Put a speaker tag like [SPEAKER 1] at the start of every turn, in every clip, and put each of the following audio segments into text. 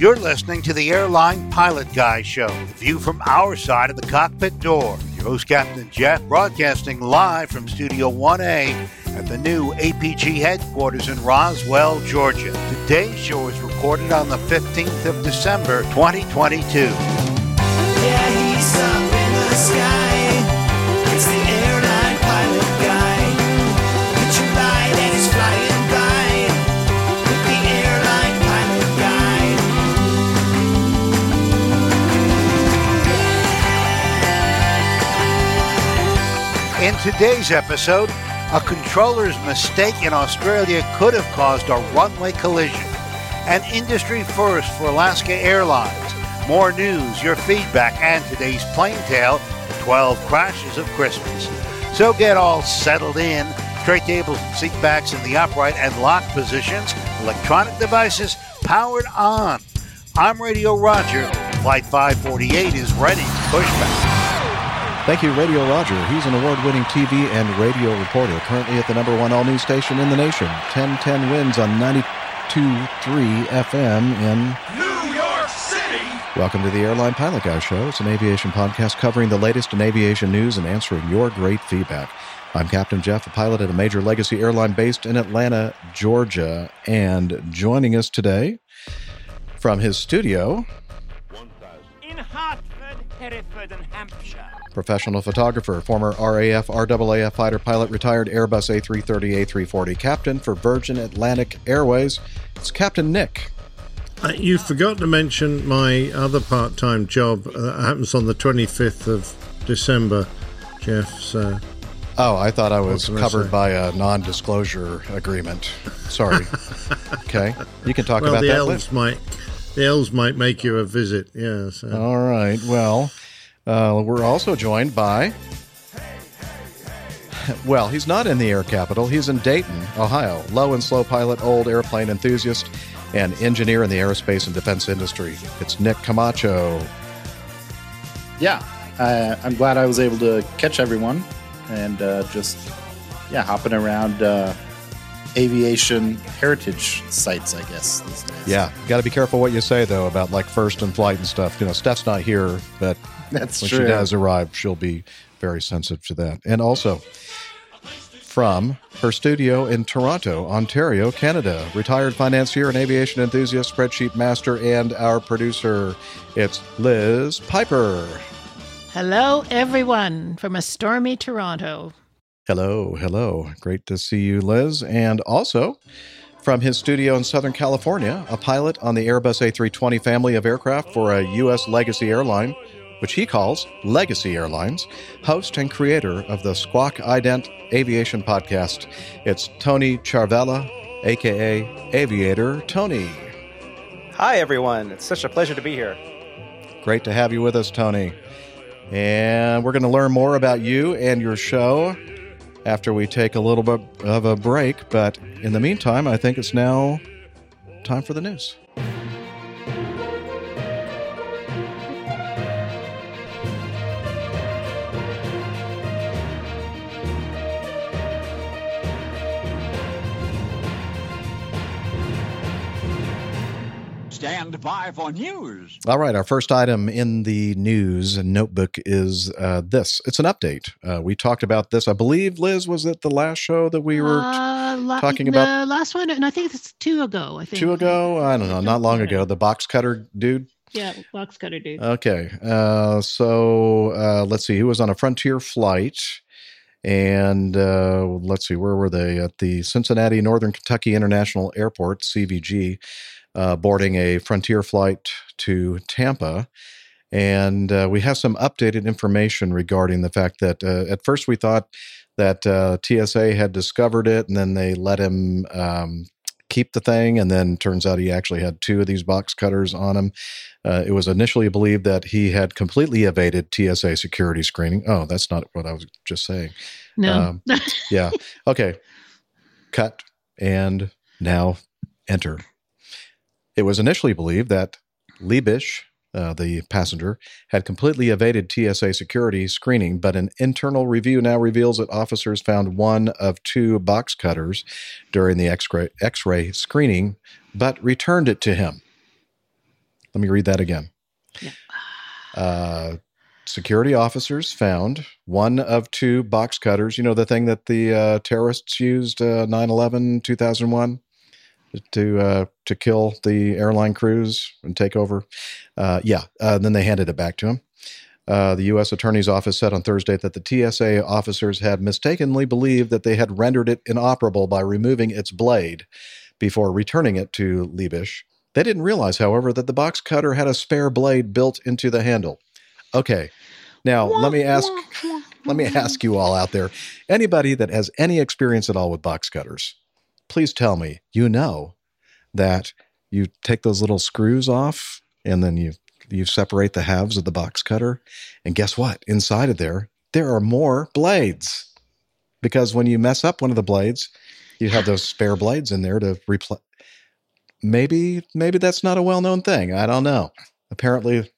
[SPEAKER 1] you're listening to the Airline Pilot Guy Show, the view from our side of the cockpit door. Your host, Captain Jeff, broadcasting live from Studio 1A at the new APG headquarters in Roswell, Georgia. Today's show is recorded on the 15th of December, 2022. Today's episode, a controller's mistake in Australia could have caused a runway collision. An industry first for Alaska Airlines. More news, your feedback, and today's plane tale, the 12 crashes of Christmas. So get all settled in. Tray tables and seat backs in the upright and locked positions. Electronic devices powered on. I'm Radio Roger. Flight 548 is ready to push back.
[SPEAKER 2] Thank you, Radio Roger. He's an award winning TV and radio reporter, currently at the number one all news station in the nation. 1010 wins on 92.3 FM in
[SPEAKER 3] New York City!
[SPEAKER 2] Welcome to the Airline Pilot Guy Show. It's an aviation podcast covering the latest in aviation news and answering your great feedback. I'm Captain Jeff, a pilot at a major legacy airline based in Atlanta, Georgia. And joining us today from his studio,
[SPEAKER 4] in Hartford, Hereford, and Hampshire.
[SPEAKER 2] Professional photographer, former RAF, RAAF fighter pilot, retired Airbus A330, A340 captain for Virgin Atlantic Airways. It's Captain Nick.
[SPEAKER 5] Uh, you forgot to mention my other part time job uh, that happens on the 25th of December, Jeff. So,
[SPEAKER 2] Oh, I thought I was
[SPEAKER 5] can I
[SPEAKER 2] covered by a non disclosure agreement. Sorry. okay. You can talk
[SPEAKER 5] well,
[SPEAKER 2] about
[SPEAKER 5] the
[SPEAKER 2] that
[SPEAKER 5] elves
[SPEAKER 2] later.
[SPEAKER 5] might the elves might make you a visit. Yeah. So.
[SPEAKER 2] All right. Well, uh, we're also joined by. Well, he's not in the air capital. He's in Dayton, Ohio. Low and slow pilot, old airplane enthusiast, and engineer in the aerospace and defense industry. It's Nick Camacho.
[SPEAKER 6] yeah, uh, I'm glad I was able to catch everyone and uh, just yeah, hopping around uh, aviation heritage sites, I guess these days.
[SPEAKER 2] Yeah, got to be careful what you say though about like first and flight and stuff. You know, Steph's not here, but
[SPEAKER 6] that's
[SPEAKER 2] when
[SPEAKER 6] true.
[SPEAKER 2] she does arrive, she'll be very sensitive to that. And also from her studio in Toronto, Ontario, Canada, retired financier and aviation enthusiast, spreadsheet master, and our producer, it's Liz Piper.
[SPEAKER 7] Hello, everyone, from a stormy Toronto.
[SPEAKER 2] Hello, hello. Great to see you, Liz. And also from his studio in Southern California, a pilot on the Airbus A320 family of aircraft for a U.S. legacy airline, which he calls Legacy Airlines, host and creator of the Squawk Ident Aviation Podcast. It's Tony Charvella, aka Aviator Tony.
[SPEAKER 8] Hi, everyone. It's such a pleasure to be here.
[SPEAKER 2] Great to have you with us, Tony. And we're going to learn more about you and your show after we take a little bit of a break. But in the meantime, I think it's now time for the news.
[SPEAKER 3] Stand by for news.
[SPEAKER 2] All right, our first item in the news notebook is uh, this. It's an update. Uh, we talked about this, I believe, Liz, was it the last show that we were
[SPEAKER 7] uh, la-
[SPEAKER 2] talking
[SPEAKER 7] the
[SPEAKER 2] about-
[SPEAKER 7] last one, and I think it's two ago. I think
[SPEAKER 2] two ago? I don't know, not long ago. The box cutter dude.
[SPEAKER 7] Yeah, box cutter dude.
[SPEAKER 2] Okay. Uh, so uh, let's see. Who was on a Frontier flight? And uh, let's see, where were they? At the Cincinnati Northern Kentucky International Airport, CVG, uh, boarding a Frontier flight to Tampa. And uh, we have some updated information regarding the fact that uh, at first we thought that uh, TSA had discovered it and then they let him um, keep the thing, and then turns out he actually had two of these box cutters on him. Uh, it was initially believed that he had completely evaded TSA security screening. Oh, that's not what I was just saying.
[SPEAKER 7] No.
[SPEAKER 2] Um, yeah. Okay. Cut and now enter. It was initially believed that Liebisch, uh, the passenger, had completely evaded TSA security screening, but an internal review now reveals that officers found one of two box cutters during the X-ray, X-ray screening, but returned it to him. Let me read that again. Uh, security officers found one of two box cutters. You know, the thing that the uh, terrorists used uh, 9 11, 2001 to uh, to kill the airline crews and take over. Uh, yeah, uh, then they handed it back to him. Uh, the U.S. Attorney's Office said on Thursday that the TSA officers had mistakenly believed that they had rendered it inoperable by removing its blade before returning it to Liebisch. They didn't realize, however, that the box cutter had a spare blade built into the handle. Okay, now let me ask, let me ask you all out there, anybody that has any experience at all with box cutters, please tell me you know that you take those little screws off and then you you separate the halves of the box cutter and guess what? Inside of there there are more blades. Because when you mess up one of the blades you have those spare blades in there to replace maybe maybe that's not a well-known thing. I don't know. Apparently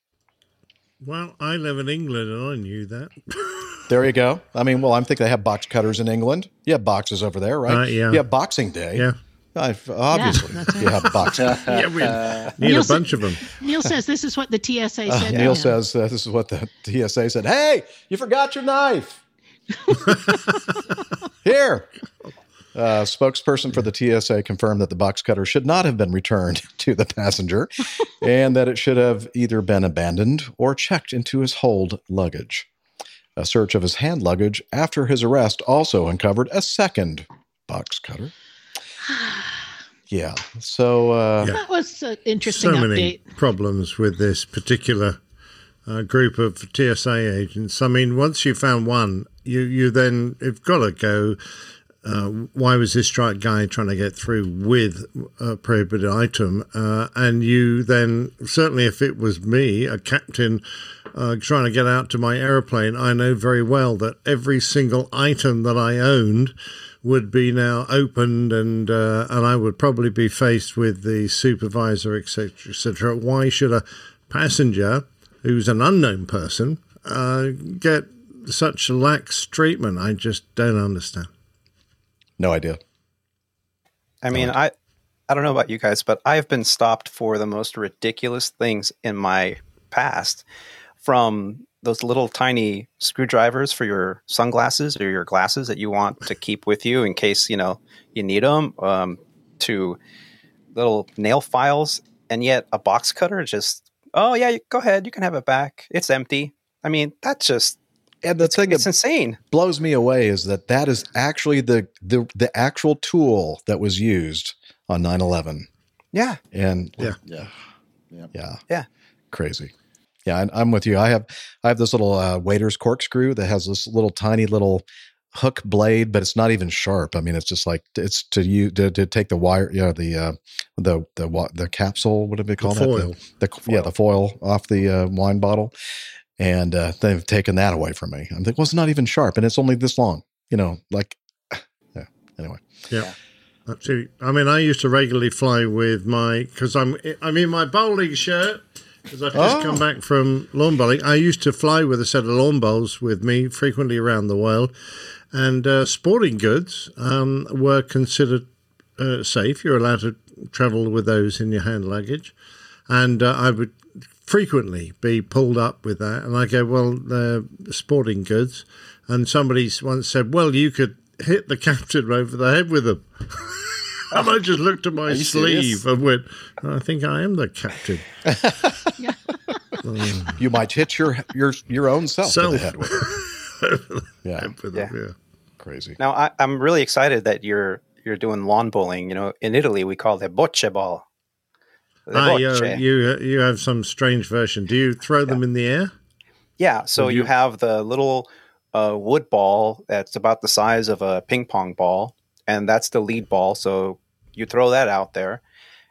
[SPEAKER 5] Well, I live in England and I knew that.
[SPEAKER 2] there you go i mean well i'm thinking they have box cutters in england you have boxes over there right
[SPEAKER 5] Uh, yeah.
[SPEAKER 2] you have boxing day
[SPEAKER 5] Yeah.
[SPEAKER 2] I've, obviously
[SPEAKER 7] that's right.
[SPEAKER 2] you have boxing
[SPEAKER 5] yeah, we need a
[SPEAKER 7] Nielsen-
[SPEAKER 5] bunch of them.
[SPEAKER 7] Neil says this is what the TSA
[SPEAKER 2] Uh,
[SPEAKER 7] said. to
[SPEAKER 2] Neil says uh, this is what the TSA said. Hey, you forgot your knife. Here. Uh, spokesperson for the TSA confirmed that the box cutter should not have been returned to the passenger and that it should have either been abandoned or checked into his hold luggage. A search of his hand luggage after his arrest also uncovered a second box cutter. Yeah. So, uh,
[SPEAKER 7] That was an interesting
[SPEAKER 5] so
[SPEAKER 7] update.
[SPEAKER 5] many problems with this particular uh, group of TSA agents. I mean, once you found one, you you then have got to go. Uh, why was this guy trying to get through with a prohibited item? Uh, and you then, certainly if it was me, a captain, uh, trying to get out to my aeroplane, I know very well that every single item that I owned would be now opened and uh, and I would probably be faced with the supervisor, etc., etc. Why should a passenger who's an unknown person uh, get such lax treatment? I just don't understand.
[SPEAKER 2] No idea.
[SPEAKER 8] I mean, I I don't know about you guys, but I've been stopped for the most ridiculous things in my past from those little tiny screwdrivers for your sunglasses or your glasses that you want to keep with you in case, you know, you need them um, to little nail files and yet a box cutter just oh yeah, go ahead, you can have it back. It's empty. I mean, that's just
[SPEAKER 2] And the thing
[SPEAKER 8] it's
[SPEAKER 2] that
[SPEAKER 8] insane.
[SPEAKER 2] blows me away is that that is actually the, the, the actual tool that was used on 9 11.
[SPEAKER 8] Yeah.
[SPEAKER 2] And
[SPEAKER 5] Yeah.
[SPEAKER 6] Yeah.
[SPEAKER 2] yeah,
[SPEAKER 8] Yeah.
[SPEAKER 2] crazy. Yeah, I, I'm with you. I have I have this little uh, waiter's corkscrew that has this little tiny little hook blade, but it's not even sharp. I mean, it's just like it's to you to, to take the wire, you know, the uh, the the wa- the capsule. What do they call
[SPEAKER 5] foil.
[SPEAKER 2] that? The, the yeah, the foil off the uh, wine bottle, and uh, they've taken that away from me. I'm like, well, it's not even sharp, and it's only this long. You know, like yeah. Anyway,
[SPEAKER 5] Yeah. Absolutely. I mean, I used to regularly fly with my because I'm I'm in my bowling shirt because I've just
[SPEAKER 2] Oh.
[SPEAKER 5] come back from lawn bowling. I used to fly with a set of lawn bowls with me frequently around the world, and uh, sporting goods um, were considered uh, safe. You're allowed to travel with those in your hand luggage, and uh, I would frequently be pulled up with that, and I go, "Well, they're sporting goods," and somebody once said, "Well, you could." Hit the captain over the head with them. And I just looked at my sleeve
[SPEAKER 6] serious?
[SPEAKER 5] and went, I think I am the captain.
[SPEAKER 2] you might hit your your your own self, in the
[SPEAKER 5] Self.
[SPEAKER 2] head with it. Yeah,
[SPEAKER 5] With
[SPEAKER 8] Yeah.
[SPEAKER 5] them, yeah.
[SPEAKER 2] crazy.
[SPEAKER 8] Now I, I'm really excited that you're you're doing lawn bowling. You know, in Italy we call it bocce ball.
[SPEAKER 5] Ah, you, you, you have some strange version. Do you throw them in the air?
[SPEAKER 8] yeah, so you
[SPEAKER 5] you-
[SPEAKER 8] have the little uh, wood ball that's about the size of a ping pong ball, and that's the lead ball. So you throw that out there,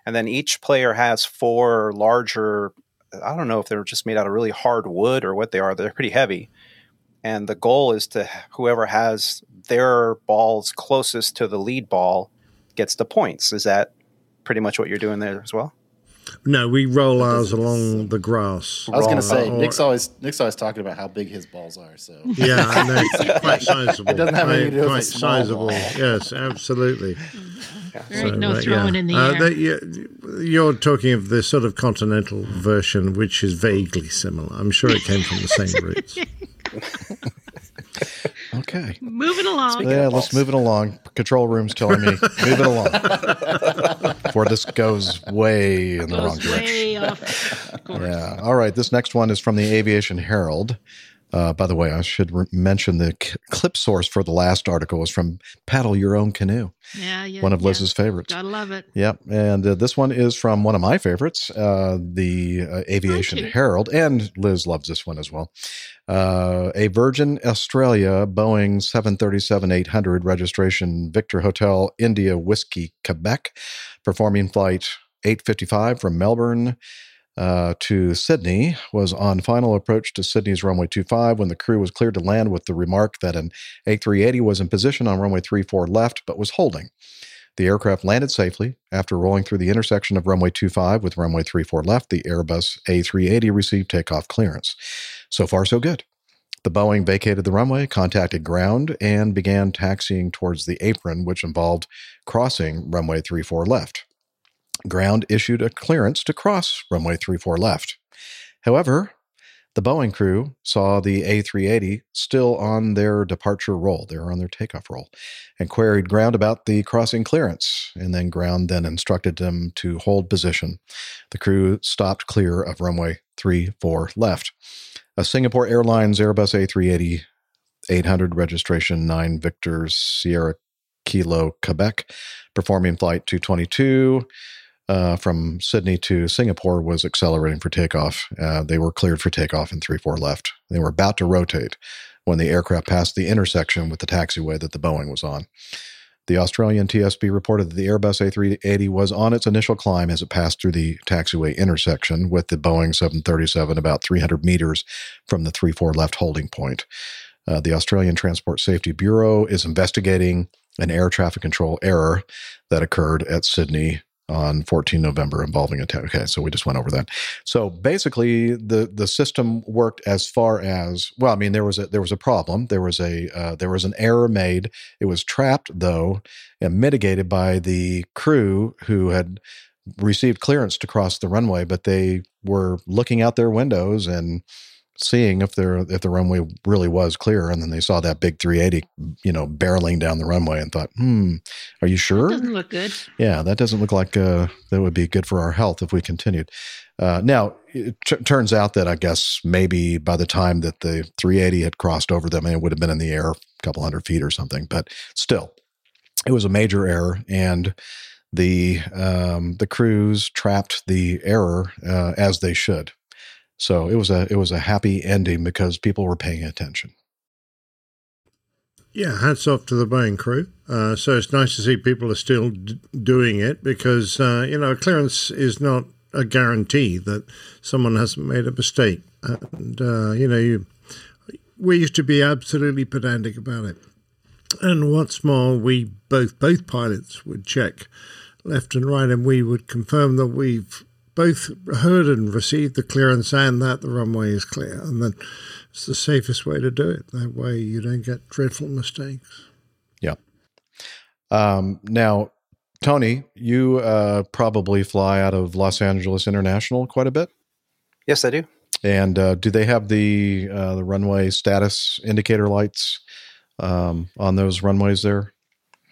[SPEAKER 8] and then each player has four larger. I don't know if they're just made out of really hard wood or what they are. They're pretty heavy, and the goal is to whoever has their balls closest to the lead ball gets the points. Is that pretty much what you're doing there as well?
[SPEAKER 5] No, we roll ours along the grass.
[SPEAKER 6] I was going to say
[SPEAKER 5] Or-
[SPEAKER 6] Nick's always Nick's always talking about how big his balls are. So
[SPEAKER 5] Yeah, I know. It's quite sizable.
[SPEAKER 6] It doesn't have anything to do with
[SPEAKER 5] quite sizable.
[SPEAKER 6] ball.
[SPEAKER 5] Yes, absolutely.
[SPEAKER 7] There ain't no throwing in the
[SPEAKER 5] Uh,
[SPEAKER 7] air.
[SPEAKER 5] that- you- you're talking of the sort of continental version, which is vaguely similar. I'm sure it came from the same roots.
[SPEAKER 2] Okay.
[SPEAKER 7] Moving along.
[SPEAKER 2] yeah, let's move it along. Control room's telling me move it along before this goes way in the wrong
[SPEAKER 7] Goes
[SPEAKER 2] direction.
[SPEAKER 7] off course.
[SPEAKER 2] Yeah. All right. This next one is from the Aviation Herald. Uh, by the way, I should re- mention the c- clip source for the last article was from Paddle Your Own Canoe,
[SPEAKER 7] Yeah, yeah.
[SPEAKER 2] one of
[SPEAKER 7] yeah.
[SPEAKER 2] Liz's favorites.
[SPEAKER 7] Gotta love it.
[SPEAKER 2] Yep. And uh, this one is from one of my favorites, uh, the uh, Aviation Herald. And Liz loves this one as well. Uh, a Virgin Australia Boeing 737 800 registration Victor Hotel India Whiskey, Quebec, performing flight 855 from Melbourne. Uh, to Sydney was on final approach to Sydney's runway 25 when the crew was cleared to land with the remark that an A380 was in position on runway 34 left but was holding. The aircraft landed safely. After rolling through the intersection of runway 25 with runway 34 left, the Airbus A380 received takeoff clearance. So far, so good. The Boeing vacated the runway, contacted ground, and began taxiing towards the apron, which involved crossing runway 34 left. Ground issued a clearance to cross runway 34 left. However, the Boeing crew saw the A380 still on their departure roll. They were on their takeoff roll and queried ground about the crossing clearance. And then ground then instructed them to hold position. The crew stopped clear of runway 34 left. A Singapore Airlines Airbus A380 800 registration 9 Victor Sierra Kilo, Quebec, performing flight 222 uh, from Sydney to Singapore was accelerating for takeoff. Uh, they were cleared for takeoff in 3 4 left. They were about to rotate when the aircraft passed the intersection with the taxiway that the Boeing was on. The Australian TSB reported that the Airbus A380 was on its initial climb as it passed through the taxiway intersection with the Boeing 737 about 300 meters from the 3 4 left holding point. Uh, the Australian Transport Safety Bureau is investigating an air traffic control error that occurred at Sydney on 14 November involving a ta- okay so we just went over that. So basically the the system worked as far as well I mean there was a there was a problem. There was a uh, there was an error made. It was trapped though and mitigated by the crew who had received clearance to cross the runway but they were looking out their windows and seeing if their if the runway really was clear and then they saw that big 380 you know barreling down the runway and thought hmm are you sure
[SPEAKER 7] Doesn't look good.
[SPEAKER 2] yeah, that doesn't look like uh, that would be good for our health if we continued. Uh, now, it t- turns out that I guess maybe by the time that the 380 had crossed over them, it would have been in the air a couple hundred feet or something. But still, it was a major error, and the um, the crews trapped the error uh, as they should. So it was a it was a happy ending because people were paying attention.
[SPEAKER 5] Yeah, hats off to the Boeing crew. Uh, so it's nice to see people are still d- doing it because, uh, you know, clearance is not a guarantee that someone hasn't made a mistake. And, uh, you know, you, we used to be absolutely pedantic about it. And what's more, we both, both pilots would check left and right and we would confirm that we've both heard and received the clearance and that the runway is clear. And then it's the safest way to do it. That way you don't get dreadful mistakes.
[SPEAKER 2] Yeah. Um, now, Tony, you uh, probably fly out of Los Angeles International quite a bit.
[SPEAKER 8] Yes, I do.
[SPEAKER 2] And uh, do they have the uh, the runway status indicator lights um, on those runways there?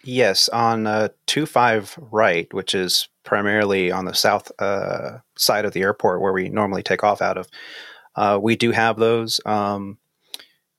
[SPEAKER 8] Yes, on uh, two five right, which is primarily on the south uh, side of the airport where we normally take off out of. Uh, we do have those. Um,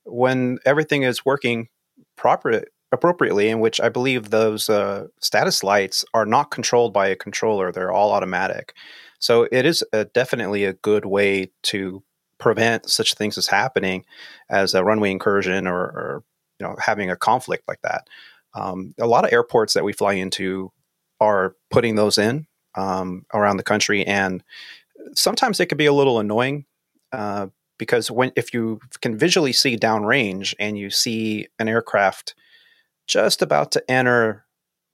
[SPEAKER 8] when everything is working proper appropriately, in which I believe those uh, status lights are not controlled by a controller; they're all automatic. So it is a, definitely a good way to prevent such things as happening as a runway incursion or, or you know having a conflict like that. Um, a lot of airports that we fly into are putting those in um, around the country, and sometimes it can be a little annoying uh, because when if you can visually see downrange and you see an aircraft just about to enter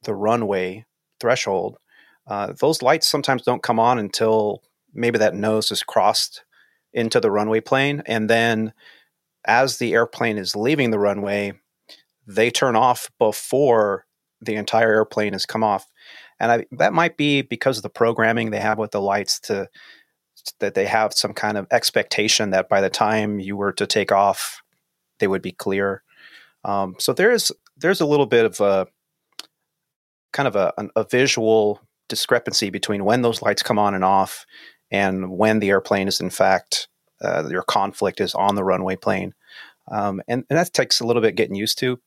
[SPEAKER 8] the runway threshold, uh, those lights sometimes don't come on until maybe that nose is crossed into the runway plane, and then as the airplane is leaving the runway, they turn off before the entire airplane has come off. And I, that might be because of the programming they have with the lights to that they have some kind of expectation that by the time you were to take off, they would be clear. Um, so there's there's a little bit of a kind of a, a visual discrepancy between when those lights come on and off and when the airplane is in fact uh, your conflict is on the runway plane. Um, and, and, that takes a little bit getting used to.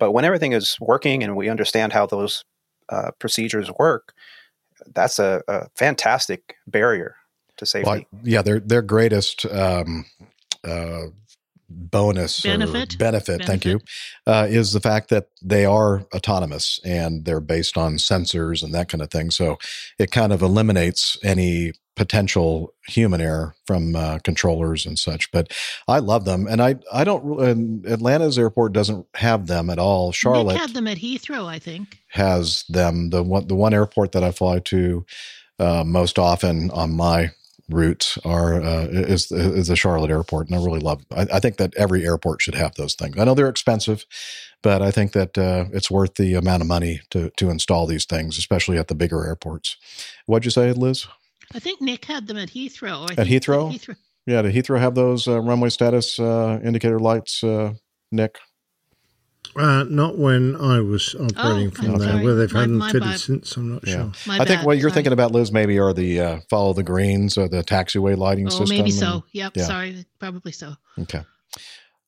[SPEAKER 8] But when everything is working and we understand how those uh, procedures work, that's a, a, fantastic barrier to safety. Well,
[SPEAKER 2] yeah, their their greatest um, uh, bonus
[SPEAKER 7] benefit.
[SPEAKER 2] benefit, benefit, thank you, uh, is the fact that they are autonomous and they're based on sensors and that kind of thing. So it kind of eliminates any potential human error from uh, controllers and such. But I love them, and I I don't. Atlanta's airport doesn't have them at all. Charlotte
[SPEAKER 7] had them at Heathrow, I think.
[SPEAKER 2] Has them the one the one airport that I fly to uh, most often on my routes are uh, is is the Charlotte airport, and I really love. I, I, think that every airport should have those things. I know they're expensive, but I think that uh, it's worth the amount of money to to install these things, especially at the bigger airports. What'd you say, Liz?
[SPEAKER 7] I think Nick had them at Heathrow.
[SPEAKER 2] At Heathrow? at Heathrow? Yeah, did Heathrow have those uh, runway status uh, indicator lights, uh, Nick?
[SPEAKER 5] Uh, not when I was operating oh, from there. Where they've had them fitted bad. since, I'm not yeah.
[SPEAKER 2] sure. My I think what you're sorry. thinking about, Liz, maybe are the uh, follow the greens or the taxiway lighting oh, system.
[SPEAKER 7] maybe so. Yep. Yeah. Sorry, probably so.
[SPEAKER 2] Okay.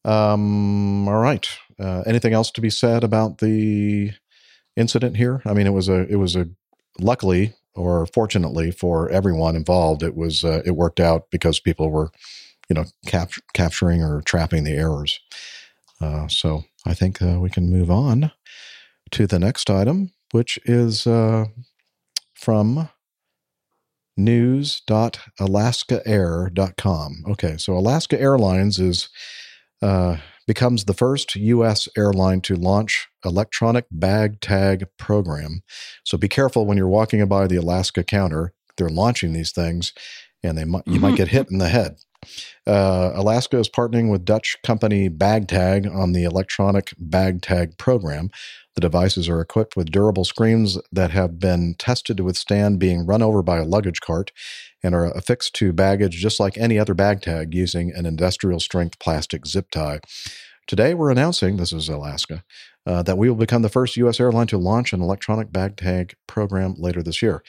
[SPEAKER 2] Um. All right. Uh, anything else to be said about the incident here? I mean, it was a it was a luckily or fortunately for everyone involved, it was uh, it worked out because people were, you know, cap- capturing or trapping the errors. Uh, so I think uh, we can move on to the next item, which is uh, from news.alaskaair.com. Okay, so Alaska Airlines is uh, becomes the first U.S. airline to launch electronic bag tag program. So be careful when you're walking by the Alaska counter. They're launching these things, and they might, you might get hit in the head. Uh, Alaska is partnering with Dutch company BagTag on the electronic Bagtag program. The devices are equipped with durable screens that have been tested to withstand being run over by a luggage cart and are affixed to baggage just like any other bag tag using an industrial strength plastic zip tie. Today, we're announcing this is Alaska uh, that we will become the first U.S. airline to launch an electronic bag tag program later this year.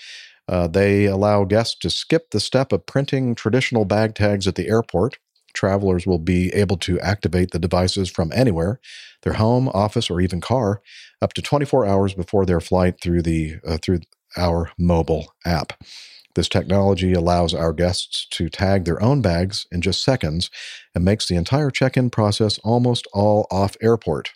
[SPEAKER 2] Uh, they allow guests to skip the step of printing traditional bag tags at the airport. Travelers will be able to activate the devices from anywhere, their home, office, or even car, up to 24 hours before their flight through the uh, through our mobile app. This technology allows our guests to tag their own bags in just seconds and makes the entire check in process almost all off airport.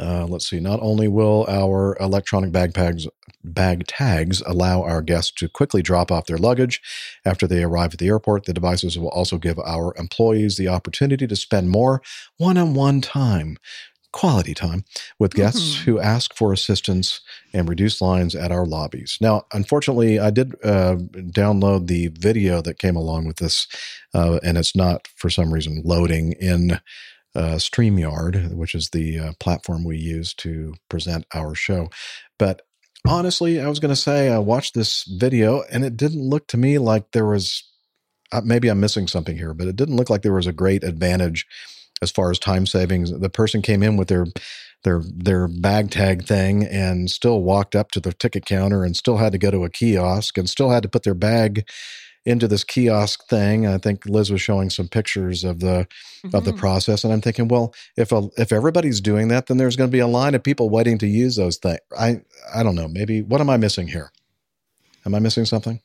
[SPEAKER 2] Uh, let's see. Not only will our electronic bag tags, bag tags allow our guests to quickly drop off their luggage after they arrive at the airport, the devices will also give our employees the opportunity to spend more one-on-one time quality time with guests mm-hmm. who ask for assistance and reduce lines at our lobbies. Now, unfortunately, I did uh, download the video that came along with this, uh, and it's not for some reason loading in uh, StreamYard, which is the uh, platform we use to present our show. But honestly, I was going to say I watched this video, and it didn't look to me like there was. Uh, maybe I'm missing something here, but it didn't look like there was a great advantage as far as time savings. The person came in with their their their bag tag thing and still walked up to the ticket counter and still had to go to a kiosk and still had to put their bag into this kiosk thing. I think Liz was showing some pictures of the mm-hmm. of the mm-hmm. process, and I'm thinking, well, if a, if everybody's doing that, then there's going to be a line of people waiting to use those things. I I don't know. Maybe what am I missing here? Am I missing something?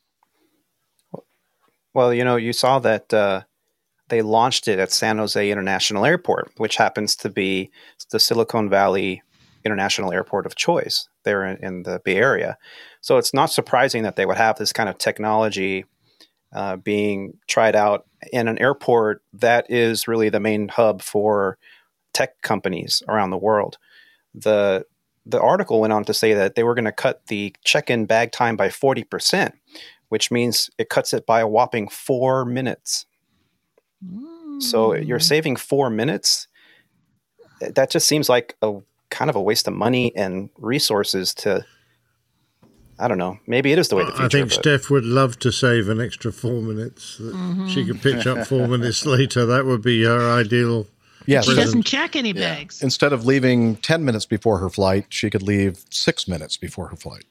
[SPEAKER 8] Well, you know, you saw that uh, they launched it at San Jose International Airport, which happens to be the Silicon Valley international airport of choice there in, in the Bay Area. So it's not surprising that they would have this kind of technology uh, being tried out in an airport that is really the main hub for tech companies around the world. The the article went on to say that they were going to cut the check-in bag time by 40%, which means it cuts it by a whopping 4 minutes. So you're saving 4 minutes. That just seems like a kind of a waste of money and resources to I don't know. Maybe it is the way the future.
[SPEAKER 5] I think
[SPEAKER 8] but-
[SPEAKER 5] Steph would love to save an extra four minutes that mm-hmm. she could pitch up four minutes later. That would be her ideal.
[SPEAKER 2] Yeah,
[SPEAKER 7] She
[SPEAKER 5] present.
[SPEAKER 7] doesn't check any bags.
[SPEAKER 2] Instead of leaving 10 minutes before her flight, she could leave six minutes before her flight.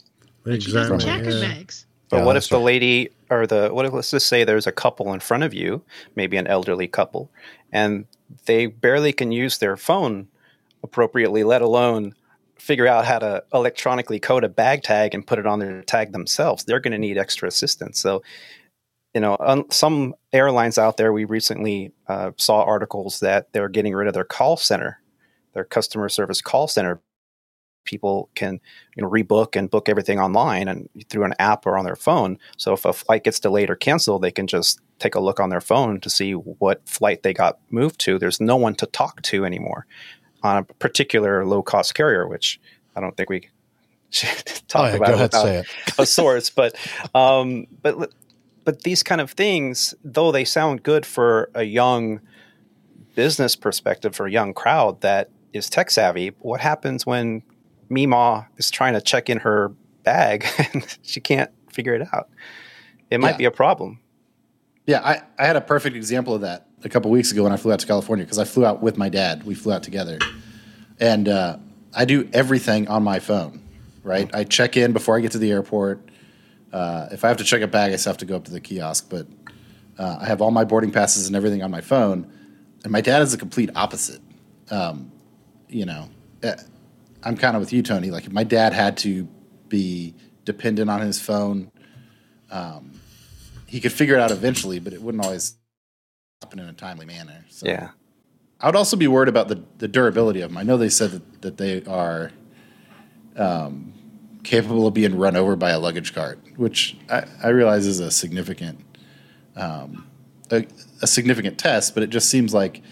[SPEAKER 2] Exactly.
[SPEAKER 7] She doesn't
[SPEAKER 5] Exactly.
[SPEAKER 7] check her
[SPEAKER 5] yeah.
[SPEAKER 7] bags.
[SPEAKER 8] But
[SPEAKER 2] Yeah,
[SPEAKER 8] what if the
[SPEAKER 2] right.
[SPEAKER 8] lady or the what if let's just say there's a couple in front of you, maybe an elderly couple, and they barely can use their phone appropriately, let alone figure out how to electronically code a bag tag and put it on their tag themselves. They're going to need extra assistance. So, you know, some airlines out there, we recently uh, saw articles that they're getting rid of their call center, their customer service call center people can you know rebook and book everything online and through an app or on their phone so if a flight gets delayed or canceled they can just take a look on their phone to see what flight they got moved to there's no one to talk to anymore on a particular low cost carrier which i don't think we should talk
[SPEAKER 2] Oh, yeah,
[SPEAKER 8] about
[SPEAKER 2] go ahead,
[SPEAKER 8] without
[SPEAKER 2] say it.
[SPEAKER 8] a source but um but but these kind of things though they sound good for a young business perspective for a young crowd that is tech savvy what happens when Mima is trying to check in her bag and she can't figure it out. It might
[SPEAKER 6] Yeah.
[SPEAKER 8] be a problem.
[SPEAKER 6] Yeah, I, I had a perfect example of that a couple weeks ago when I flew out to California because I flew out with my dad. We flew out together. And uh, I do everything on my phone, right? I check in before I get to the airport. Uh, if I have to check a bag, I still have to go up to the kiosk, but uh, I have all my boarding passes and everything on my phone. And my dad is the complete opposite. Um, you know, uh, I'm kind of with you, Tony. Like, if my dad had to be dependent on his phone, um, he could figure it out eventually, but it wouldn't always happen in a timely manner. So
[SPEAKER 8] Yeah.
[SPEAKER 6] I would also be worried about the, the durability of them. I know they said that, that they are um, capable of being run over by a luggage cart, which I, I realize is a significant um, a, a significant test, but it just seems like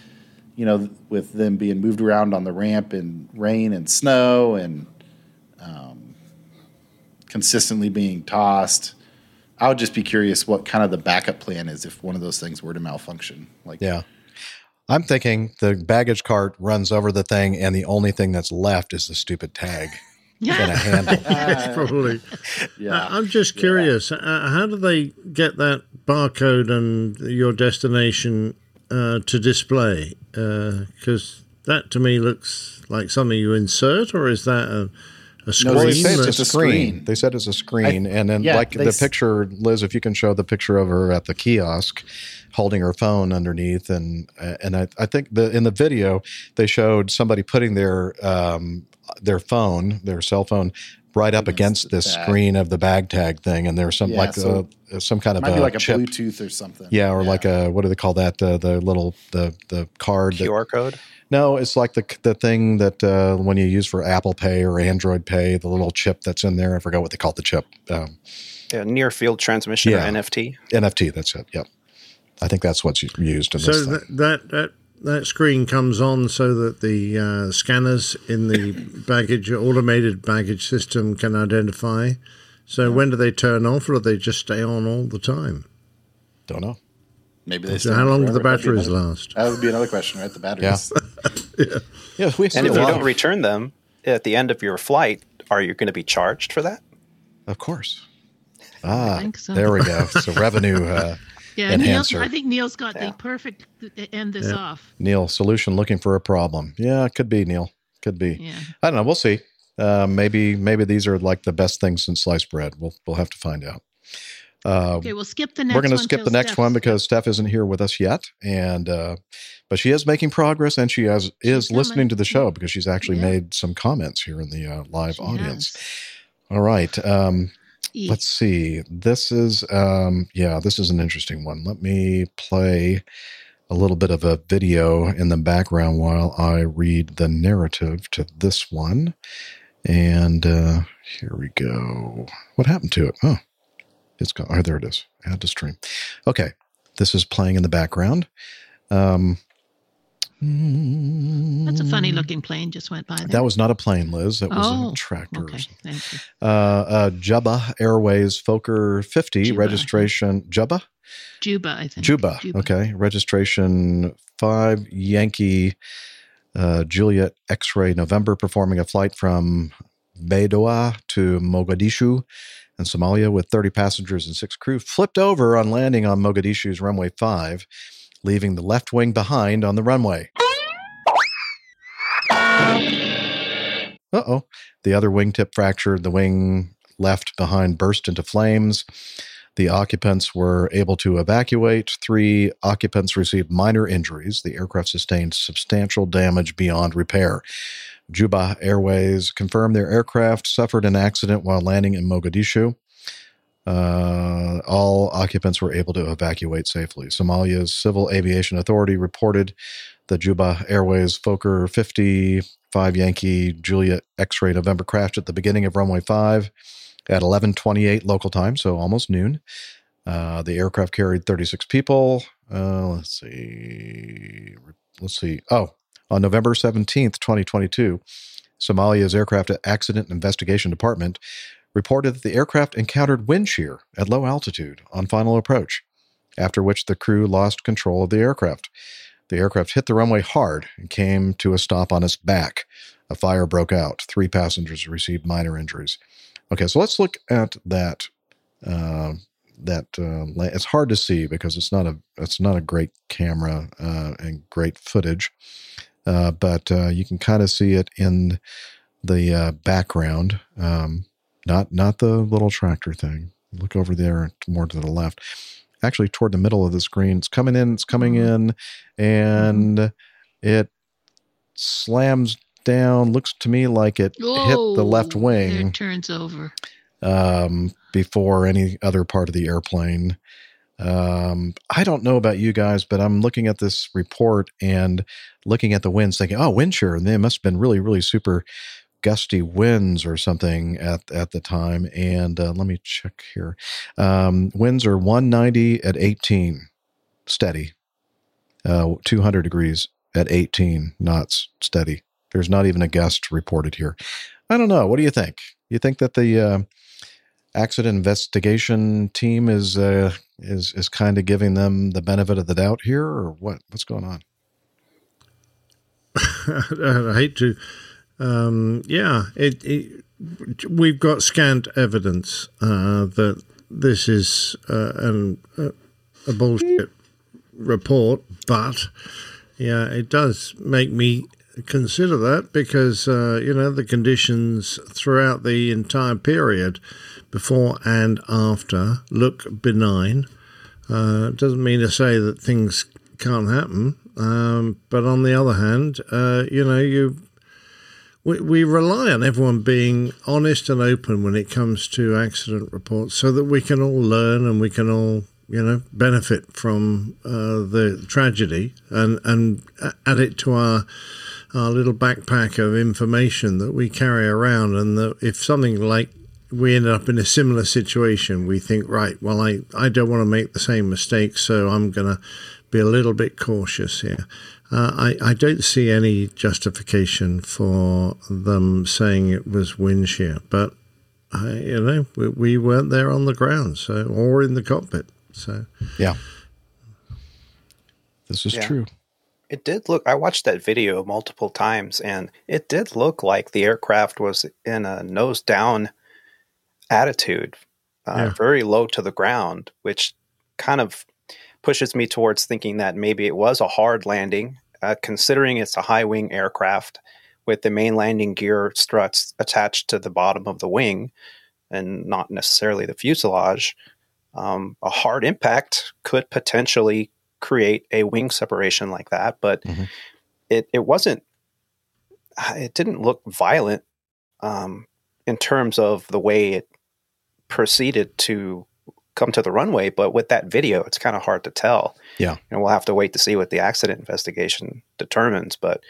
[SPEAKER 6] you know with them being moved around on the ramp in rain and snow and um, consistently being tossed. I would just be curious what kind of the backup plan is if one of those things were to malfunction. Like,
[SPEAKER 2] Yeah. I'm thinking the baggage cart runs over the thing, and the only thing that's left is the stupid tag and a handle.
[SPEAKER 5] Probably.
[SPEAKER 6] Yeah.
[SPEAKER 5] I- I'm just curious. Uh, how do they get that barcode and your destination uh, to display? Because that to me looks like something you insert, or is that a, a screen?
[SPEAKER 2] Well, they say it's,
[SPEAKER 6] It's
[SPEAKER 2] a
[SPEAKER 6] a
[SPEAKER 2] screen.
[SPEAKER 6] screen.
[SPEAKER 2] They said it's a screen, and then
[SPEAKER 6] yeah,
[SPEAKER 2] like the
[SPEAKER 6] s-
[SPEAKER 2] picture, Liz, if you can show the picture of her at the kiosk, holding her phone underneath, and and I, I think the in the video they showed somebody putting their um, their phone, their cell phone, right up
[SPEAKER 6] Against
[SPEAKER 2] against
[SPEAKER 6] the
[SPEAKER 2] this
[SPEAKER 6] tag.
[SPEAKER 2] screen of the bag tag thing, and there's some
[SPEAKER 6] Yeah,
[SPEAKER 2] like
[SPEAKER 6] so
[SPEAKER 2] uh, some kind of
[SPEAKER 6] might be
[SPEAKER 2] a
[SPEAKER 6] like a
[SPEAKER 2] chip.
[SPEAKER 6] Bluetooth or something.
[SPEAKER 2] Yeah, or like a what do they call that? The the little the the card. that-
[SPEAKER 8] QR code.
[SPEAKER 2] No, it's like the the thing that uh, when you use for Apple Pay or Android Pay, the little chip that's in there. I forgot what they call the chip. Um,
[SPEAKER 8] Yeah, near field transmission
[SPEAKER 2] Yeah.
[SPEAKER 8] or NFT.
[SPEAKER 2] NFT. That's it. Yep. I think that's what's used in
[SPEAKER 5] So
[SPEAKER 2] this thing.
[SPEAKER 5] that, that that that screen comes on so that the uh, scanners in the baggage automated baggage system can identify. So when do they turn off, or do they just stay on all the time?
[SPEAKER 2] Don't know.
[SPEAKER 6] Maybe they.
[SPEAKER 5] So how long do the
[SPEAKER 6] forever. That'd be
[SPEAKER 5] batteries
[SPEAKER 6] another-
[SPEAKER 5] last?
[SPEAKER 6] That would be another question, right? The batteries.
[SPEAKER 2] Yeah, we see
[SPEAKER 8] And if you don't return them at the end of your flight, are you going to be charged for that?
[SPEAKER 2] Of course. Ah,
[SPEAKER 7] think so.
[SPEAKER 2] there we go. So revenue uh,
[SPEAKER 7] Yeah, Neil,
[SPEAKER 2] enhancer.
[SPEAKER 7] I think Neil's got the perfect to end this off.
[SPEAKER 2] Neil, solution looking for a problem. Yeah, it could be Neil. Could be.
[SPEAKER 7] Yeah.
[SPEAKER 2] I don't know. We'll see. Uh, maybe maybe these are like the best things since sliced bread. We'll we'll have to find out. Uh,
[SPEAKER 7] Okay, we'll skip the next
[SPEAKER 2] we're going to skip the next
[SPEAKER 7] Steph's-
[SPEAKER 2] one because Steph isn't here with us yet, and uh, but she is making progress, and she has is listening to the show because she's actually made some comments here in the uh, live
[SPEAKER 7] She
[SPEAKER 2] audience.
[SPEAKER 7] has.
[SPEAKER 2] All right. Um,
[SPEAKER 7] E.
[SPEAKER 2] let's see. This is um, yeah, this is an interesting one. Let me play a little bit of a video in the background while I read the narrative to this one. And uh, here we go. What happened to it? Oh, it's gone. Oh, there it is. Add to stream. Okay, this is playing in the background. Um,
[SPEAKER 7] That's a funny looking plane just went by there.
[SPEAKER 2] that was not a plane, Liz. That was
[SPEAKER 7] Oh,
[SPEAKER 2] a tractor. or
[SPEAKER 7] okay, thank you.
[SPEAKER 2] Uh, uh, Jubba Airways Fokker 50
[SPEAKER 7] Juba,
[SPEAKER 2] registration. Jubba?
[SPEAKER 7] Juba, I think.
[SPEAKER 2] Juba. Okay. Registration 5 Yankee uh, Juliet X ray November performing a flight from Baidoa to Mogadishu in Somalia with 30 passengers and six crew flipped over on landing on Mogadishu's runway 5, leaving the left wing behind on the runway. Uh oh. The other wingtip fractured. The wing left behind burst into flames. The occupants were able to evacuate. Three occupants received minor injuries. The aircraft sustained substantial damage beyond repair. Juba Airways confirmed their aircraft suffered an accident while landing in Mogadishu. Uh, all occupants were able to evacuate safely. Somalia's Civil Aviation Authority reported the Juba Airways Fokker 55 Yankee Juliet X-ray November crashed at the beginning of runway 5 at 11:28 local time, so almost noon. Uh, the aircraft carried 36 people. Uh, let's see. Let's see. Oh, on November 17th, 2022, Somalia's Aircraft Accident Investigation Department reported that the aircraft encountered wind shear at low altitude on final approach, after which the crew lost control of the aircraft. The aircraft hit the runway hard and came to a stop on its back. A fire broke out. Three passengers received minor injuries. Okay, so let's look at that. Uh, that uh, it's hard to see because it's not a it's not a great camera uh, and great footage, uh, but uh, you can kind of see it in the uh, background. Um, not not the little tractor thing. Look over there, more to the left. Actually, toward the middle of the screen. It's coming in. It's coming in, and it slams down. Looks to me like it hit the left wing
[SPEAKER 7] it turns over.
[SPEAKER 2] um, before any other part of the airplane. Um, I don't know about you guys, but I'm looking at this report and looking at the winds, thinking, "Oh, wind shear." And they must have been really, really super gusty winds or something at at the time. And uh, let me check here. Um, winds are 190 at 18, steady. Uh, 200 degrees at 18 knots, steady. There's not even a gust reported here. I don't know. What do you think? You think that the uh, accident investigation team is uh, is is kind of giving them the benefit of the doubt here, or what? What's going on?
[SPEAKER 5] I hate to. Um, yeah, it, it, we've got scant evidence uh, that this is uh, an, uh, a bullshit report, but yeah, it does make me consider that because uh, you know the conditions throughout the entire period before and after look benign. Uh, doesn't mean to say that things can't happen, um, but on the other hand, uh, you know you we, we rely on everyone being honest and open when it comes to accident reports so that we can all learn and we can all you know benefit from uh, the tragedy and and add it to our our little backpack of information that we carry around and that if something like we end up in a similar situation we think right well i i don't want to make the same mistake so i'm going to be a little bit cautious here uh, I, I don't see any justification for them saying it was wind shear, but I, you know we, we weren't there on the ground, so or in the cockpit. So
[SPEAKER 2] Yeah, this is
[SPEAKER 8] Yeah.
[SPEAKER 2] true.
[SPEAKER 8] It did look, I watched that video multiple times and it did look like the aircraft was in a nose down attitude, uh,
[SPEAKER 5] Yeah.
[SPEAKER 8] very low to the ground, which kind of pushes me towards thinking that maybe it was a hard landing, uh, considering it's a high wing aircraft with the main landing gear struts attached to the bottom of the wing and not necessarily the fuselage. Um, a hard impact could potentially create a wing separation like that, but
[SPEAKER 2] Mhm.
[SPEAKER 8] it, it wasn't, it didn't look violent um, in terms of the way it proceeded to come to the runway. But with that video, it's kind of hard to tell.
[SPEAKER 2] Yeah.
[SPEAKER 8] And we'll have to wait to see what the accident investigation determines. But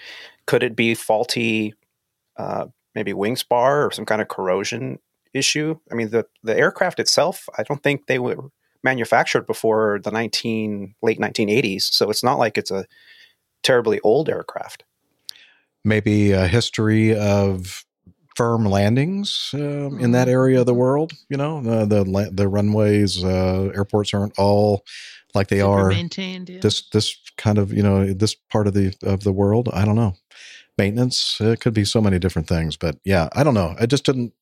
[SPEAKER 8] could it be faulty, uh, maybe wing spar or some kind of corrosion issue? I mean, the, the aircraft itself, I don't think they were manufactured before the 19 late 1980s. So it's not like it's a terribly old aircraft.
[SPEAKER 2] Maybe a history of firm landings um, in that area of the world. You know, uh, the the runways, uh, airports aren't all like they
[SPEAKER 7] Super
[SPEAKER 2] are
[SPEAKER 7] maintained, yeah.
[SPEAKER 2] this this kind of you know this part of the of the world. I don't know. Maintenance it could be so many different things, but yeah, I don't know. It just didn't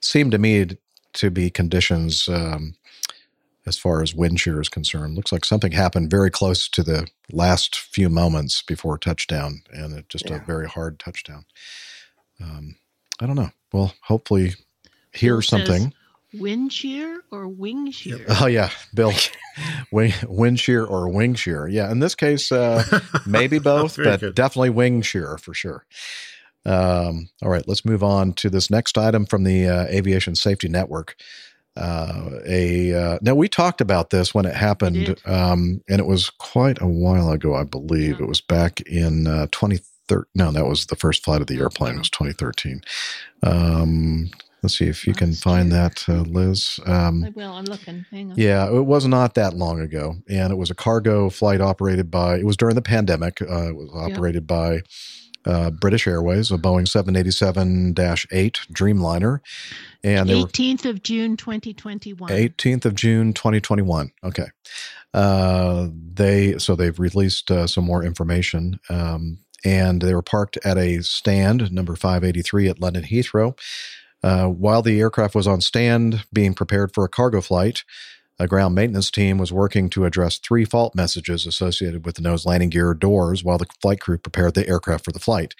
[SPEAKER 2] seem to me to be conditions um, as far as wind shear is concerned. Looks like something happened very close to the last few moments before touchdown, and it just a very hard touchdown. Um, I don't know. Well, hopefully, hear
[SPEAKER 7] Bill
[SPEAKER 2] something.
[SPEAKER 7] Wind shear or wing shear?
[SPEAKER 2] Oh yeah, Bill, wing, wind shear or wing shear. Yeah, in this case, uh, maybe both, but
[SPEAKER 5] good.
[SPEAKER 2] definitely wing shear for sure. Um, all right, let's move on to this next item from the uh, Aviation Safety Network. Uh, a uh, now we talked about this when it happened, um, and it was quite a while ago, I believe.
[SPEAKER 7] Yeah.
[SPEAKER 2] It was back in uh, 2013. No, that was the first flight of the airplane. It was 2013. Um, let's see if you can find that, uh, Liz. Um,
[SPEAKER 7] I will. I'm looking. Hang on.
[SPEAKER 2] yeah, it was not that long ago, and it was a cargo flight operated by. It was during the pandemic. Uh, it was operated by uh, British Airways, a Boeing 787-8 Dreamliner, and they were
[SPEAKER 7] 18th of June, 2021.
[SPEAKER 2] 18th of June, 2021. Okay. Uh, they so they've released uh, some more information, um, and they were parked at a stand number 583 at London Heathrow. Uh, while the aircraft was on stand being prepared for a cargo flight, a ground maintenance team was working to address three fault messages associated with the nose landing gear doors while the flight crew prepared the aircraft for the flight.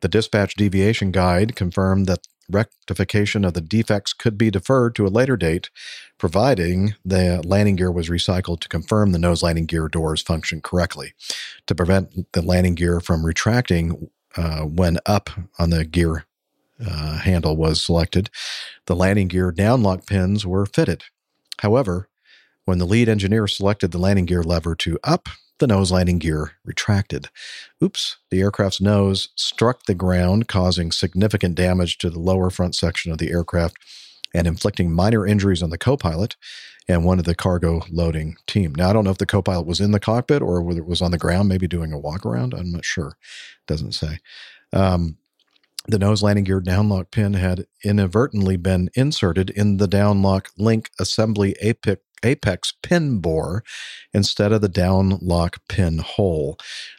[SPEAKER 2] The dispatch deviation guide confirmed that rectification of the defects could be deferred to a later date, providing the landing gear was recycled to confirm the nose landing gear doors function correctly. To prevent the landing gear from retracting uh, when up on the gear uh, handle was selected, the landing gear downlock pins were fitted. However, when the lead engineer selected the landing gear lever to up, the nose landing gear retracted. Oops, the aircraft's nose struck the ground, causing significant damage to the lower front section of the aircraft and inflicting minor injuries on the co pilot and one of the cargo loading team. Now, I don't know if the co pilot was in the cockpit or whether it was on the ground, maybe doing a walk around. I'm not sure. Doesn't say. Um, the nose landing gear downlock pin had inadvertently been inserted in the downlock link assembly apex, apex pin bore instead of the downlock pin hole.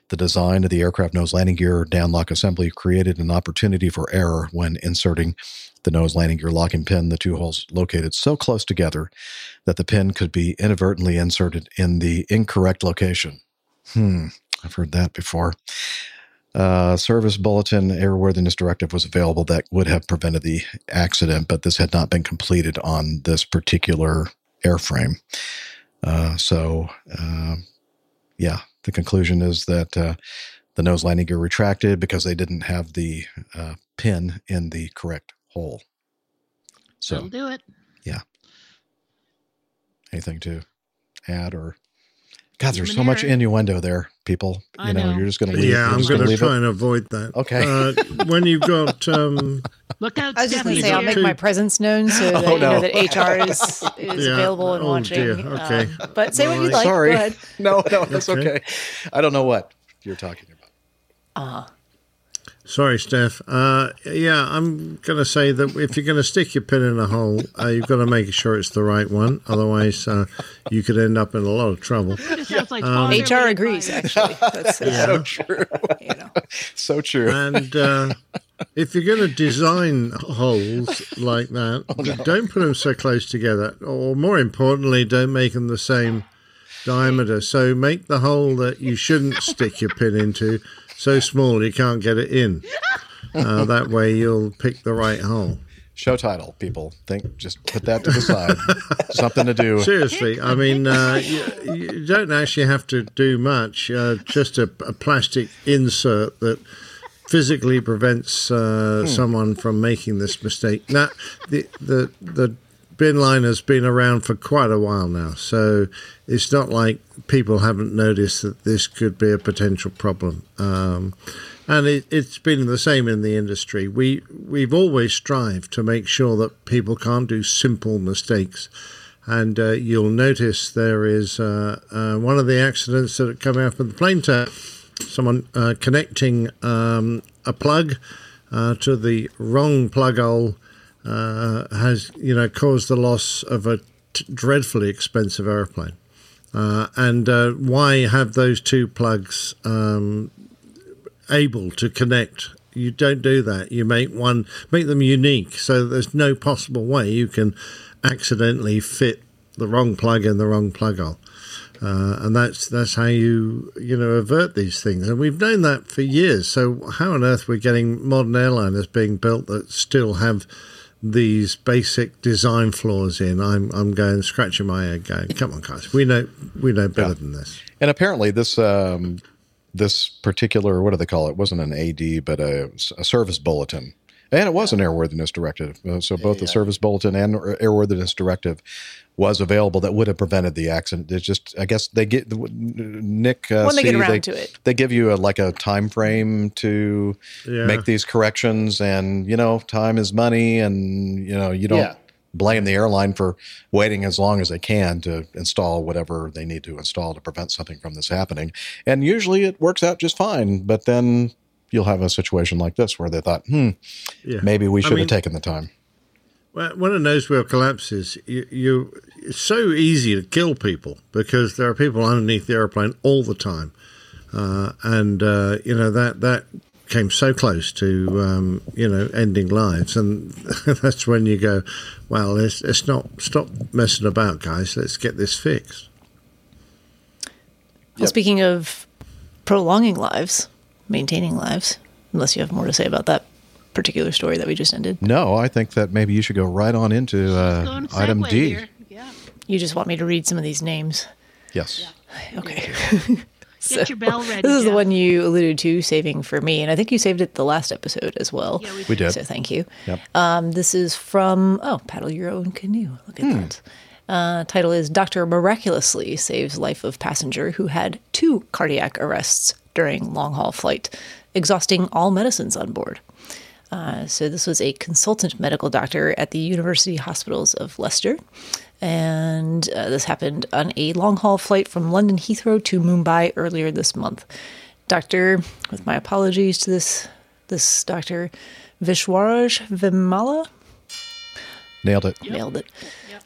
[SPEAKER 2] The design of the aircraft nose landing gear downlock assembly created an opportunity for error when inserting the nose landing gear locking pin, the two holes located so close together that the pin could be inadvertently inserted in the incorrect location. Hmm, I've heard that before uh, service bulletin airworthiness directive was available that would have prevented the accident, but this had not been completed on this particular airframe. Uh, so, uh, yeah, the conclusion is that uh, the nose landing gear retracted because they didn't have the uh, pin in the correct hole. So,
[SPEAKER 7] That'll do it. Yeah.
[SPEAKER 2] Anything to add or? God, there's so much innuendo there, people. You
[SPEAKER 7] I
[SPEAKER 2] know,
[SPEAKER 7] know.
[SPEAKER 2] you're just going to leave.
[SPEAKER 5] Yeah, I'm going
[SPEAKER 2] gonna
[SPEAKER 5] try
[SPEAKER 2] it.
[SPEAKER 5] and avoid that.
[SPEAKER 2] Okay.
[SPEAKER 5] Uh, when you've got um,
[SPEAKER 7] Look out,
[SPEAKER 9] I was just going to say, I'll make my presence known so that
[SPEAKER 2] Oh,
[SPEAKER 9] you know that HR is, is
[SPEAKER 5] Yeah.
[SPEAKER 9] available and
[SPEAKER 5] Oh,
[SPEAKER 9] watching.
[SPEAKER 5] dear. Okay.
[SPEAKER 9] Um, but say what you'd like.
[SPEAKER 2] Sorry.
[SPEAKER 9] Go ahead.
[SPEAKER 2] No, no, that's
[SPEAKER 5] Okay.
[SPEAKER 2] okay. I don't know what you're talking about.
[SPEAKER 9] Uh,
[SPEAKER 5] Sorry, Steph. Uh, yeah, I'm going to say that if you're going to stick your pin in a hole, uh, you've got to make sure it's the right one. Otherwise, uh, you could end up in a lot of trouble.
[SPEAKER 7] Like
[SPEAKER 5] Um,
[SPEAKER 9] HR agrees, actually. That's, uh,
[SPEAKER 5] Yeah.
[SPEAKER 2] So true.
[SPEAKER 9] you know.
[SPEAKER 2] So true.
[SPEAKER 5] And uh, if you're going to design holes like that, don't put them so close together. Or more importantly, don't make them the same diameter. So make the hole that you shouldn't stick your pin into so small you can't get it in. Uh, that way you'll pick the right hole.
[SPEAKER 2] Show title, people. Think just put that to the side. Something to do.
[SPEAKER 5] Seriously, I mean, uh, you, you don't actually have to do much. Uh, just a, a plastic insert that physically prevents uh, someone from making this mistake. Now, the the the bin line has been around for quite a while now, so it's not like people haven't noticed that this could be a potential problem. Um, and it, it's been the same in the industry. We we've always strived to make sure that people can't do simple mistakes. And uh, you'll notice there is uh, uh, one of the accidents that have come out of the plane tap, someone uh, connecting um, a plug uh, to the wrong plug hole uh, has you know caused the loss of a t- dreadfully expensive airplane. Uh, and uh, why have those two plugs um, able to connect? You don't do that. You make one, make them unique, so there's no possible way you can accidentally fit the wrong plug in the wrong plug hole. Uh, and that's that's how you you know avert these things. And we've known that for years. So how on earth we're getting modern airliners being built that still have these basic design flaws in? I'm I'm going scratching my head, going, come on, guys, we know we know better than this.
[SPEAKER 2] And apparently, this um, this particular what do they call it? it wasn't an AD, but a, a service bulletin, and it was an airworthiness directive. Uh, So both the service bulletin and airworthiness directive was available that would have prevented the accident. It's just, I guess they get Nick. Uh,
[SPEAKER 9] When they get
[SPEAKER 2] C,
[SPEAKER 9] around to it.
[SPEAKER 2] they give you a, like a time frame to
[SPEAKER 5] Yeah.
[SPEAKER 2] make these corrections, and you know, time is money, and you know, you don't
[SPEAKER 6] Yeah.
[SPEAKER 2] blame the airline for waiting as long as they can to install whatever they need to install to prevent something from this happening. And usually it works out just fine, but then you'll have a situation like this where they thought, hmm,
[SPEAKER 5] Yeah.
[SPEAKER 2] maybe we
[SPEAKER 5] I
[SPEAKER 2] should
[SPEAKER 5] mean-
[SPEAKER 2] have taken the time.
[SPEAKER 5] Well, when a nose wheel collapses, you, you it's so easy to kill people because there are people underneath the airplane all the time, uh, and uh, you know that that came so close to um, you know ending lives, and that's when you go, well, let's, let's not stop messing about, guys. Let's get this fixed.
[SPEAKER 9] Well, speaking of prolonging lives, maintaining lives, unless you have more to say about that particular story that we just ended,
[SPEAKER 2] No, I think that maybe you should go right on into uh,
[SPEAKER 7] Going
[SPEAKER 2] item D.
[SPEAKER 7] here. Yeah.
[SPEAKER 9] you just want me to read some of these names.
[SPEAKER 2] Yes.
[SPEAKER 9] Okay.
[SPEAKER 7] Get your bell ready.
[SPEAKER 9] This is the one you alluded to saving for me, and I think you saved it the last episode as well.
[SPEAKER 7] Yeah, we
[SPEAKER 2] We did.
[SPEAKER 9] So thank you.
[SPEAKER 2] Yep.
[SPEAKER 9] Um, this is from oh, paddle your own Kanoo. Look at
[SPEAKER 2] Hmm.
[SPEAKER 9] that. Uh, title is Doctor miraculously saves life of passenger who had two cardiac arrests during long haul flight, exhausting all medicines on board. Uh, so this was a consultant medical doctor at the University Hospitals of Leicester, and uh, this happened on a long haul flight from London Heathrow to Mumbai earlier this month. Doctor, with my apologies to this this doctor, Vishwaraj Vemala,
[SPEAKER 2] Nailed it.
[SPEAKER 9] nailed it.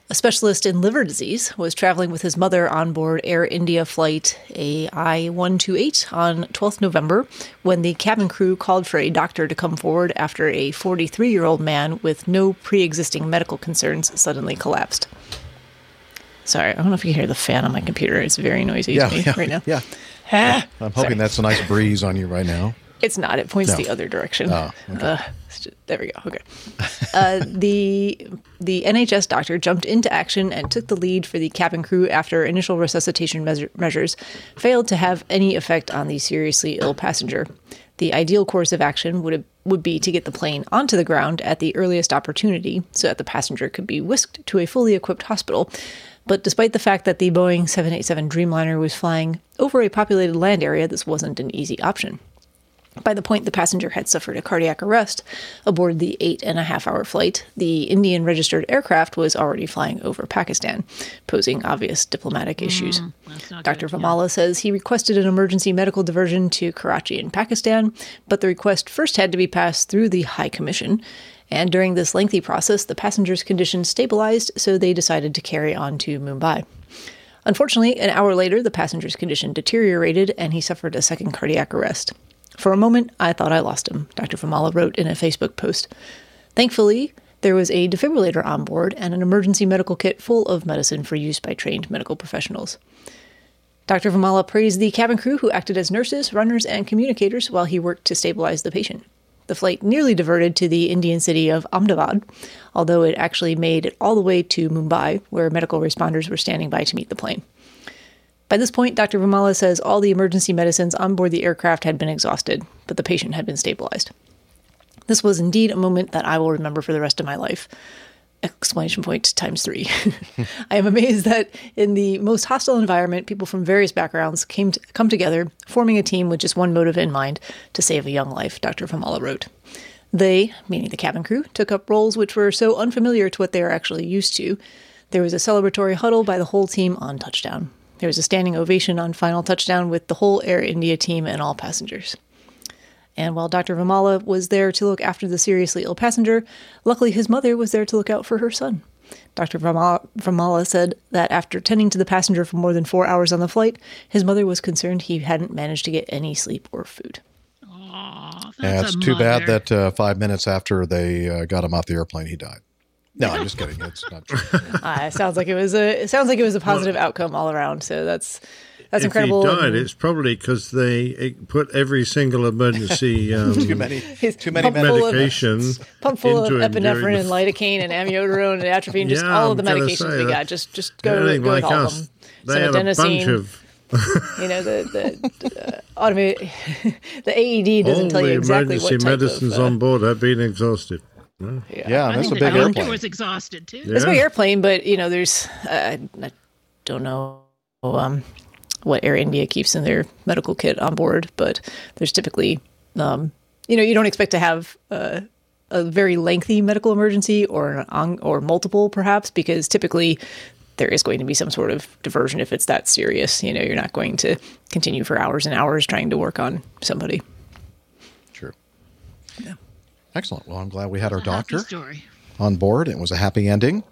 [SPEAKER 9] A specialist in liver disease was traveling with his mother on board Air India flight AI 128 on 12th November when the cabin crew called for a doctor to come forward after a 43 year old man with no pre existing medical concerns suddenly collapsed. Sorry, I don't know if you can hear the fan on my computer. It's very noisy
[SPEAKER 2] Yeah,
[SPEAKER 9] to me
[SPEAKER 2] yeah,
[SPEAKER 9] right now.
[SPEAKER 2] yeah.
[SPEAKER 9] Ah,
[SPEAKER 2] I'm hoping
[SPEAKER 9] sorry.
[SPEAKER 2] that's a nice breeze on you right now.
[SPEAKER 9] It's not. It points
[SPEAKER 2] No.
[SPEAKER 9] the other direction.
[SPEAKER 2] Oh, okay.
[SPEAKER 9] Uh, it's ju- there we go. Okay. Uh, the the NHS doctor jumped into action and took the lead for the cabin crew after initial resuscitation measure, measures failed to have any effect on the seriously ill passenger. The ideal course of action would have, would be to get the plane onto the ground at the earliest opportunity so that the passenger could be whisked to a fully equipped hospital. But despite the fact that the Boeing 787 Dreamliner was flying over a populated land area, this wasn't an easy option. By the point the passenger had suffered a cardiac arrest aboard the eight and a half hour flight, the Indian registered aircraft was already flying over Pakistan, posing obvious diplomatic issues. Dr. Vemala says he requested an emergency medical diversion to Karachi in Pakistan, but the request first had to be passed through the High Commission. And during this lengthy process, the passenger's condition stabilized, so they decided to carry on to Mumbai. Unfortunately, an hour later, the passenger's condition deteriorated and he suffered a second cardiac arrest. For a moment, I thought I lost him, Dr. Vemala wrote in a Facebook post. Thankfully, there was a defibrillator on board and an emergency medical kit full of medicine for use by trained medical professionals. Dr. Vemala praised the cabin crew who acted as nurses, runners, and communicators while he worked to stabilize the patient. The flight nearly diverted to the Indian city of Ahmedabad, although it actually made it all the way to Mumbai, where medical responders were standing by to meet the plane. By this point, Dr. Vemala says all the emergency medicines on board the aircraft had been exhausted, but the patient had been stabilized. This was indeed a moment that I will remember for the rest of my life. exclamation point times three. I am amazed that in the most hostile environment, people from various backgrounds came to come together, forming a team with just one motive in mind to save a young life, Dr. Vemala wrote. They, meaning the cabin crew, took up roles which were so unfamiliar to what they are actually used to. There was a celebratory huddle by the whole team on touchdown. There was a standing ovation on final touchdown with the whole Air India team and all passengers. And while Dr. Vemala was there to look after the seriously ill passenger, luckily his mother was there to look out for her son. Dr. Vemala Vemala said that after tending to the passenger for more than four hours on the flight, his mother was concerned he hadn't managed to get any sleep or food.
[SPEAKER 2] Yeah, it's too bad that uh, five minutes after they uh, got him off the airplane, he died. No, I'm just kidding. It's not true.
[SPEAKER 9] uh, it sounds like it was a it sounds like it was a positive outcome all around. So that's that's
[SPEAKER 5] if
[SPEAKER 9] incredible.
[SPEAKER 5] he died,
[SPEAKER 9] and-
[SPEAKER 5] it's probably because they put every single emergency um,
[SPEAKER 2] too many too many
[SPEAKER 9] pump full of-
[SPEAKER 5] medication
[SPEAKER 9] pump full of
[SPEAKER 5] into him
[SPEAKER 9] epinephrine and lidocaine and amiodarone and atropine, just
[SPEAKER 5] Yeah,
[SPEAKER 9] all of the medications
[SPEAKER 5] say
[SPEAKER 9] we got. Just just
[SPEAKER 5] They're
[SPEAKER 9] go,
[SPEAKER 5] anything
[SPEAKER 9] go with
[SPEAKER 5] like
[SPEAKER 9] all
[SPEAKER 5] us.
[SPEAKER 9] of them.
[SPEAKER 5] They have a bunch of
[SPEAKER 9] you know the the uh, automated the AED doesn't
[SPEAKER 5] all
[SPEAKER 9] tell you exactly
[SPEAKER 5] emergency
[SPEAKER 9] what type
[SPEAKER 5] medicines
[SPEAKER 9] of, uh,
[SPEAKER 5] on board have been exhausted. Yeah,
[SPEAKER 2] Yeah,
[SPEAKER 10] I
[SPEAKER 2] and that's a big
[SPEAKER 10] the
[SPEAKER 2] airplane.
[SPEAKER 10] was exhausted too.
[SPEAKER 9] It's a big airplane, but you know, there's uh, I don't know um, what Air India keeps in their medical kit on board, but there's typically, um, you know, you don't expect to have uh, a very lengthy medical emergency or on, or multiple, perhaps, because typically there is going to be some sort of diversion if it's that serious. You know, you're not going to continue for hours and hours trying to work on somebody.
[SPEAKER 2] True. Excellent. Well, I'm glad we had our
[SPEAKER 10] Happy
[SPEAKER 2] doctor on board. It was a happy ending.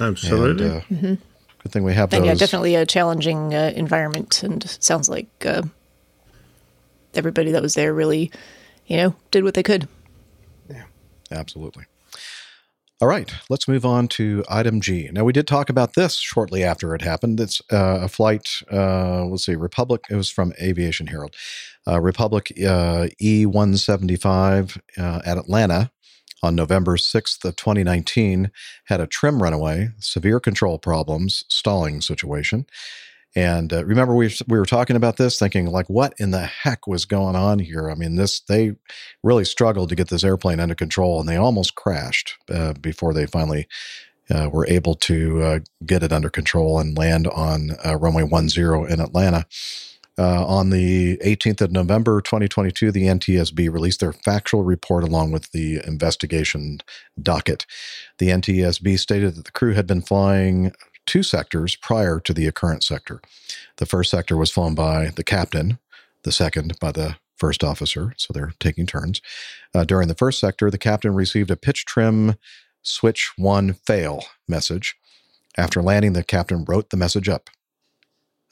[SPEAKER 5] Absolutely.
[SPEAKER 2] And, uh,
[SPEAKER 9] Mhm.
[SPEAKER 2] Good thing we have
[SPEAKER 9] And
[SPEAKER 2] those.
[SPEAKER 9] yeah, definitely a challenging uh, environment, and sounds like uh, everybody that was there really, you know, did what they could.
[SPEAKER 2] Yeah, absolutely. All right, let's move on to item G. Now, we did talk about this shortly after it happened. It's uh, a flight, uh, let's see, Republic, it was from Aviation Herald. Uh, Republic uh, E175 uh, at Atlanta on November 6th of 2019 had a trim runaway, severe control problems, stalling situation. And uh, remember, we we were talking about this, thinking like, what in the heck was going on here? I mean, this they really struggled to get this airplane under control, and they almost crashed uh, before they finally uh, were able to uh, get it under control and land on uh, runway 10 in Atlanta. Uh, on the 18th of November 2022, the NTSB released their factual report along with the investigation docket. The NTSB stated that the crew had been flying two sectors prior to the occurrence sector. The first sector was flown by the captain, the second by the first officer, so they're taking turns. Uh, during the first sector, the captain received a pitch trim switch one fail message. After landing, the captain wrote the message up.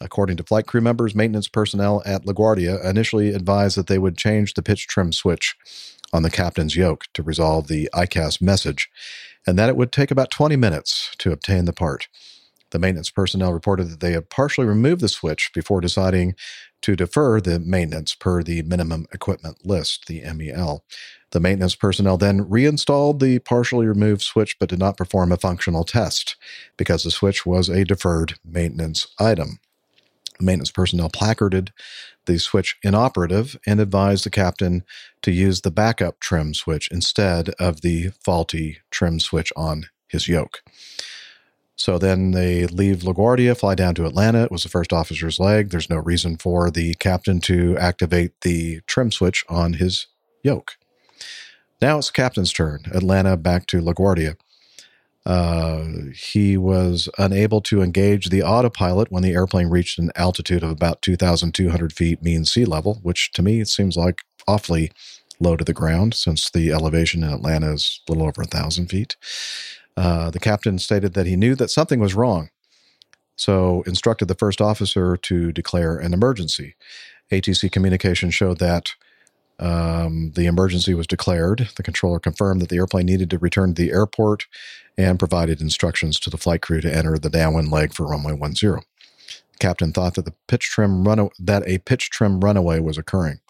[SPEAKER 2] According to flight crew members, maintenance personnel at LaGuardia initially advised that they would change the pitch trim switch on the captain's yoke to resolve the EICAS message, and that it would take about 20 minutes to obtain the part. The maintenance personnel reported that they had partially removed the switch before deciding to defer the maintenance per the minimum equipment list, the MEL. The maintenance personnel then reinstalled the partially removed switch but did not perform a functional test because the switch was a deferred maintenance item. Maintenance personnel placarded the switch inoperative and advised the captain to use the backup trim switch instead of the faulty trim switch on his yoke. So then they leave LaGuardia, fly down to Atlanta. It was the first officer's leg. There's no reason for the captain to activate the trim switch on his yoke. Now it's the captain's turn. Atlanta back to LaGuardia. Uh, he was unable to engage the autopilot when the airplane reached an altitude of about 2,200 feet mean sea level, which to me seems like awfully low to the ground since the elevation in Atlanta is a little over a thousand feet. Uh, the captain stated that he knew that something was wrong, so instructed the first officer to declare an emergency. ATC communication showed that um, the emergency was declared. The controller confirmed that the airplane needed to return to the airport and provided instructions to the flight crew to enter the downwind leg for runway 10. The captain thought that the pitch trim run that a pitch trim runaway was occurring.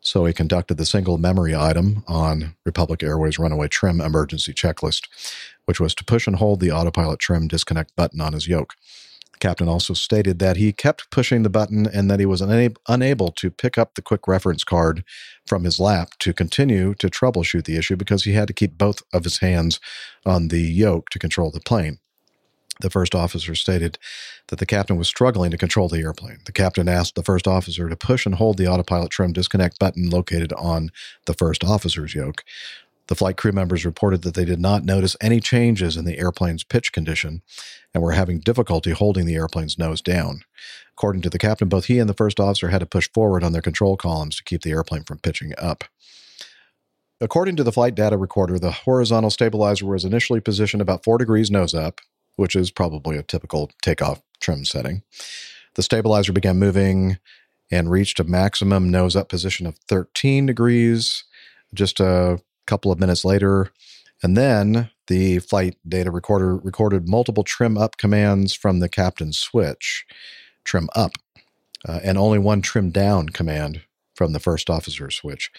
[SPEAKER 2] So he conducted the single memory item on Republic Airways runaway trim emergency checklist, which was to push and hold the autopilot trim disconnect button on his yoke. Captain also stated that he kept pushing the button and that he was unab- unable to pick up the quick reference card from his lap to continue to troubleshoot the issue because he had to keep both of his hands on the yoke to control the plane. The first officer stated that the captain was struggling to control the airplane. The captain asked the first officer to push and hold the autopilot trim disconnect button located on the first officer's yoke. The flight crew members reported that they did not notice any changes in the airplane's pitch condition and were having difficulty holding the airplane's nose down. According to the captain, both he and the first officer had to push forward on their control columns to keep the airplane from pitching up. According to the flight data recorder, the horizontal stabilizer was initially positioned about four degrees nose up, which is probably a typical takeoff trim setting. The stabilizer began moving and reached a maximum nose up position of 13 degrees just a couple of minutes later. And then the flight data recorder recorded multiple trim up commands from the captain's switch, trim up, uh, and only one trim down command from the first officer's switch.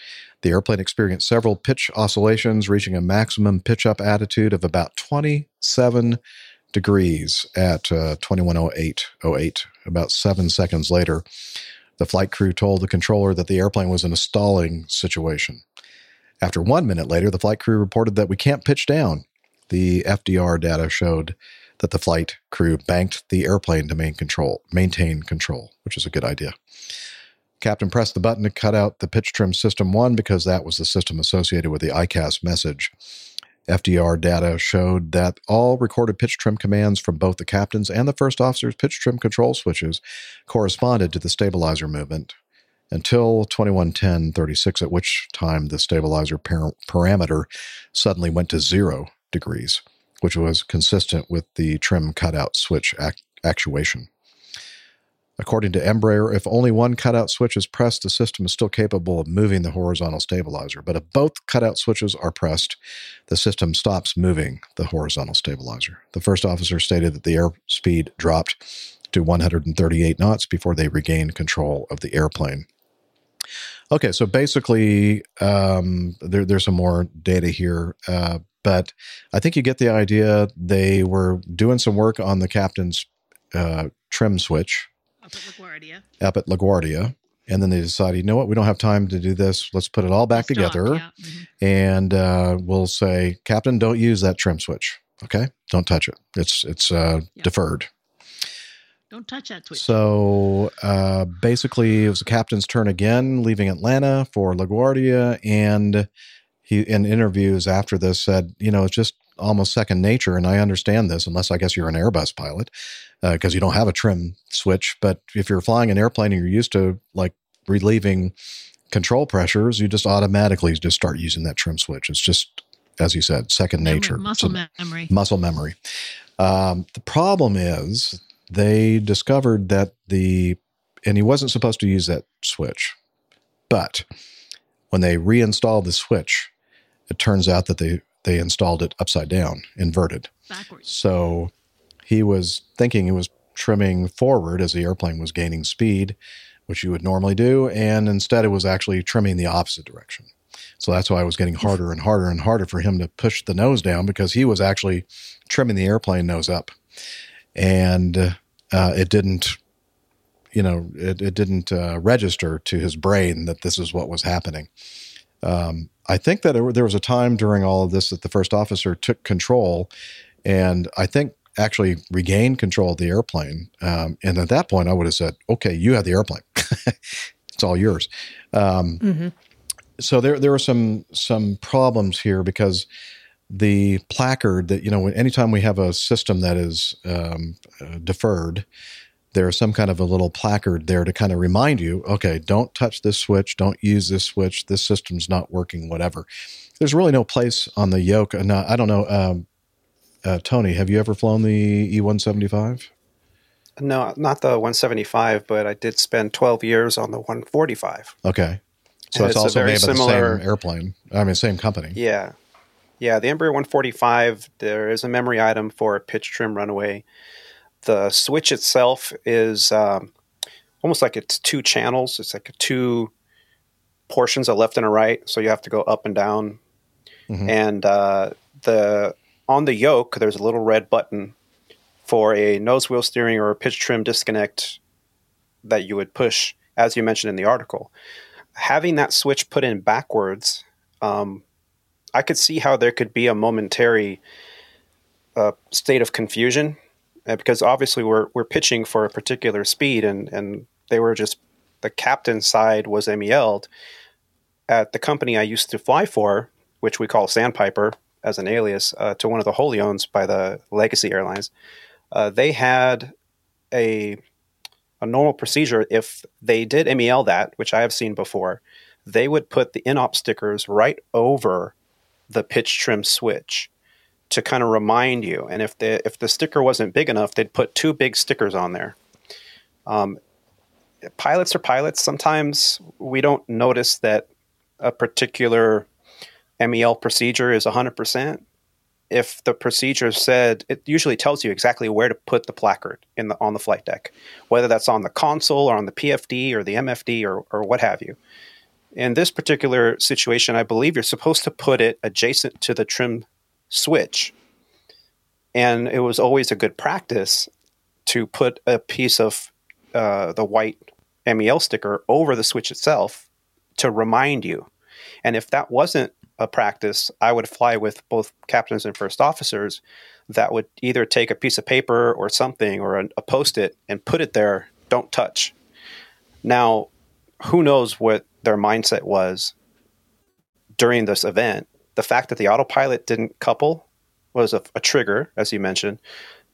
[SPEAKER 2] The airplane experienced several pitch oscillations, reaching a maximum pitch up attitude of about 27 degrees at uh, 210808. About seven seconds later, the flight crew told the controller that the airplane was in a stalling situation. After one minute later, the flight crew reported that we can't pitch down. The FDR data showed that the flight crew banked the airplane to main control, maintain control, which is a good idea. Captain pressed the button to cut out the pitch trim system one because that was the system associated with the EICAS message. FDR data showed that all recorded pitch trim commands from both the captain's and the first officer's pitch trim control switches corresponded to the stabilizer movement until 211036, at which time the stabilizer par- parameter suddenly went to zero degrees, which was consistent with the trim cutout switch ac- actuation. According to Embraer, if only one cutout switch is pressed, the system is still capable of moving the horizontal stabilizer. But if both cutout switches are pressed, the system stops moving the horizontal stabilizer. The first officer stated that the airspeed dropped to 138 knots before they regained control of the airplane. Okay, so basically, um, there, there's some more data here, uh, but I think you get the idea. They were doing some work on the captain's uh, trim switch
[SPEAKER 7] Up at LaGuardia.
[SPEAKER 2] up at LaGuardia. And then they decided, you know what, we don't have time to do this. Let's put it all back together. And uh, we'll say, Captain, don't use that trim switch. Okay? Don't touch it. It's it's uh, deferred.
[SPEAKER 7] Don't touch that switch.
[SPEAKER 2] So uh, basically, it was the captain's turn again, leaving Atlanta for LaGuardia. And he, in interviews after this, said, you know, it's just almost second nature. And I understand this, unless I guess you're an Airbus pilot, because you don't have a trim switch. But if you're flying an airplane and you're used to like relieving control pressures, you just automatically just start using that trim switch. It's just, as you said, second
[SPEAKER 7] Memory-
[SPEAKER 2] nature.
[SPEAKER 7] muscle
[SPEAKER 2] So-
[SPEAKER 7] memory.
[SPEAKER 2] Muscle memory. Um, the problem is they discovered that the, and he wasn't supposed to use that switch, but when they reinstalled the switch, it turns out that they they installed it upside down, inverted.
[SPEAKER 7] Backwards.
[SPEAKER 2] So he was thinking he was trimming forward as the airplane was gaining speed, which you would normally do, and instead it was actually trimming the opposite direction. So that's why it was getting harder and harder and harder for him to push the nose down because he was actually trimming the airplane nose up, and uh, uh, it didn't. You know, it, it didn't uh, register to his brain that this is what was happening. Um, I think that it, there was a time during all of this that the first officer took control, and I think actually regained control of the airplane. Um, and at that point, I would have said, "Okay, you have the airplane; it's all yours." Um, So there, there were some some problems here because the placard that you know, anytime we have a system that is um, uh, deferred, there's some kind of a little placard there to kind of remind you, okay, don't touch this switch, don't use this switch, this system's not working, whatever. There's really no place on the yoke. And uh, I don't know, um, uh, Tony, have you ever flown the E175?
[SPEAKER 8] No, not the 175, but I did spend 12 years on the 145.
[SPEAKER 2] Okay, so it's
[SPEAKER 8] it's a
[SPEAKER 2] also
[SPEAKER 8] very
[SPEAKER 2] made by the
[SPEAKER 8] similar-
[SPEAKER 2] same airplane. I mean, same company.
[SPEAKER 8] Yeah. Yeah, the Embraer 145, there is a memory item for a pitch trim runaway. The switch itself is um, almost like it's two channels. It's like two portions, a left and a right. So you have to go up and down.
[SPEAKER 2] Mhm.
[SPEAKER 8] And uh, the on the yoke, there's a little red button for a nose wheel steering or a pitch trim disconnect that you would push, as you mentioned in the article. Having that switch put in backwards, um, I could see how there could be a momentary uh, state of confusion uh, because obviously we're we're pitching for a particular speed and and they were just the captain side was MEL'd at the company I used to fly for, which we call Sandpiper as an alias uh, to one of the wholly owns by the Legacy Airlines. Uh, they had a a normal procedure if they did MEL that, which I have seen before, they would put the in-op stickers right over the pitch trim switch to kind of remind you. And if the if the sticker wasn't big enough, they'd put two big stickers on there. Um, pilots are pilots. Sometimes we don't notice that a particular MEL procedure is 100%. If the procedure said, it usually tells you exactly where to put the placard in the on the flight deck, whether that's on the console or on the PFD or the MFD or, or what have you. In this particular situation, I believe you're supposed to put it adjacent to the trim switch. And it was always a good practice to put a piece of uh, the white MEL sticker over the switch itself to remind you. And if that wasn't a practice, I would fly with both captains and first officers that would either take a piece of paper or something or a, a post it and put it there, don't touch. Now, who knows what their mindset was during this event? The fact that the autopilot didn't couple was a, a trigger, as you mentioned.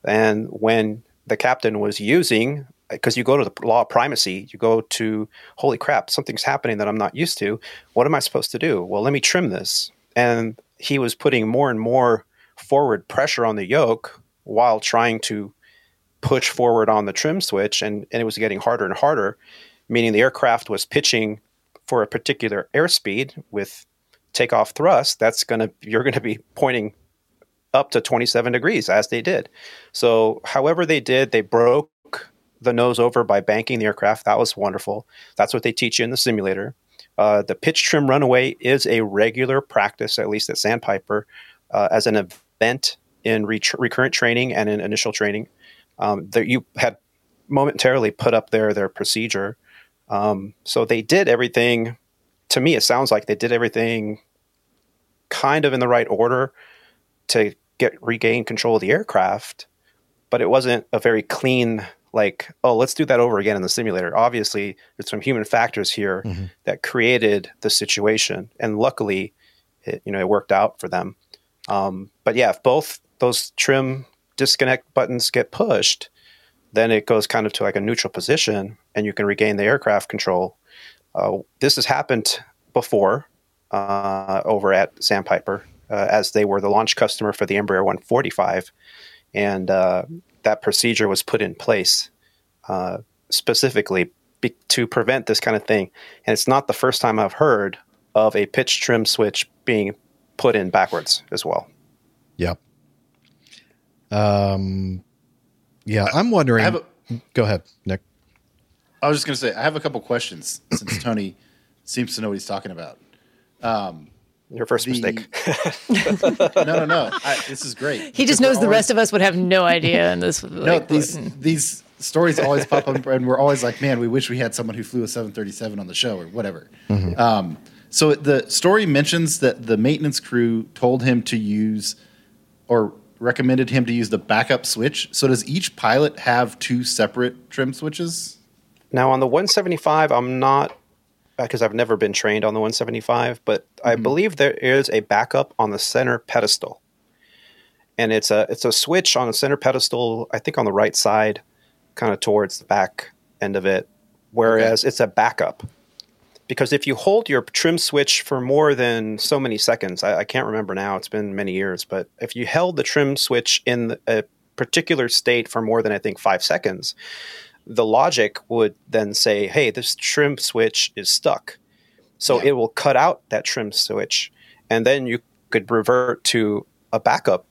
[SPEAKER 8] And when the captain was using because you go to the law of primacy, you go to, holy crap, something's happening that I'm not used to. What am I supposed to do? Well, let me trim this. And he was putting more and more forward pressure on the yoke while trying to push forward on the trim switch. And, and it was getting harder and harder, meaning the aircraft was pitching for a particular airspeed with takeoff thrust. That's going to, you're going to be pointing up to 27 degrees as they did. So, however, they did, they broke the nose over by banking the aircraft. That was wonderful. That's what they teach you in the simulator. Uh, the pitch trim runaway is a regular practice, at least at Sandpiper, uh, as an event in re- recurrent training and in initial training. Um, that you had momentarily put up there their procedure. Um, so they did everything. To me, it sounds like they did everything kind of in the right order to get regain control of the aircraft, but it wasn't a very clean like, oh, let's do that over again in the simulator. Obviously, there's some human factors here mm-hmm. that created the situation, and luckily, it, you know, it worked out for them. Um, but yeah, if both those trim disconnect buttons get pushed, then it goes kind of to like a neutral position, and you can regain the aircraft control. Uh, this has happened before uh, over at Sandpiper, uh, as they were the launch customer for the Embraer 145, and uh, that procedure was put in place uh, specifically be- to prevent this kind of thing. And it's not the first time I've heard of a pitch trim switch being put in backwards as well.
[SPEAKER 2] Yep. Um, yeah, I'm wondering. A, go ahead, Nick.
[SPEAKER 6] I was just going to say I have a couple questions since Tony seems to know what he's talking about. Um,
[SPEAKER 8] your first the, mistake.
[SPEAKER 6] no, no, no. I, this is great.
[SPEAKER 9] He just knows the always, rest of us would have no idea. And this, like,
[SPEAKER 6] no, these these stories always pop up, and we're always like, man, we wish we had someone who flew a 737 on the show or whatever. Mm-hmm. Um, so the story mentions that the maintenance crew told him to use or recommended him to use the backup switch. So does each pilot have two separate trim switches?
[SPEAKER 8] Now on the 175, I'm not because I've never been trained on the 175, but mm-hmm. I believe there is a backup on the center pedestal. And it's a it's a switch on the center pedestal, I think on the right side, kind of towards the back end of it, whereas okay. it's a backup. Because if you hold your trim switch for more than so many seconds, I, I can't remember now, it's been many years, but if you held the trim switch in a particular state for more than I think five seconds, the logic would then say, hey, this trim switch is stuck. So yeah. it will cut out that trim switch. And then you could revert to a backup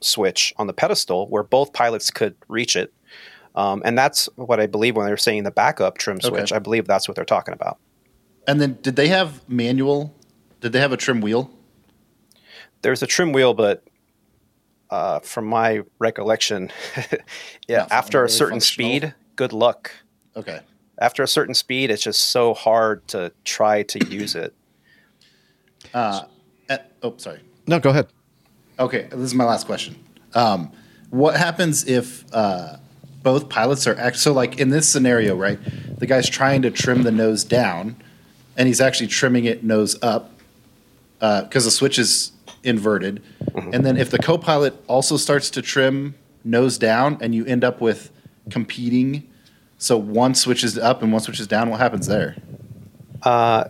[SPEAKER 8] switch on the pedestal where both pilots could reach it. Um, and that's what I believe when they're saying the backup trim switch. Okay. I believe that's what they're talking about.
[SPEAKER 6] And then did they have manual? Did they have a trim wheel?
[SPEAKER 8] There's a trim wheel, but uh, from my recollection, yeah, after a certain
[SPEAKER 6] functional?
[SPEAKER 8] speed, good luck.
[SPEAKER 6] Okay.
[SPEAKER 8] After a certain speed, it's just so hard to try to use it.
[SPEAKER 6] Uh, eh, oh, sorry.
[SPEAKER 2] No, go ahead.
[SPEAKER 6] Okay, this is my last question. Um, what happens if uh, both pilots are act- so like in this scenario, right? The guy's trying to trim the nose down, and he's actually trimming it nose up because the switch is inverted. And then if the co-pilot also starts to trim nose down, and you end up with competing, so one switches up and one switches down, what happens there?
[SPEAKER 8] Uh,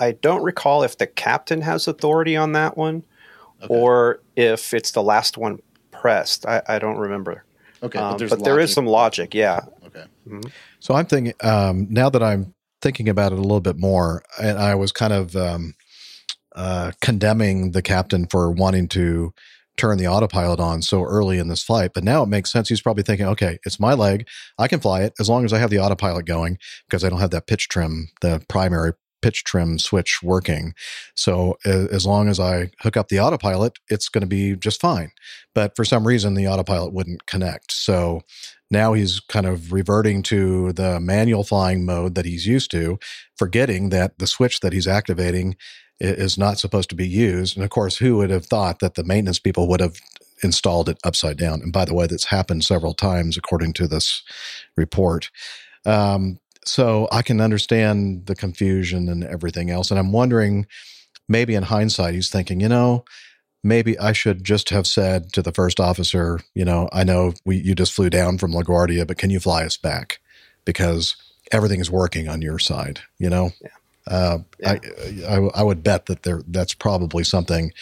[SPEAKER 8] I don't recall if the captain has authority on that one, or if it's the last one pressed. I, I don't remember.
[SPEAKER 6] Okay, but
[SPEAKER 8] Um,
[SPEAKER 6] there's
[SPEAKER 8] but there is
[SPEAKER 6] logic.
[SPEAKER 8] some logic. Yeah.
[SPEAKER 6] Okay.
[SPEAKER 2] So I'm thinking um, now that I'm thinking about it a little bit more, and I was kind of um, uh, condemning the captain for wanting to turn the autopilot on so early in this flight. But now it makes sense. He's probably thinking, okay, it's my leg. I can fly it as long as I have the autopilot going because I don't have that pitch trim, the primary pitch trim switch working. So as long as I hook up the autopilot, it's going to be just fine. But for some reason, the autopilot wouldn't connect. So now he's kind of reverting to the manual flying mode that he's used to, forgetting that the switch that he's activating is not supposed to be used. And of course, who would have thought that the maintenance people would have installed it upside down? And by the way, that's happened several times according to this report. Um, so I can understand the confusion and everything else. And I'm wondering, maybe in hindsight, he's thinking, you know, maybe I should just have said to the first officer, you know, I know we you just flew down from LaGuardia, but can you fly us back? Because everything is working on your side, you know? Uh, I, I I would bet that there that's probably something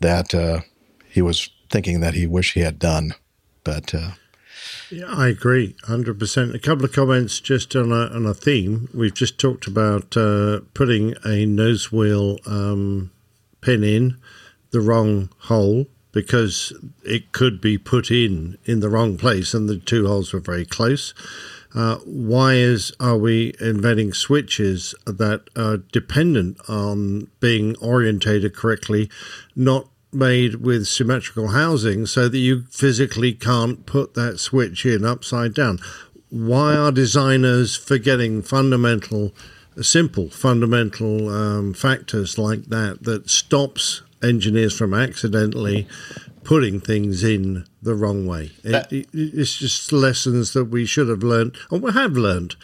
[SPEAKER 2] that uh, he was thinking that he wish he had done, but uh,
[SPEAKER 5] Yeah, I agree, hundred percent. A couple of comments just on a on a theme. We've just talked about uh, putting a nose wheel um, pin in the wrong hole because it could be put in in the wrong place, and the two holes were very close. Uh, why is are we inventing switches that are dependent on being orientated correctly, not made with symmetrical housing, so that you physically can't put that switch in upside down? Why are designers forgetting fundamental, simple fundamental um, factors like that that stops engineers from accidentally putting things in the wrong way.
[SPEAKER 6] That-
[SPEAKER 5] it- it's just lessons that we should have learned, or we have learned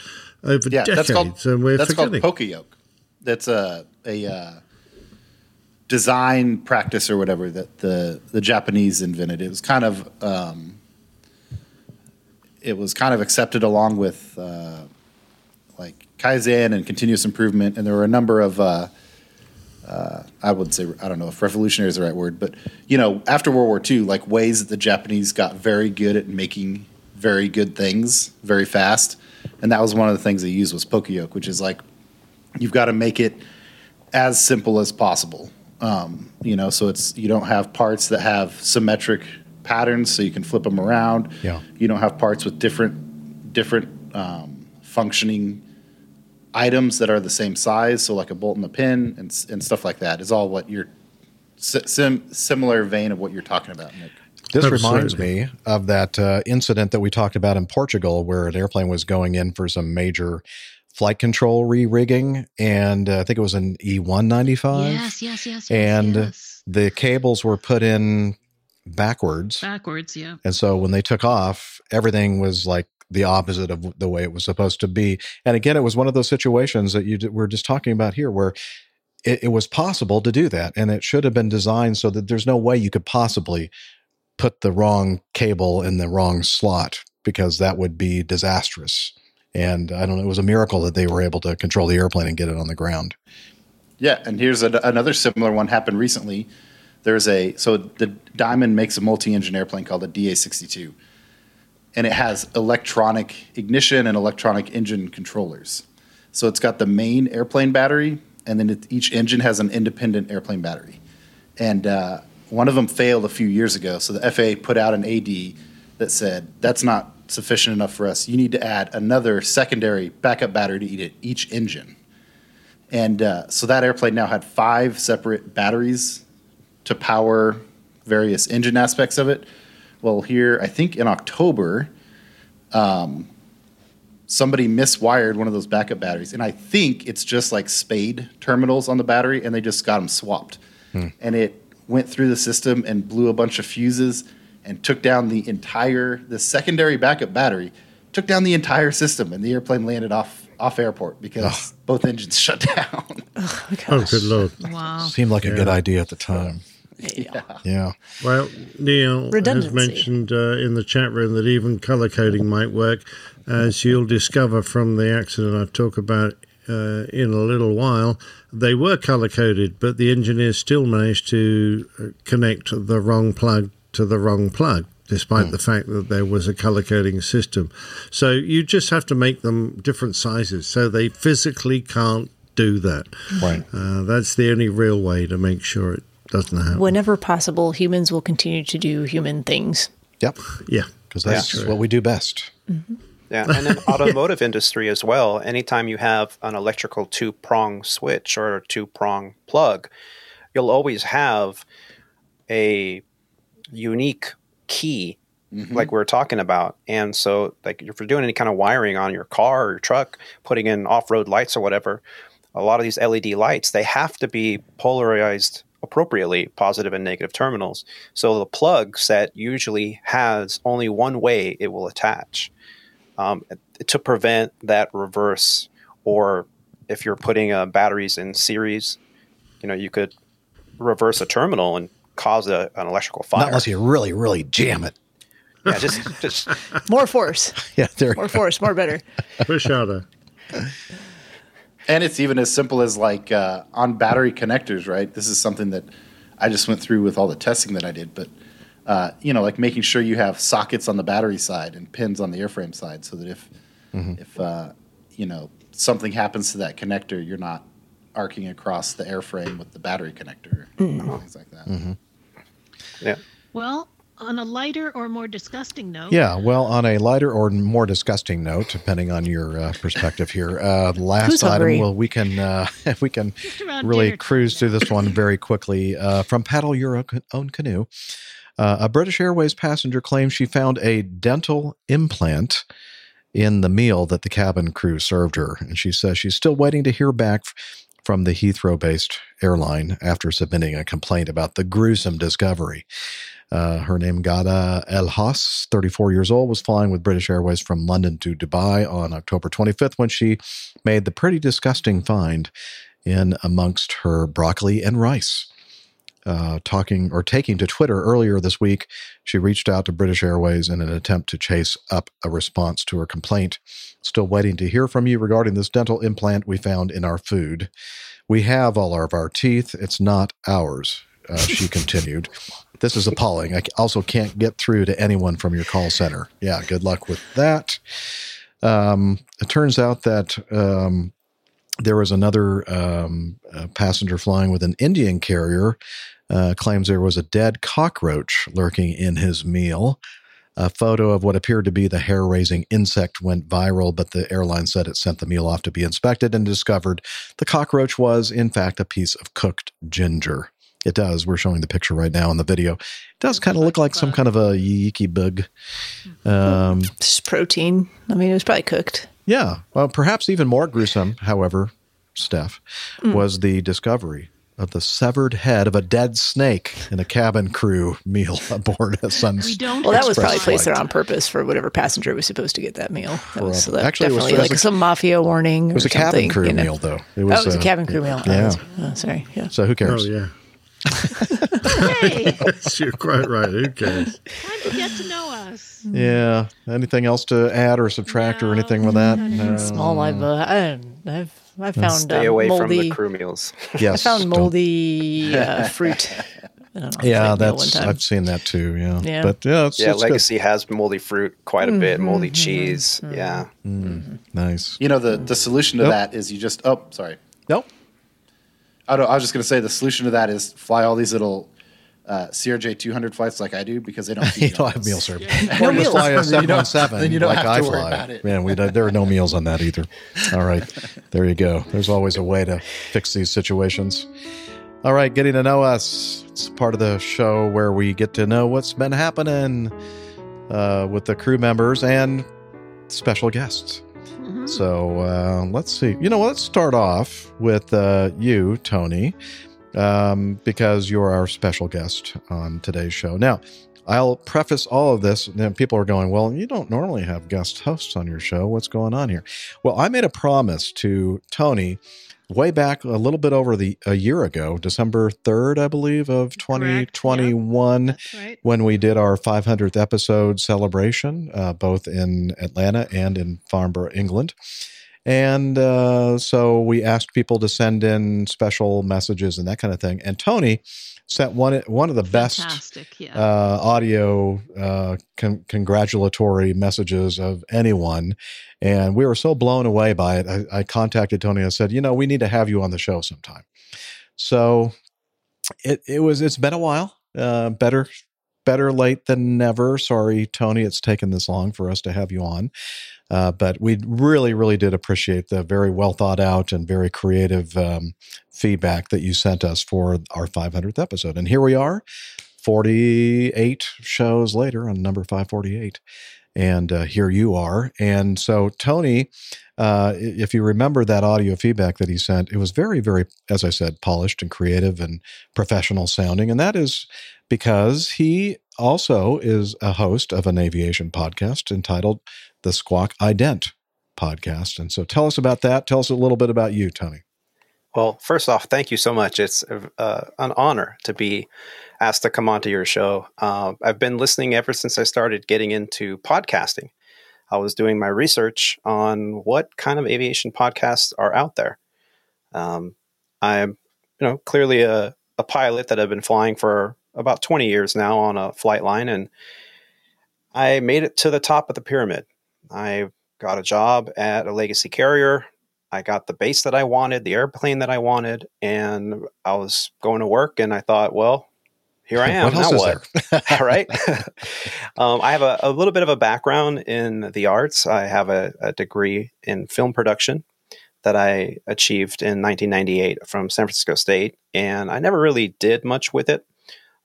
[SPEAKER 5] over
[SPEAKER 6] Yeah,
[SPEAKER 5] decades,
[SPEAKER 6] that's called
[SPEAKER 5] and we're
[SPEAKER 6] that's
[SPEAKER 5] forgetting.
[SPEAKER 6] called poka-yoke. That's a a uh, design practice or whatever that the the Japanese invented. It was kind of um, it was kind of accepted along with uh, like kaizen and continuous improvement, and there were a number of. Uh, uh, I would say I don't know if revolutionary is the right word, but you know, after World War II, like ways that the Japanese got very good at making very good things very fast, and that was one of the things they used was poka-yoke, which is like you've got to make it as simple as possible. Um, you know, so it's you don't have parts that have symmetric patterns, so you can flip them around.
[SPEAKER 2] Yeah.
[SPEAKER 6] You don't have parts with different different um, functioning items that are the same size, so like a bolt and a pin and and stuff like that is all what you're sim, similar vein of what you're talking about, Nick.
[SPEAKER 2] This reminds me of that uh, incident that we talked about in Portugal, where an airplane was going in for some major flight control re-rigging, and uh, I think it was an E195.
[SPEAKER 10] Yes, yes, yes, yes,
[SPEAKER 2] and
[SPEAKER 10] yes.
[SPEAKER 2] the cables were put in backwards,
[SPEAKER 10] Backwards, yeah.
[SPEAKER 2] and so when they took off, everything was like the opposite of the way it was supposed to be. And again, it was one of those situations that you d- were just talking about here, where it, it was possible to do that, and it should have been designed so that there's no way you could possibly put the wrong cable in the wrong slot because that would be disastrous. And I don't know, it was a miracle that they were able to control the airplane and get it on the ground.
[SPEAKER 6] Yeah, and here's a, another similar one happened recently. There's a so the Diamond makes a multi-engine airplane called the DA62, and it has electronic ignition and electronic engine controllers. So it's got the main airplane battery, and then it, each engine has an independent airplane battery. And uh, one of them failed a few years ago, so the FAA put out an AD that said that's not sufficient enough for us. You need to add another secondary backup battery to each- engine. And uh, so that airplane now had five separate batteries to power various engine aspects of it. Well, here I think in October, um, somebody miswired one of those backup batteries, and I think it's just like spade terminals on the battery, and they just got them swapped, and it went through the system and blew a bunch of fuses and took down the entire the secondary backup battery, took down the entire system, and the airplane landed off off airport because both engines shut down.
[SPEAKER 5] Oh, good lord.
[SPEAKER 7] Wow.
[SPEAKER 2] Seemed like a good idea at the time.
[SPEAKER 6] Yeah.
[SPEAKER 2] Yeah.
[SPEAKER 5] Well, Neil has mentioned uh, in the chat room that even color coding might work, as you'll discover from the accident I talk about uh, in a little while. They were color coded, but the engineers still managed to uh, connect the wrong plug to the wrong plug. Despite the fact that there was a color coding system. So you just have to make them different sizes so they physically can't do that.
[SPEAKER 2] Right.
[SPEAKER 5] Uh, that's the only real way to make sure it doesn't happen.
[SPEAKER 9] Whenever possible, humans will continue to do human things.
[SPEAKER 2] Yep.
[SPEAKER 5] Yeah.
[SPEAKER 2] Because that's
[SPEAKER 5] Yeah.
[SPEAKER 2] what we do best. Mm-hmm.
[SPEAKER 8] Yeah, and then automotive industry as well. Anytime you have an electrical two prong switch or a two prong plug, you'll always have a unique key, mm-hmm. like we're talking about. And so, like if you're doing any kind of wiring on your car or your truck, putting in off road lights or whatever, a lot of these LED lights they have to be polarized appropriately, positive and negative terminals. So the plug set usually has only one way it will attach um, to prevent that reverse or if you're putting uh, batteries in series you know you could reverse a terminal and cause a, an electrical fire
[SPEAKER 2] Not unless you really, really jam it.
[SPEAKER 8] yeah just just
[SPEAKER 9] More force,
[SPEAKER 2] Yeah, there.
[SPEAKER 9] more force, more better.
[SPEAKER 5] Push harder.
[SPEAKER 6] And it's even as simple as like uh, on battery connectors, right? This is something that I just went through with all the testing that I did, but uh, you know, like making sure you have sockets on the battery side and pins on the airframe side, so that if if uh, you know something happens to that connector, you're not arcing across the airframe with the battery connector, and things like that.
[SPEAKER 8] yeah
[SPEAKER 7] Well, on a lighter or more disgusting note,
[SPEAKER 2] Yeah, well, on a lighter or more disgusting note, depending on your uh, perspective here, uh, last
[SPEAKER 9] Who's
[SPEAKER 2] item.
[SPEAKER 9] hungry?
[SPEAKER 2] Well, we can uh, we can really cruise through this one very quickly. Uh, from Paddle Your Own- Own Kanoo, uh, a British Airways passenger claims she found a dental implant in the meal that the cabin crew served her, and she says she's still waiting to hear back f- from the Heathrow-based airline after submitting a complaint about the gruesome discovery. Uh, her name, Gada El Haas, 34 years old, was flying with British Airways from London to Dubai on October 25th when she made the pretty disgusting find in amongst her broccoli and rice. Uh, talking or taking to Twitter earlier this week, she reached out to British Airways in an attempt to chase up a response to her complaint. Still waiting to hear from you regarding this dental implant we found in our food. We have all of our teeth. It's not ours, uh, she continued. This is appalling. I also can't get through to anyone from your call center. Yeah, good luck with that. Um, it turns out that um, there was another um, uh, passenger flying with an Indian carrier. Uh, claims there was a dead cockroach lurking in his meal. A photo of what appeared to be the hair raising insect went viral, but the airline said it sent the meal off to be inspected and discovered the cockroach was, in fact, a piece of cooked ginger. It does. We're showing the picture right now in the video. It does kind of look like some kind of a yeeky bug. Um,
[SPEAKER 9] Just protein. I mean, it was probably cooked.
[SPEAKER 2] yeah. Well, perhaps even more gruesome, however, Steph, was the discovery of the severed head of a dead snake in a cabin crew meal aboard a Sun.
[SPEAKER 7] we don't.
[SPEAKER 9] Well, that was
[SPEAKER 2] Express
[SPEAKER 9] probably placed there on purpose for whatever passenger was supposed to get that meal. That was
[SPEAKER 2] Probably.
[SPEAKER 9] that
[SPEAKER 2] Actually, was-
[SPEAKER 9] definitely
[SPEAKER 2] it was
[SPEAKER 9] like
[SPEAKER 2] a-
[SPEAKER 9] some mafia warning.
[SPEAKER 2] It was
[SPEAKER 9] or
[SPEAKER 2] a cabin crew
[SPEAKER 9] you know.
[SPEAKER 2] meal, though. It
[SPEAKER 9] oh,
[SPEAKER 2] was,
[SPEAKER 9] it was a
[SPEAKER 2] uh,
[SPEAKER 9] cabin crew meal. Oh,
[SPEAKER 2] yeah.
[SPEAKER 9] that's- oh, sorry. Yeah.
[SPEAKER 2] So who
[SPEAKER 5] Oh,
[SPEAKER 2] cares?
[SPEAKER 5] yeah.
[SPEAKER 7] Hey,
[SPEAKER 5] You're quite right. Who cares?
[SPEAKER 7] time to get to know us.
[SPEAKER 2] Yeah. Anything else to add or subtract or anything with that? No.
[SPEAKER 9] Small live. Uh, I, I've I found
[SPEAKER 8] stay
[SPEAKER 9] uh,
[SPEAKER 8] away
[SPEAKER 9] moldy.
[SPEAKER 8] from the crew meals
[SPEAKER 2] Yes.
[SPEAKER 9] I found moldy uh, fruit. Know.
[SPEAKER 2] Yeah,
[SPEAKER 9] It's like meal
[SPEAKER 2] that's
[SPEAKER 9] one.
[SPEAKER 2] I've seen that too. Yeah.
[SPEAKER 9] Yeah.
[SPEAKER 2] But yeah, it's,
[SPEAKER 8] yeah
[SPEAKER 2] it's good.
[SPEAKER 8] legacy has moldy fruit quite a bit moldy cheese yeah
[SPEAKER 2] Nice.
[SPEAKER 6] You know, the the solution to
[SPEAKER 2] Nope.
[SPEAKER 6] that is you just oh sorry.
[SPEAKER 2] Nope.
[SPEAKER 6] I, don't, I was just going to say the solution to that is fly all these little uh, CRJ 200 flights like I do because they don't feed
[SPEAKER 2] You
[SPEAKER 6] you
[SPEAKER 2] don't have
[SPEAKER 6] those.
[SPEAKER 2] meal service.
[SPEAKER 9] No
[SPEAKER 2] or just
[SPEAKER 9] meals.
[SPEAKER 2] fly a
[SPEAKER 6] you don't-
[SPEAKER 2] 717
[SPEAKER 6] then you don't
[SPEAKER 2] like
[SPEAKER 6] have
[SPEAKER 2] I
[SPEAKER 6] to worry
[SPEAKER 2] fly.
[SPEAKER 6] about it.
[SPEAKER 2] Man, we don't- there are no meals on that either. All right. There you go. There's always a way to fix these situations. All right, getting to know us. It's part of the show where we get to know what's been happening uh, with the crew members and special guests.
[SPEAKER 7] Mm-hmm.
[SPEAKER 2] So uh, let's see. You know, let's start off with uh, you, Tony, um, because you're our special guest on today's show. Now, I'll preface all of this. And people are going, well, you don't normally have guest hosts on your show. What's going on here? Well, I made a promise to Tony way back a little bit over the a year ago, December 3rd, I believe, of 2021,
[SPEAKER 7] right.
[SPEAKER 2] when we did our 500th episode celebration, uh, both in Atlanta and in Farnborough, England. And uh, so we asked people to send in special messages and that kind of thing. And Tony sent one one of the best
[SPEAKER 7] yeah.
[SPEAKER 2] uh, audio uh, con- congratulatory messages of anyone, and we were so blown away by it. I, I contacted Tony and said, "You know, we need to have you on the show sometime." So it it was it's been a while. Uh, better better late than never. Sorry, Tony, it's taken this long for us to have you on. Uh, but we really, really did appreciate the very well thought out and very creative um, feedback that you sent us for our 500th episode. And here we are, 48 shows later on number 548. And uh, here you are. And so, Tony, uh, if you remember that audio feedback that he sent, it was very, very, as I said, polished and creative and professional sounding. And that is because he also is a host of an aviation podcast entitled the Squawk Ident podcast. And so tell us about that. Tell us a little bit about you, Tony.
[SPEAKER 8] Well, first off, thank you so much. It's uh, an honor to be asked to come onto your show. Uh, I've been listening ever since I started getting into podcasting. I was doing my research on what kind of aviation podcasts are out there. Um, I'm, you know, clearly a, a pilot that I've been flying for about 20 years now on a flight line, and I made it to the top of the pyramid. I got a job at a legacy carrier. I got the base that I wanted, the airplane that I wanted, and I was going to work. And I thought, well, here I am.
[SPEAKER 2] What
[SPEAKER 8] now
[SPEAKER 2] is
[SPEAKER 8] what?
[SPEAKER 2] there?
[SPEAKER 8] right? um, I have a, a little bit of a background in the arts. I have a, a degree in film production that I achieved in 1998 from San Francisco State, and I never really did much with it.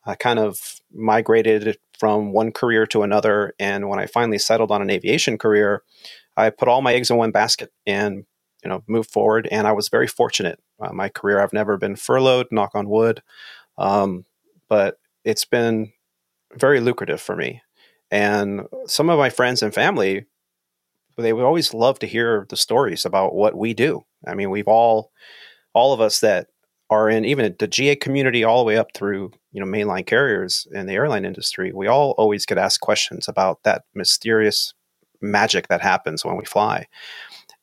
[SPEAKER 8] I kind of migrated from one career to another, and when I finally settled on an aviation career, I put all my eggs in one basket and you know moved forward. And I was very fortunate. Uh, my career, I've never been furloughed, knock on wood, um, but it's been very lucrative for me. And some of my friends and family, they would always love to hear the stories about what we do. I mean, we've all, all of us that are in even the GA community, all the way up through you know mainline carriers in the airline industry, we all always get asked questions about that mysterious magic that happens when we fly.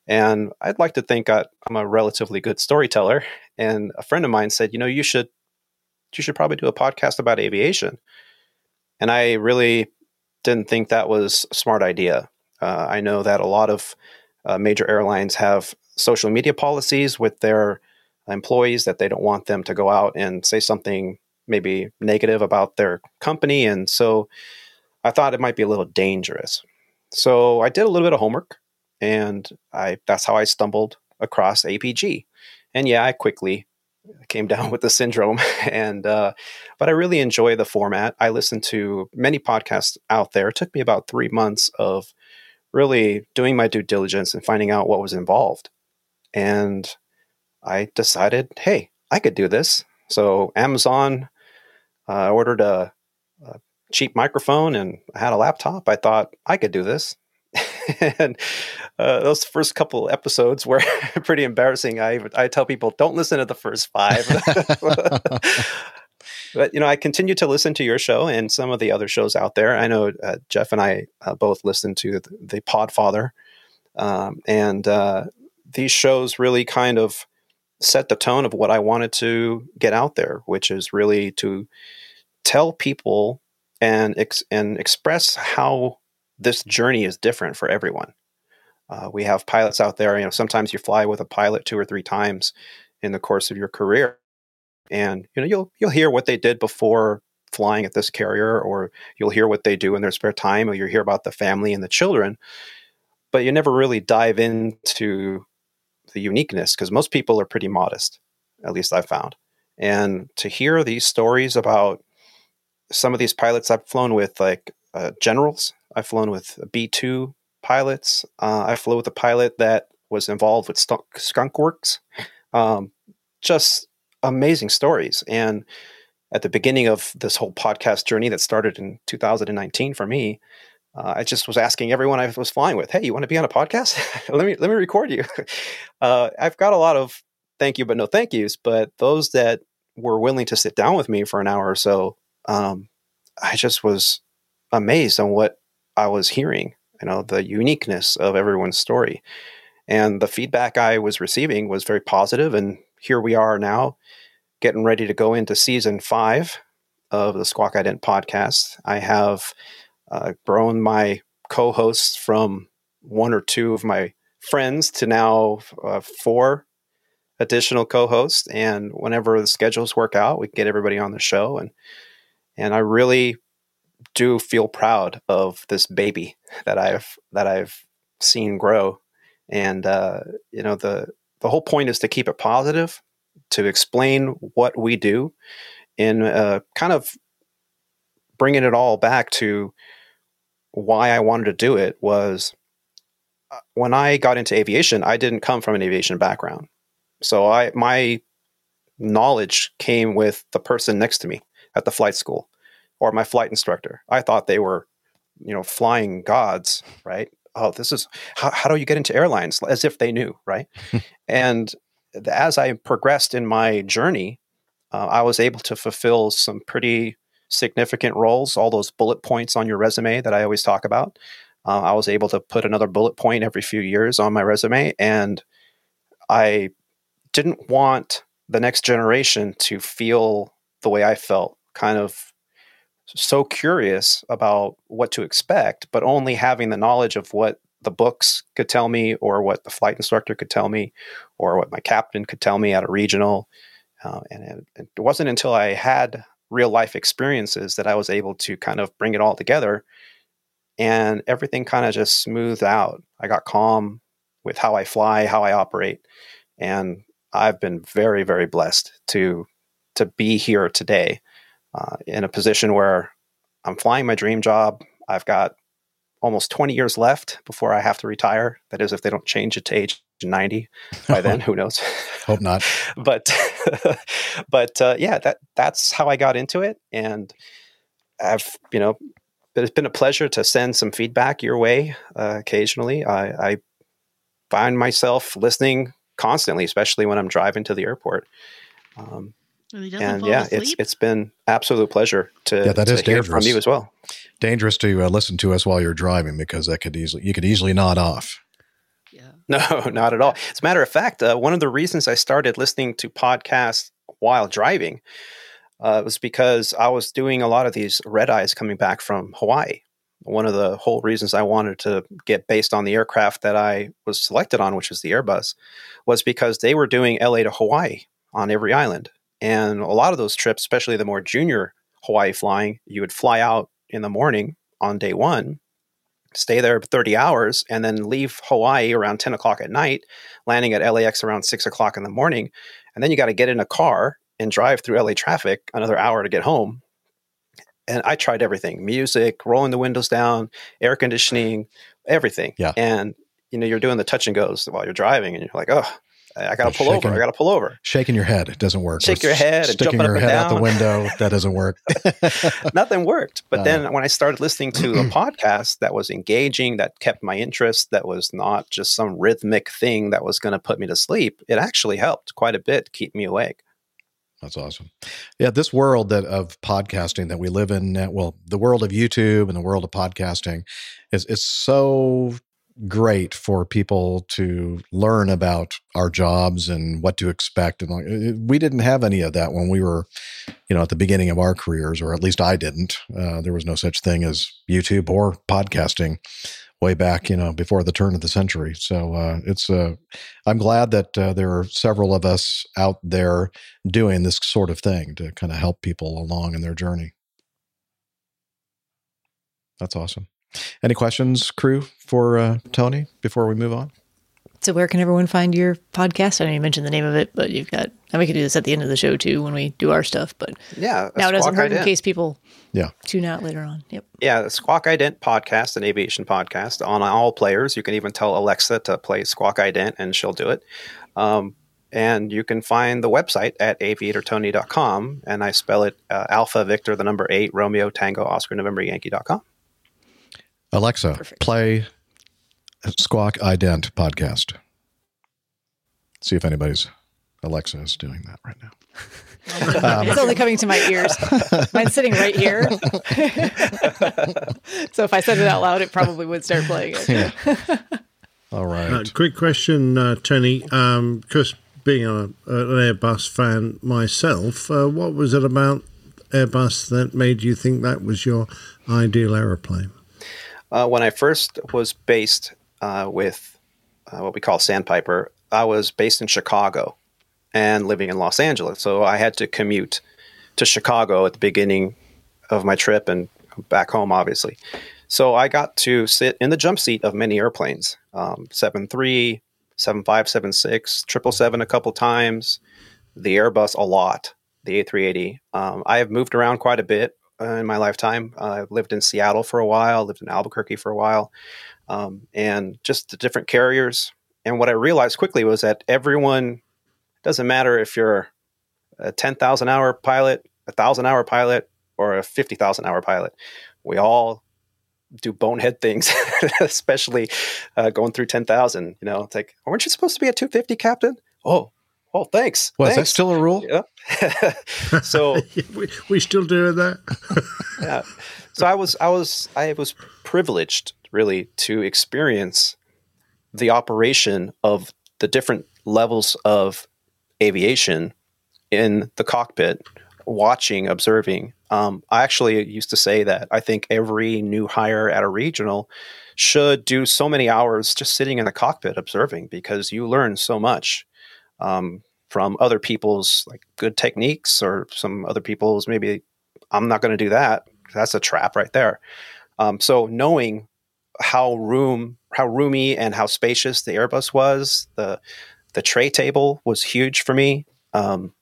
[SPEAKER 8] And I'd like to think I, I'm a relatively good storyteller. And a friend of mine said, you know, you should you should probably do a podcast about aviation. And I really didn't think that was a smart idea. Uh, I know that a lot of uh, major airlines have social media policies with their employees that they don't want them to go out and say something maybe negative about their company. And so I thought it might be a little dangerous. So I did a little bit of homework and I that's how I stumbled across APG. And yeah, I quickly came down with the syndrome and uh, but i really enjoy the format i listen to many podcasts out there it took me about three months of really doing my due diligence and finding out what was involved and i decided hey i could do this so amazon uh, ordered a, a cheap microphone and i had a laptop i thought i could do this and uh, those first couple episodes were pretty embarrassing. I I tell people don't listen to the first five. but you know, I continue to listen to your show and some of the other shows out there. I know uh, Jeff and I uh, both listen to the, the Podfather, um, and uh, these shows really kind of set the tone of what I wanted to get out there, which is really to tell people and ex- and express how this journey is different for everyone. Uh, we have pilots out there. You know, sometimes you fly with a pilot two or three times in the course of your career, and you know you'll you'll hear what they did before flying at this carrier, or you'll hear what they do in their spare time, or you'll hear about the family and the children. But you never really dive into the uniqueness because most people are pretty modest, at least I've found. And to hear these stories about some of these pilots I've flown with, like uh, generals, I've flown with B 2 pilots, uh, I flew with a pilot that was involved with Skunk, Skunk Works. Um, just amazing stories. And at the beginning of this whole podcast journey that started in 2019 for me, uh, I just was asking everyone I was flying with, "Hey, you want to be on a podcast? let me let me record you." Uh, I've got a lot of thank you, but no thank yous. But those that were willing to sit down with me for an hour or so, um, I just was amazed on what I was hearing. You know, the uniqueness of everyone's story, and the feedback I was receiving was very positive. And here we are now, getting ready to go into season five of the Squawk Ident podcast. I have uh, grown my co-hosts from one or two of my friends to now uh, four additional co-hosts. And whenever the schedules work out we can get everybody on the show. And and i really do feel proud of this baby that i've that i've seen grow. And uh, you know the the whole point is to keep it positive to explain what we do and uh, kind of bringing it all back to why I wanted to do it was uh, when I got into aviation, I didn't come from an aviation background. So I my knowledge came with the person next to me at the flight school or my flight instructor. I thought they were, you know, flying gods, right? Oh, this is how, how do you get into airlines? As if they knew, right? and as I progressed in my journey, uh, I was able to fulfill some pretty significant roles, all those bullet points on your resume that I always talk about. Uh, I was able to put another bullet point every few years on my resume, and I didn't want the next generation to feel the way I felt, kind of so curious about what to expect, but only having the knowledge of what the books could tell me, or what the flight instructor could tell me, or what my captain could tell me at a regional. Uh, and it, it wasn't until I had real life experiences that I was able to kind of bring it all together. And everything kind of just smoothed out. I got calm with how I fly, how I operate. And I've been very, very blessed to to be here today uh, in a position where I'm flying my dream job. I've got almost 20 years left before I have to retire. That is, if they don't change it to age 90 by then, who knows?
[SPEAKER 2] Hope not.
[SPEAKER 8] but, but uh, yeah, that that's how I got into it, and I've you know, it's been a pleasure to send some feedback your way uh, occasionally. I, I find myself listening constantly, especially when I'm driving to the airport. Um, and yeah, asleep? it's it's been absolute pleasure to,
[SPEAKER 2] yeah, that
[SPEAKER 8] to
[SPEAKER 2] is
[SPEAKER 8] hear
[SPEAKER 2] dangerous.
[SPEAKER 8] from you as well.
[SPEAKER 2] Dangerous to uh, listen to us while you're driving because that could easily you could easily nod off.
[SPEAKER 8] No, not at all. As a matter of fact, uh, one of the reasons I started listening to podcasts while driving uh, was because I was doing a lot of these red eyes coming back from Hawaii. One of the whole reasons I wanted to get based on the aircraft that I was selected on, which was the Airbus, was because they were doing LA to Hawaii on every island. And a lot of those trips, especially the more junior Hawaii flying, you would fly out in the morning on day one stay there 30 hours and then leave Hawaii around 10 o'clock at night, landing at LAX around 6 o'clock in the morning. And then you got to get in a car and drive through LA traffic another hour to get home. And I tried everything music, rolling the windows down, air conditioning, everything.
[SPEAKER 2] Yeah.
[SPEAKER 8] And, you know, you're doing the touch and goes while you're driving and you're like, oh, I got to pull
[SPEAKER 2] shaking,
[SPEAKER 8] over. I got to pull over.
[SPEAKER 2] Shaking your head. It doesn't work.
[SPEAKER 8] Shake your head and
[SPEAKER 2] sticking
[SPEAKER 8] jumping
[SPEAKER 2] your
[SPEAKER 8] up
[SPEAKER 2] head out the window. That doesn't work.
[SPEAKER 8] Nothing worked. But then when I started listening to a podcast that was engaging, that kept my interest, that was not just some rhythmic thing that was going to put me to sleep, it actually helped quite a bit keep me awake.
[SPEAKER 2] That's awesome. Yeah, this world that of podcasting that we live in, well, the world of YouTube and the world of podcasting is is so great for people to learn about our jobs and what to expect. And we didn't have any of that when we were, you know, at the beginning of our careers, or at least I didn't. Uh, there was no such thing as YouTube or podcasting way back, you know, before the turn of the century. So uh, it's, uh, I'm glad that uh, there are several of us out there doing this sort of thing to kind of help people along in their journey. That's awesome. Any questions, crew, for uh, Tony before we move on?
[SPEAKER 9] So where can everyone find your podcast? I know you mentioned the name of it, but you've got and we could do this at the end of the show too when we do our stuff. But
[SPEAKER 8] Yeah,
[SPEAKER 9] now it doesn't
[SPEAKER 8] Squawk
[SPEAKER 9] hurt in case people
[SPEAKER 2] Yeah.
[SPEAKER 9] tune out later on. Yep.
[SPEAKER 8] Yeah, the Squawk Ident podcast, an aviation podcast on all players. You can even tell Alexa to play Squawk Ident and she'll do it. Um, and you can find the website at aviatortony.com. And I spell it uh, Alpha Victor, the number eight, Romeo Tango Oscar November Yankee.com.
[SPEAKER 2] Alexa, play Squawk Ident podcast. See if anybody's Alexa is doing that right now. Um,
[SPEAKER 9] it's only coming to my ears. Mine's sitting right here. so if I said it out loud, it probably would start playing it.
[SPEAKER 2] Yeah. All right.
[SPEAKER 5] Uh, quick question, uh, Tony. Because being a, an Airbus fan myself, uh, what was it about Airbus that made you think that was your ideal aeroplane?
[SPEAKER 8] Uh, when I first was based uh, with uh, what we call Sandpiper, I was based in Chicago and living in Los Angeles. So I had to commute to Chicago at the beginning of my trip and back home, obviously. So I got to sit in the jump seat of many airplanes um, 73, 75, 76, 777 a couple times, the Airbus a lot, the A380. Um, I have moved around quite a bit in my lifetime. Uh, I've lived in Seattle for a while, lived in Albuquerque for a while, um, and just the different carriers. And what I realized quickly was that everyone doesn't matter if you're a 10,000 hour pilot, a 1,000 hour pilot, or a 50,000 hour pilot. We all do bonehead things, especially uh, going through 10,000. You know, it's like, weren't you supposed to be a 250 captain? Oh, oh, thanks.
[SPEAKER 2] Was that still a rule?
[SPEAKER 8] Yeah. so
[SPEAKER 5] we, we still doing that?
[SPEAKER 8] yeah. So I was I was I was privileged really to experience the operation of the different levels of aviation in the cockpit, watching, observing. Um, I actually used to say that I think every new hire at a regional should do so many hours just sitting in the cockpit observing because you learn so much um, from other people's like good techniques or some other people's maybe I'm not going to do that. That's a trap right there. Um, so knowing how room how roomy and how spacious the Airbus was, the the tray table was huge for me. Um,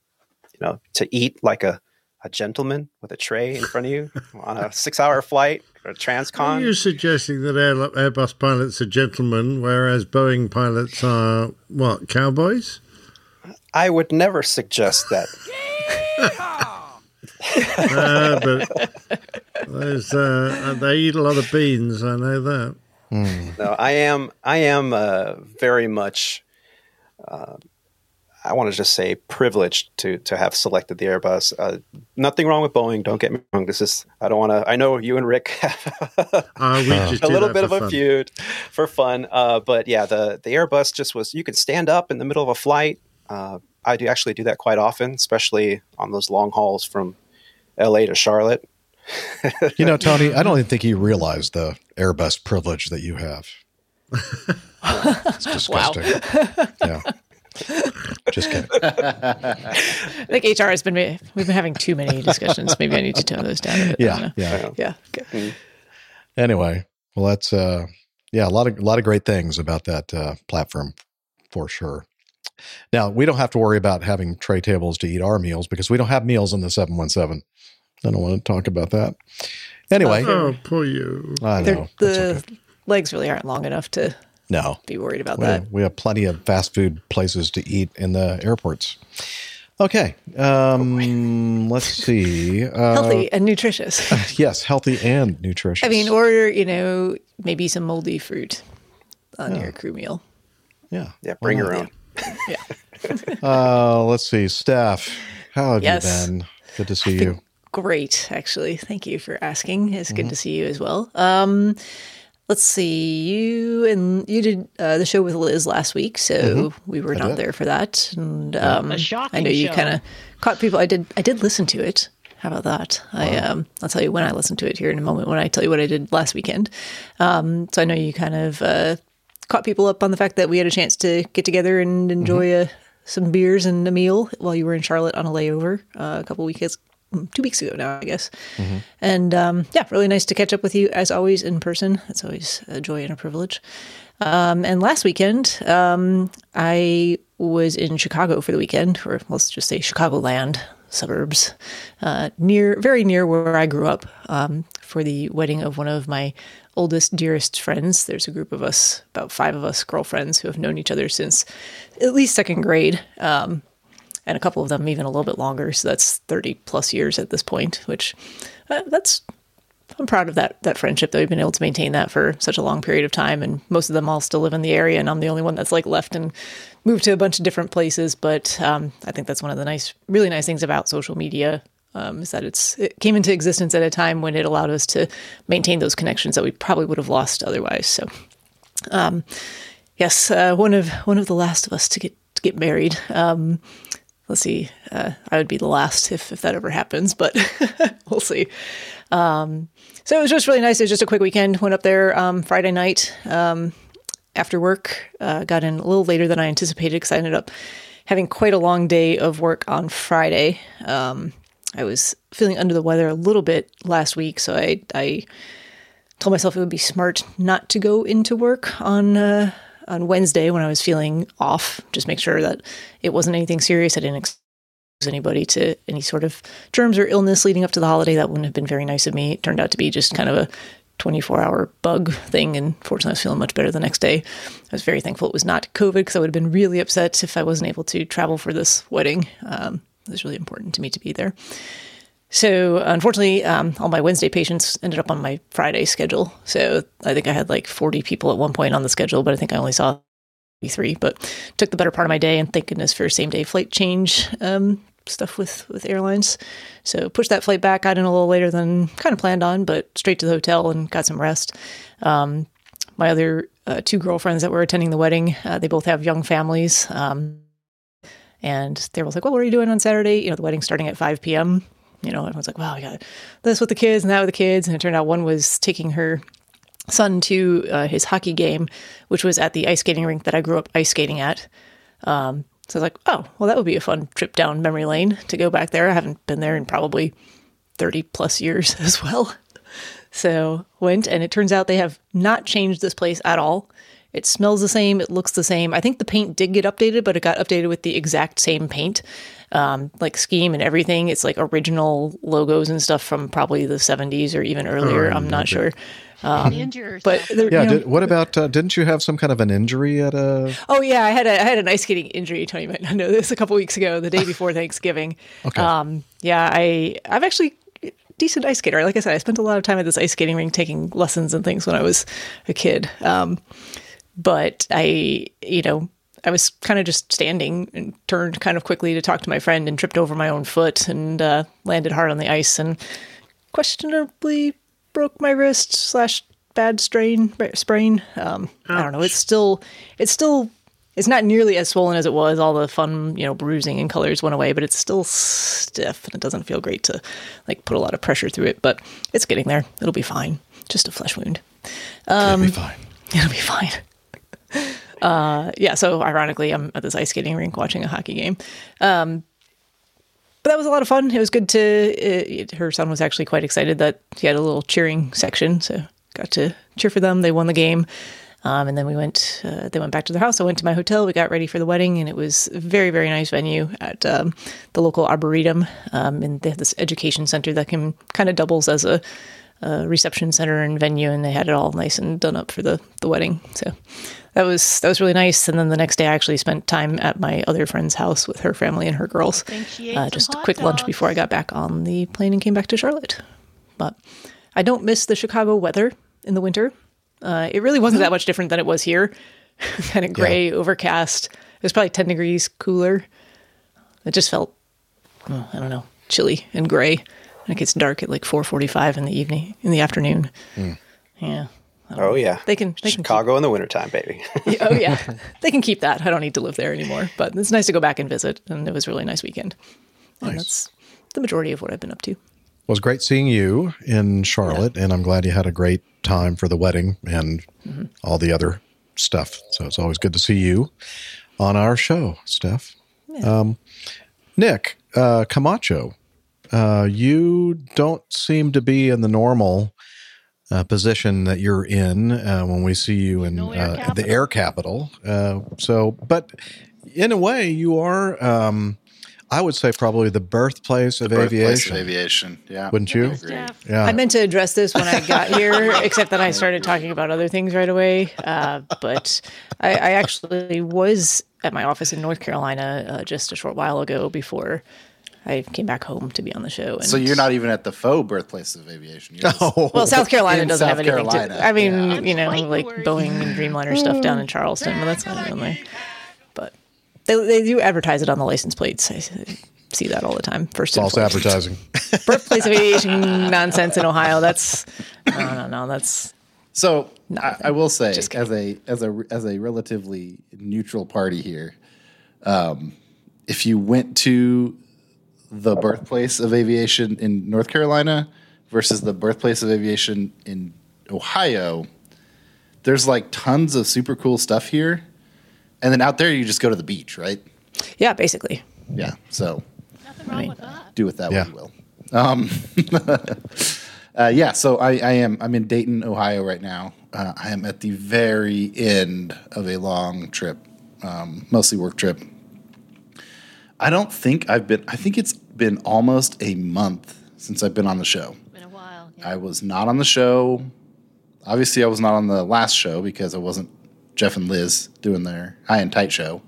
[SPEAKER 8] you know, to eat like a, a gentleman with a tray in front of you on a six hour flight or a
[SPEAKER 5] Are
[SPEAKER 8] transcon.
[SPEAKER 5] you suggesting that Airbus pilots are gentlemen, whereas Boeing pilots are what cowboys?
[SPEAKER 8] I would never suggest that.
[SPEAKER 5] uh, but there's, uh, they eat a lot of beans. I know that.
[SPEAKER 8] no, I am. I am uh, very much. Uh, I want to just say privileged to to have selected the Airbus. Uh, nothing wrong with Boeing. Don't get me wrong. This is. I don't want to. I know you and Rick have
[SPEAKER 5] Uh,
[SPEAKER 8] a little bit of
[SPEAKER 5] for
[SPEAKER 8] a feud for fun. Uh, but yeah, the the Airbus just was. You could stand up in the middle of a flight. Uh, I do actually do that quite often, especially on those long hauls from L.A. to Charlotte.
[SPEAKER 2] You know, Tony, I don't even think you realize the Airbus privilege that you have. It's disgusting. Yeah. Just kidding.
[SPEAKER 9] I think HR has been we've been having too many discussions. Maybe I need to tone those down. A bit.
[SPEAKER 2] Yeah, yeah.
[SPEAKER 9] yeah. Okay.
[SPEAKER 2] Anyway, well, that's uh, yeah, a lot of a lot of great things about that uh, platform for sure. Now we don't have to worry about having tray tables to eat our meals because we don't have meals in the seven one seven. I don't want to talk about that. Anyway,
[SPEAKER 5] Oh, poor you.
[SPEAKER 2] I know
[SPEAKER 9] the legs really aren't long enough to
[SPEAKER 2] no.
[SPEAKER 9] be worried about
[SPEAKER 2] We,
[SPEAKER 9] that.
[SPEAKER 2] we have plenty of fast food places to eat in the airports. Okay, um, let's see. Uh,
[SPEAKER 9] Healthy and nutritious.
[SPEAKER 2] yes, healthy and nutritious.
[SPEAKER 9] I mean, or you know, maybe some moldy fruit on your crew meal.
[SPEAKER 2] yeah,
[SPEAKER 8] Yeah, bring
[SPEAKER 2] Why
[SPEAKER 8] your
[SPEAKER 2] not?
[SPEAKER 8] Own.
[SPEAKER 2] Uh, let's see, Steph. How have
[SPEAKER 9] Yes.
[SPEAKER 2] you been? Good to see you.
[SPEAKER 9] Great, actually. Thank you for asking. It's
[SPEAKER 2] Mm-hmm.
[SPEAKER 9] good to see you as well. Um, let's see. You and you did uh, the show with Liz last week, so
[SPEAKER 2] Mhm.
[SPEAKER 9] we were
[SPEAKER 2] I
[SPEAKER 9] not
[SPEAKER 2] did.
[SPEAKER 9] there for that. And um,
[SPEAKER 7] A
[SPEAKER 9] I know you kind of caught people. I did. I did listen to it. How about that? I um, I'll tell you when I listened to it here in a moment. When I tell you what I did last weekend. Um, so I know you kind of uh, caught people up on the fact that we had a chance to get together and enjoy
[SPEAKER 2] Mm-hmm.
[SPEAKER 9] a, some beers and a meal while you were in Charlotte on a layover uh, a couple weekends mm, two weeks ago now, I guess. And um, yeah, really nice to catch up with you as always in person. It's always a joy and a privilege. Um, and last weekend, um, I was in Chicago for the weekend, or let's just say Chicagoland suburbs, uh, near, very near where I grew up, um, for the wedding of one of my oldest, dearest friends. There's a group of us, about five of us girlfriends, who have known each other since at least second grade. Um, and a couple of them even a little bit longer. So that's 30 plus years at this point, which uh, that's I'm proud of that that friendship that we've been able to maintain that for such a long period of time. And most of them all still live in the area, and I'm the only one that's like left and moved to a bunch of different places. But um, I think that's one of the nice, really nice things about social media um, is that it's it came into existence at a time when it allowed us to maintain those connections that we probably would have lost otherwise. So, um, yes, uh, one of one of the last of us to get to get married. Um, let's see, uh, I would be the last if if that ever happens, but we'll see. Um, so it was just really nice. It was just a quick weekend. Went up there um, Friday night um, after work. Uh, got in a little later than I anticipated because I ended up having quite a long day of work on Friday. Um, I was feeling under the weather a little bit last week, so I, I told myself it would be smart not to go into work on uh, on Wednesday when I was feeling off. Just make sure that it wasn't anything serious. I didn't expose anybody to any sort of germs or illness leading up to the holiday. That wouldn't have been very nice of me. It turned out to be just kind of a 24 hour bug thing. And fortunately, I was feeling much better the next day. I was very thankful it was not COVID because I would have been really upset if I wasn't able to travel for this wedding. Um, it was really important to me to be there. So unfortunately, um, all my Wednesday patients ended up on my Friday schedule. So I think I had like 40 people at one point on the schedule, but I think I only saw three. But took the better part of my day, and thank goodness for same day flight change um, stuff with with airlines. So pushed that flight back. Got in a little later than kind of planned on, but straight to the hotel and got some rest. Um, my other uh, two girlfriends that were attending the wedding, uh, they both have young families. Um, and they were like, well, what are you doing on Saturday? You know, the wedding's starting at 5 p.m. You know, everyone's like, wow, I got this with the kids and that with the kids. And it turned out one was taking her son to uh, his hockey game, which was at the ice skating rink that I grew up ice skating at. Um, so I was like, oh, well, that would be a fun trip down memory lane to go back there. I haven't been there in probably 30 plus years as well. So went, and it turns out they have not changed this place at all. It smells the same. It looks the same. I think the paint did get updated, but it got updated with the exact same paint, um, like scheme and everything. It's like original logos and stuff from probably the 70s or even earlier.
[SPEAKER 2] Oh,
[SPEAKER 9] I'm not
[SPEAKER 2] okay.
[SPEAKER 9] sure. Um, but there-
[SPEAKER 2] Yeah.
[SPEAKER 9] you know-
[SPEAKER 2] did, what about? Uh, didn't you have some kind of an injury at a?
[SPEAKER 9] Oh yeah, I had a I had an ice skating injury. Tony might not know this. A couple weeks ago, the day before Thanksgiving.
[SPEAKER 2] Okay.
[SPEAKER 9] Um, yeah, I I'm actually a decent ice skater. Like I said, I spent a lot of time at this ice skating rink taking lessons and things when I was a kid. Um, but I, you know, I was kind of just standing and turned kind of quickly to talk to my friend and tripped over my own foot and uh, landed hard on the ice and questionably broke my wrist slash bad strain sprain. Um, I don't know. It's still it's still it's not nearly as swollen as it was. All the fun, you know, bruising and colors went away, but it's still stiff and it doesn't feel great to like put a lot of pressure through it. But it's getting there. It'll be fine. Just a flesh wound. Um,
[SPEAKER 2] It'll be fine.
[SPEAKER 9] It'll be fine. Uh, yeah. So ironically, I'm at this ice skating rink watching a hockey game. Um, but that was a lot of fun. It was good to. Uh, her son was actually quite excited that he had a little cheering section, so got to cheer for them. They won the game, um, and then we went. Uh, they went back to their house. I went to my hotel. We got ready for the wedding, and it was a very very nice venue at um, the local arboretum. Um, and they have this education center that can kind of doubles as a, a reception center and venue, and they had it all nice and done up for the the wedding. So that was that was really nice. And then the next day, I actually spent time at my other friend's house with her family and her girls.
[SPEAKER 7] she ate
[SPEAKER 9] Uh, just a
[SPEAKER 7] hot
[SPEAKER 9] quick lunch before I got back on the plane and came back to Charlotte. But I don't miss the Chicago weather in the winter. Uh, it really wasn't that much different than it was here. kind of gray, overcast. It was probably ten degrees cooler. It just felt, oh, I don't know, chilly and gray. And it gets dark at like four forty-five in the evening, in the afternoon. Yeah.
[SPEAKER 8] Oh yeah,
[SPEAKER 9] They can. They can
[SPEAKER 8] Chicago in the wintertime, baby.
[SPEAKER 9] oh yeah, they can keep that. I don't need to live there anymore. But it's nice to go back and visit, and it was a really nice weekend. And that's the majority of what I've been up to.
[SPEAKER 2] Well, it was great seeing you in Charlotte, and I'm glad you had a great time for the wedding and
[SPEAKER 9] Mm-hmm.
[SPEAKER 2] all the other stuff. So it's always good to see you on our show, Steph. Um, Nick uh, Camacho uh, you don't seem to be in the normal uh, position that you're in uh, when we see you in uh, the air capital. Uh, so, but in a way, you are. Um, I would say probably the birthplace of
[SPEAKER 6] Birthplace
[SPEAKER 2] aviation.
[SPEAKER 6] of aviation. Yeah.
[SPEAKER 2] Wouldn't you? Yeah.
[SPEAKER 9] I meant to address this when I got here, except that I started talking about other things right away. Uh, but I, I actually was at my office in North Carolina uh, just a short while ago before I came back home to be on the show. And
[SPEAKER 6] So you're not even at the faux birthplace of aviation. You're just
[SPEAKER 9] well, South Carolina
[SPEAKER 6] in
[SPEAKER 9] doesn't
[SPEAKER 6] South
[SPEAKER 9] have anything
[SPEAKER 6] Carolina.
[SPEAKER 9] to. I mean, you know, like Boeing and Dreamliner stuff down in Charleston, but that's not even there. But they, they do advertise it on the license plates. I see that all the time. First and
[SPEAKER 2] False advertising.
[SPEAKER 9] birthplace of aviation nonsense in Ohio. That's no, no, no. That's
[SPEAKER 6] So I, I will say, as a as a as a relatively neutral party here, um, if you went to the birthplace of aviation in North Carolina versus the birthplace of aviation in Ohio, there's like tons of super cool stuff here, and then out there you just go to the beach, right?
[SPEAKER 9] yeah, basically.
[SPEAKER 6] Yeah. So
[SPEAKER 9] I mean,
[SPEAKER 6] do with that
[SPEAKER 2] Yeah.
[SPEAKER 6] what you will. Um, uh, yeah, so I, I am. I'm in Dayton, Ohio, right now. Uh, I am at the very end of a long trip, um, mostly work trip. I don't think I've been. I think it's been almost a month since I've been on the show.
[SPEAKER 7] Been a while.
[SPEAKER 6] I was not on the show. Obviously, I was not on the last show because I wasn't Jeff and Liz doing their high and tight show.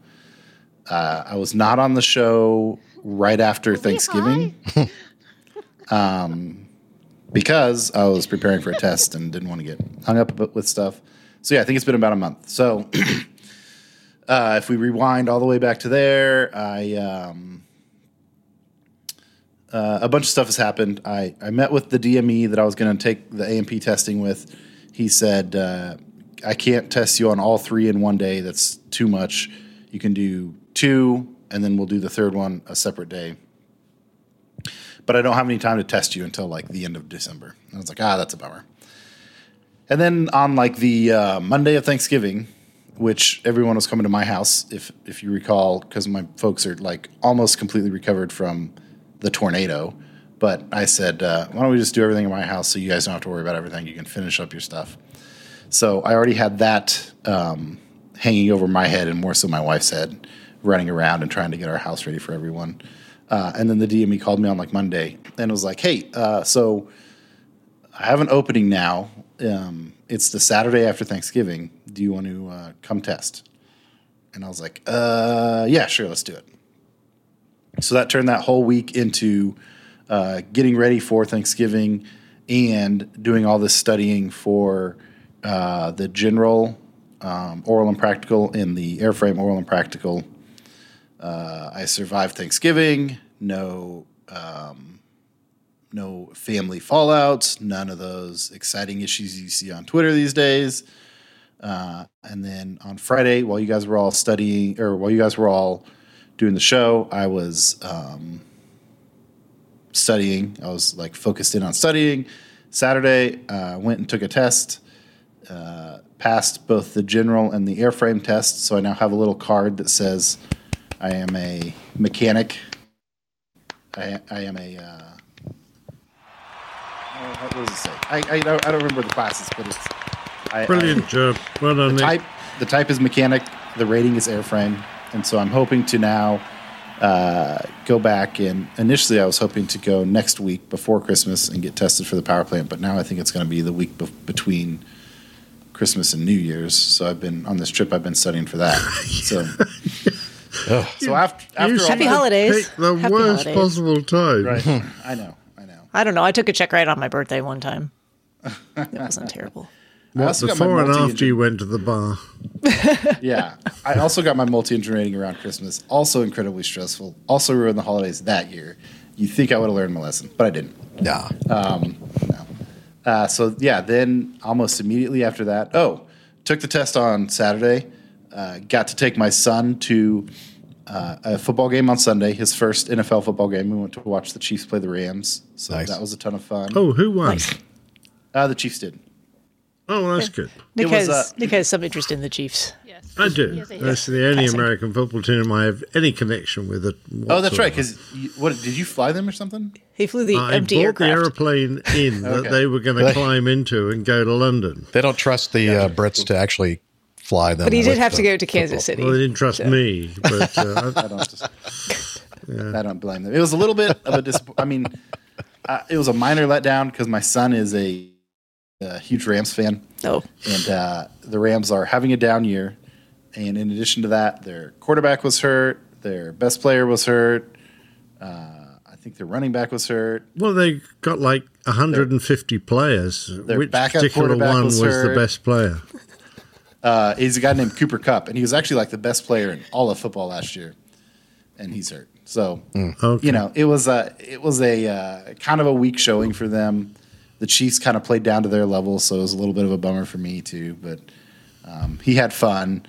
[SPEAKER 6] Uh, I was not on the show right after Thanksgiving um, because I was preparing for a test and didn't want to get hung up with stuff. So, yeah, I think it's been about a month. So, uh, if we rewind all the way back to there, I. Um, uh, a bunch of stuff has happened. I, I met with the DME that I was going to take the A&P testing with. He said, uh, I can't test you on all three in one day. That's too much. You can do two, and then we'll do the third one a separate day. But I don't have any time to test you until like the end of December. And I was like, ah, that's a bummer. And then on like the uh, Monday of Thanksgiving, which everyone was coming to my house, if if you recall, because my folks are like almost completely recovered from the tornado. But I said, uh, why don't we just do everything in my house so you guys don't have to worry about everything? You can finish up your stuff. So I already had that um, hanging over my head and more so my wife's head, running around and trying to get our house ready for everyone. Uh, and then the DME called me on like Monday and was like, hey, uh, so I have an opening now. Um, it's the Saturday after Thanksgiving. Do you want to uh, come test? And I was like, uh, yeah, sure, let's do it. So that turned that whole week into uh, getting ready for Thanksgiving and doing all this studying for uh, the general um, oral and practical and the airframe oral and practical. Uh, I survived Thanksgiving. No, um, no family fallouts. None of those exciting issues you see on Twitter these days. Uh, and then on Friday, while you guys were all studying, or while you guys were all doing the show, I was um, studying. I was like focused in on studying. Saturday, uh, went and took a test. Uh, passed both the general and the airframe test. So I now have a little card that says I am a mechanic. I, I am a. Uh, uh, what does it say? I, I, don't, I don't remember the classes, but it's. I,
[SPEAKER 5] Brilliant
[SPEAKER 6] I,
[SPEAKER 5] job. Well done,
[SPEAKER 6] the type, the type is mechanic. The rating is airframe, and so I'm hoping to now uh, go back and initially I was hoping to go next week before Christmas and get tested for the power plant, but now I think it's going to be the week bef- between Christmas and New Year's. So I've been on this trip. I've been studying for that. So. So after, after all
[SPEAKER 9] Happy holidays.
[SPEAKER 5] The
[SPEAKER 9] Happy
[SPEAKER 5] worst
[SPEAKER 9] holidays.
[SPEAKER 5] possible time.
[SPEAKER 6] Right. I know. I know.
[SPEAKER 9] I don't know. I took a check ride on my birthday one time. It wasn't terrible.
[SPEAKER 6] I
[SPEAKER 5] What,
[SPEAKER 6] also got my
[SPEAKER 5] before and after you went to the bar?
[SPEAKER 6] Yeah. I also got my multi-engine rating around Christmas. Also incredibly stressful. Also ruined the holidays that year. You think I would have learned my lesson, but I didn't.
[SPEAKER 2] Nah.
[SPEAKER 6] Um, no. Uh, so yeah, then almost immediately after that, oh, took the test on Saturday. Uh, got to take my son to uh, a football game on Sunday. His first NFL football game. We went to watch the Chiefs play the Rams. So
[SPEAKER 2] Nice.
[SPEAKER 6] that was a ton of fun.
[SPEAKER 5] Oh, who won?
[SPEAKER 6] Uh, the Chiefs did.
[SPEAKER 5] Oh, that's good.
[SPEAKER 6] It
[SPEAKER 9] Nick
[SPEAKER 6] was,
[SPEAKER 9] has,
[SPEAKER 6] uh,
[SPEAKER 9] Nick has some interest in the Chiefs.
[SPEAKER 7] Yes. Yes.
[SPEAKER 5] I do.
[SPEAKER 7] Yes, I do.
[SPEAKER 5] That's the only
[SPEAKER 7] Classic.
[SPEAKER 5] American football team I have any connection with. It
[SPEAKER 6] Oh, that's right. Because what did you fly them or something?
[SPEAKER 9] He flew the
[SPEAKER 5] I
[SPEAKER 9] empty
[SPEAKER 5] bought
[SPEAKER 9] aircraft.
[SPEAKER 5] the aeroplane in
[SPEAKER 6] Okay.
[SPEAKER 5] that they were going to climb into and go to London.
[SPEAKER 2] They don't trust the uh, Brits to actually fly them.
[SPEAKER 9] but he did have to go to Kansas
[SPEAKER 2] football.
[SPEAKER 9] City.
[SPEAKER 5] Well, they didn't trust
[SPEAKER 9] So-
[SPEAKER 5] me, but uh,
[SPEAKER 6] I don't. Just, I don't blame them. It was a little bit of a dis. I mean, uh, it was a minor letdown because my son is a, a huge Rams fan.
[SPEAKER 9] Oh.
[SPEAKER 6] and uh, the Rams are having a down year. And in addition to that, their quarterback was hurt, their best player was hurt. Uh, I think their running back was hurt.
[SPEAKER 5] well, they got like 150 players.
[SPEAKER 6] their
[SPEAKER 5] Which
[SPEAKER 6] backup
[SPEAKER 5] particular
[SPEAKER 6] quarterback
[SPEAKER 5] one
[SPEAKER 6] was
[SPEAKER 5] was, the best player?
[SPEAKER 6] Uh, he's a guy named Cooper Kupp, and he was actually like the best player in all of football last year, and he's hurt. So
[SPEAKER 5] Okay.
[SPEAKER 6] you know, it was a it was a uh, kind of a weak showing for them. The Chiefs kind of played down to their level, so it was a little bit of a bummer for me too. But um, he had fun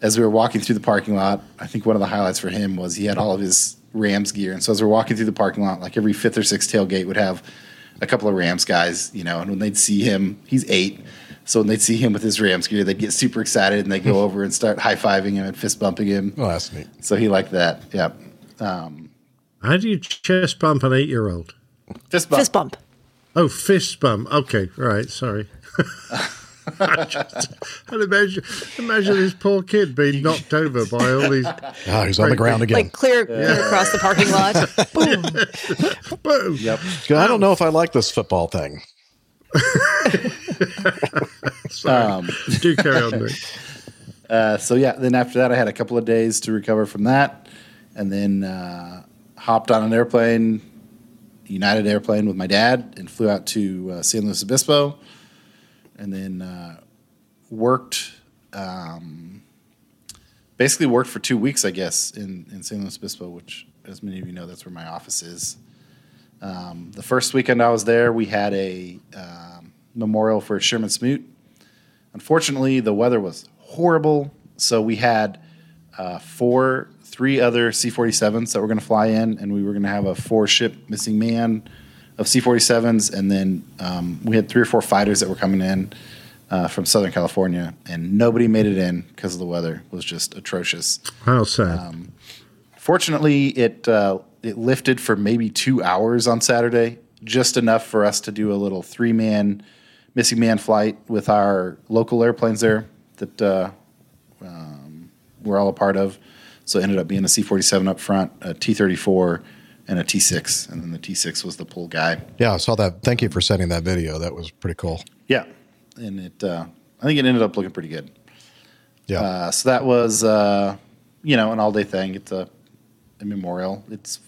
[SPEAKER 6] as we were walking through the parking lot. I think one of the highlights for him was he had all of his Rams gear, and so as we're walking through the parking lot, like every fifth or sixth tailgate would have a couple of Rams guys, you know, and when they'd see him, he's eight. So when they'd see him with his Rams gear, they'd get super excited and they'd go over and start high fiving him and fist bumping him.
[SPEAKER 2] Oh, that's neat.
[SPEAKER 6] So he liked that. Yep. Um,
[SPEAKER 5] How do you chest bump an eight year old?
[SPEAKER 6] fist bump.
[SPEAKER 9] Fist bump.
[SPEAKER 5] Oh, fist bump. Okay, right. Sorry. I just, and imagine, imagine this poor kid being knocked over by all these.
[SPEAKER 2] Oh, he's on the ground again.
[SPEAKER 9] Like clear, clear across the parking lot. Boom.
[SPEAKER 5] Boom.
[SPEAKER 6] Yep.
[SPEAKER 2] I don't know if I like this football thing.
[SPEAKER 6] Um,
[SPEAKER 5] Do carry on,
[SPEAKER 6] uh, so yeah, then after that, I had a couple of days to recover from that, and then uh, hopped on an airplane, United airplane, with my dad, and flew out to uh, San Luis Obispo, and then uh, worked. Um, basically worked for two weeks, I guess, in, in San Luis Obispo, which, as many of you know, that's where my office is. Um, the first weekend I was there, we had a um, memorial for Sherman Smoot. Unfortunately, the weather was horrible, so we had uh, four, three other C-47s that were going to fly in, and we were going to have a four-ship missing man of C-47s, and then um, we had three or four fighters that were coming in uh, from Southern California, and nobody made it in because of the weather it was just atrocious.
[SPEAKER 5] How sad.
[SPEAKER 6] Um, Fortunately, it uh, it lifted for maybe two hours on Saturday, just enough for us to do a little three man missing man flight with our local airplanes there that uh, um, we're all a part of. So it ended up being a C forty seven up front, a T thirty four, and a T six, and then the T six was the pull guy.
[SPEAKER 2] Yeah, I saw that. Thank you for sending that video. That was pretty cool.
[SPEAKER 6] Yeah, and it uh, I think it ended up looking pretty good.
[SPEAKER 2] Yeah.
[SPEAKER 6] Uh, so that was uh, you know an all day thing. It's a, a memorial. It's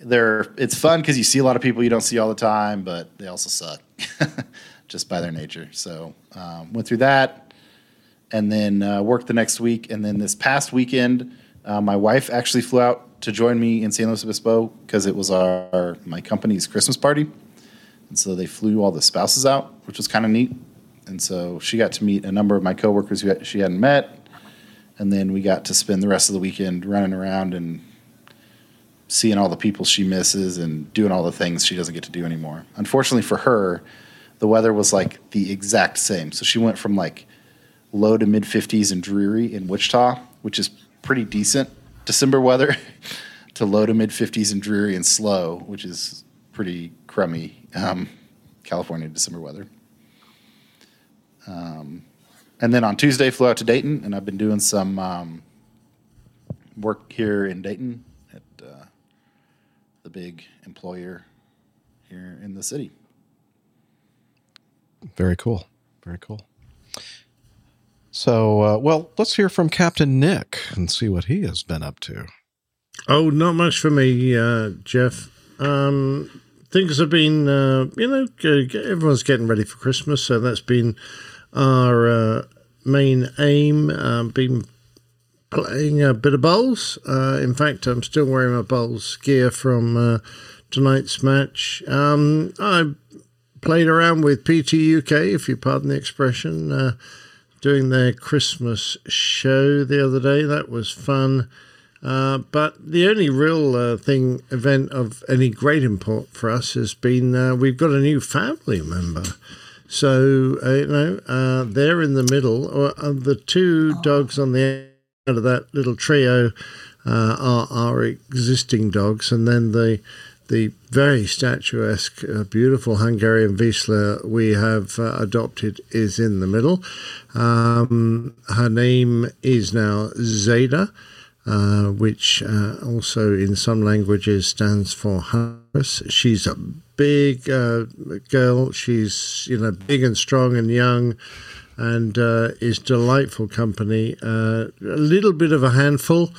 [SPEAKER 6] they're it's fun because you see a lot of people you don't see all the time, but they also suck just by their nature. So um, went through that, and then uh, worked the next week, and then this past weekend, uh, my wife actually flew out to join me in San Luis Obispo because it was our my company's Christmas party, and so they flew all the spouses out, which was kind of neat. And so she got to meet a number of my coworkers who she hadn't met, and then we got to spend the rest of the weekend running around and seeing all the people she misses and doing all the things she doesn't get to do anymore. Unfortunately for her, the weather was like the exact same. So she went from like low to mid 50s and dreary in Wichita, which is pretty decent December weather, to low to mid 50s and dreary and slow, which is pretty crummy um, California December weather. Um, and then on Tuesday, flew out to Dayton, and I've been doing some um, work here in Dayton at uh, the big employer here in the city.
[SPEAKER 2] Very cool. Very cool. So, uh, well, let's hear from Captain Nick and see what he has been up to.
[SPEAKER 5] Oh, not much for me, uh, Jeff. Um, things have been, uh, you know, everyone's getting ready for Christmas, so that's been our uh, main aim. Um, been playing a bit of bowls. Uh, in fact, I'm still wearing my bowls gear from uh, tonight's match. Um, I played around with PT UK, if you pardon the expression, doing their Christmas show the other day. That was fun. Uh, but the only real uh, thing, event of any great import for us has been uh, we've got a new family member. So uh, you know uh, they're in the middle. Uh, the two dogs on the end of that little trio are our existing dogs, and then the the very statuesque, uh, beautiful Hungarian Vizsla we have uh, adopted is in the middle. Um, her name is now Zeta, uh, which uh, also in some languages stands for Harris. She's a big uh, girl. She's you know big and strong and young. And uh, is delightful company. a little bit of a handful,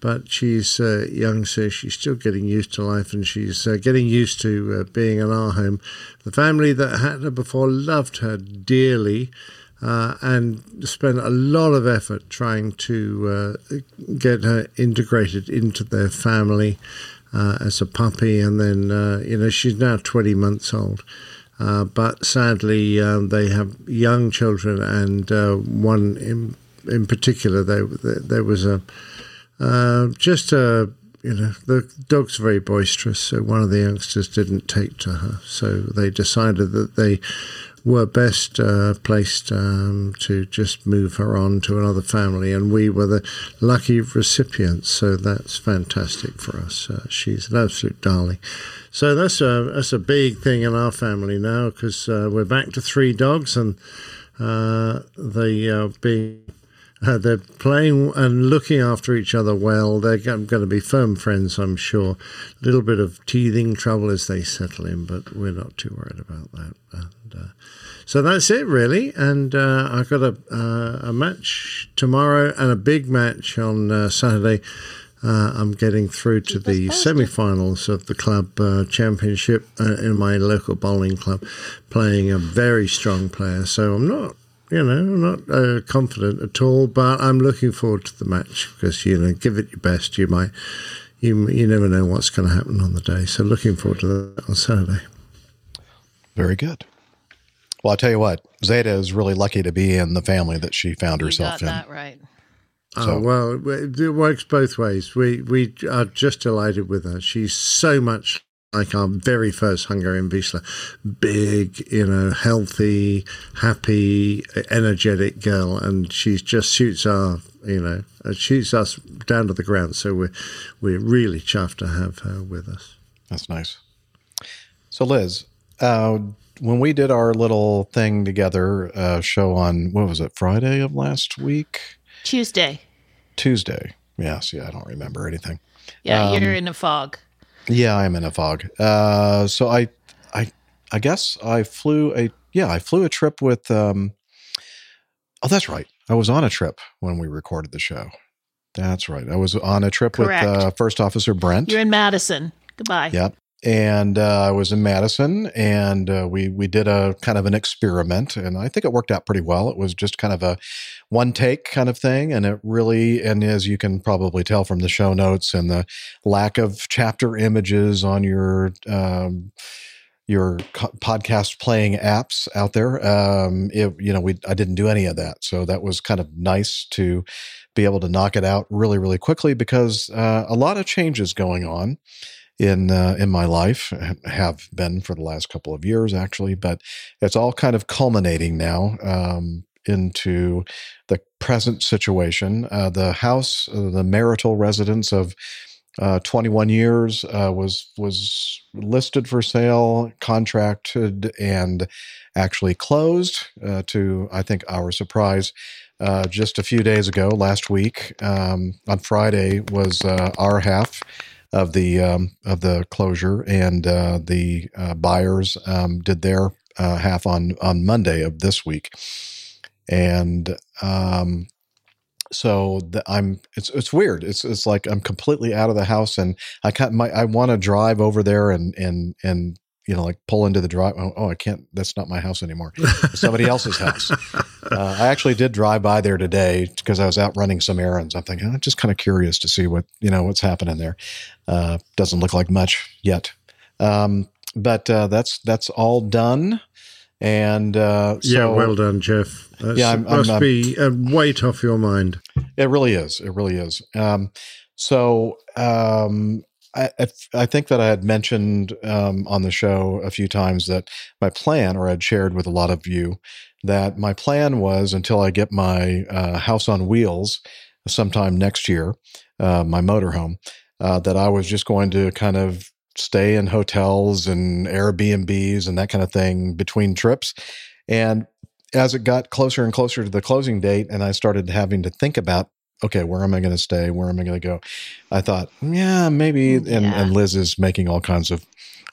[SPEAKER 5] but she's uh, young, so she's still getting used to life and she's uh, getting used to uh, being in our home. The family that had her before loved her dearly. Uh, and spent a lot of effort trying to uh, get her integrated into their family uh, as a puppy, and then you know she's now 20 months old. but sadly, um, they have young children, and one in in particular, there was a uh, just you know, the dog's very boisterous, so one of the youngsters didn't take to her. So they decided that they were best uh, placed um, to just move her on to another family, and we were the lucky recipients. So that's fantastic for us. Uh, she's an absolute darling. So that's a that's a big thing in our family now because uh, we're back to three dogs, and uh, they are being uh, they're playing and looking after each other well. They're going to be firm friends, I'm sure. A little bit of teething trouble as they settle in, but we're not too worried about that. And, uh, so that's it, really. And uh, I've got a, uh, a match tomorrow and a big match on uh, Saturday. Uh, I'm getting through to the semi-finals of the club championship in my local bowling club, playing a very strong player. So I'm not you know, I'm not uh, confident at all, but I'm looking forward to the match because you know, give it your best. You might, you you never know what's going to happen on the day. So looking forward to that on Saturday.
[SPEAKER 2] Very good. Well, I'll tell you what, Zeta is really lucky to be in the family that she found
[SPEAKER 7] You
[SPEAKER 2] herself
[SPEAKER 7] got
[SPEAKER 2] in.
[SPEAKER 7] that right.
[SPEAKER 2] So-
[SPEAKER 5] oh well, it works both ways. We we are just delighted with her. She's so much like our very first Hungarian Vizsla, big, you know, healthy, happy, energetic girl, and she just shoots our, you know, uh, shoots us down to the ground. So we're we're really chuffed to have her with us.
[SPEAKER 2] That's nice. So, Liz, uh, when we did our little thing together, uh, show on what was it, Friday of last week,
[SPEAKER 7] Tuesday.
[SPEAKER 2] Tuesday? Yes, yeah, I don't remember anything.
[SPEAKER 7] Yeah,
[SPEAKER 2] Um,
[SPEAKER 7] you're in a fog.
[SPEAKER 2] Yeah, I'm in a fog. Uh, so I, I, I guess I flew a yeah, I flew a trip with. Um, oh, that's right. I was on a trip when we recorded the show. That's right. I was on a trip
[SPEAKER 7] Correct.
[SPEAKER 2] with uh, First Officer Brent.
[SPEAKER 7] You're in Madison. Goodbye.
[SPEAKER 2] Yep. And uh, I was in Madison, and uh, we we did a kind of an experiment, and I think it worked out pretty well. It was just kind of a one take kind of thing, and it really, and as you can probably tell from the show notes and the lack of chapter images on your um, your podcast playing apps out there, um, it, you know, we I didn't do any of that, so that was kind of nice to be able to knock it out really, really quickly because uh, a lot of changes going on in uh, in my life have been for the last couple of years actually but it's all kind of culminating now um, into the present situation. Uh, the house uh, the marital residence of uh, 21 years uh, was was listed for sale contracted and actually closed uh, to i think our surprise just a few days ago last week. Um, on friday was our half of the um, of the closure, and uh, the uh, buyers um, did their uh, half on on Monday of this week, and um, so the, I'm it's it's weird. It's it's like I'm completely out of the house, and I can't. My I want to drive over there and and and you know like pull into the drive. Oh, oh I can't. That's not my house anymore. It's somebody else's house. Uh, I actually did drive by there today because I was out running some errands. I'm thinking I'm just kind of curious to see what you know what's happening there. Uh, doesn't look like much yet, um, but uh, that's that's all done. And uh, so,
[SPEAKER 5] yeah, well done, Jeff. That
[SPEAKER 2] Yeah, I'm-
[SPEAKER 5] must
[SPEAKER 2] I'm-
[SPEAKER 5] be a weight off your mind.
[SPEAKER 2] It really is. It really is. Um, so um, I, I, think that I had mentioned um, on the show a few times that my plan, or I'd shared with a lot of you, that my plan was until I get my uh, house on wheels sometime next year, uh, my motorhome, uh, that I was just going to kind of stay in hotels and Airbnbs and that kind of thing between trips. And as it got closer and closer to the closing date, and I started having to think about okay, where am I going to stay? Where am I going to go? I thought, yeah, maybe. And,
[SPEAKER 9] Yeah.
[SPEAKER 2] and Liz is making all kinds of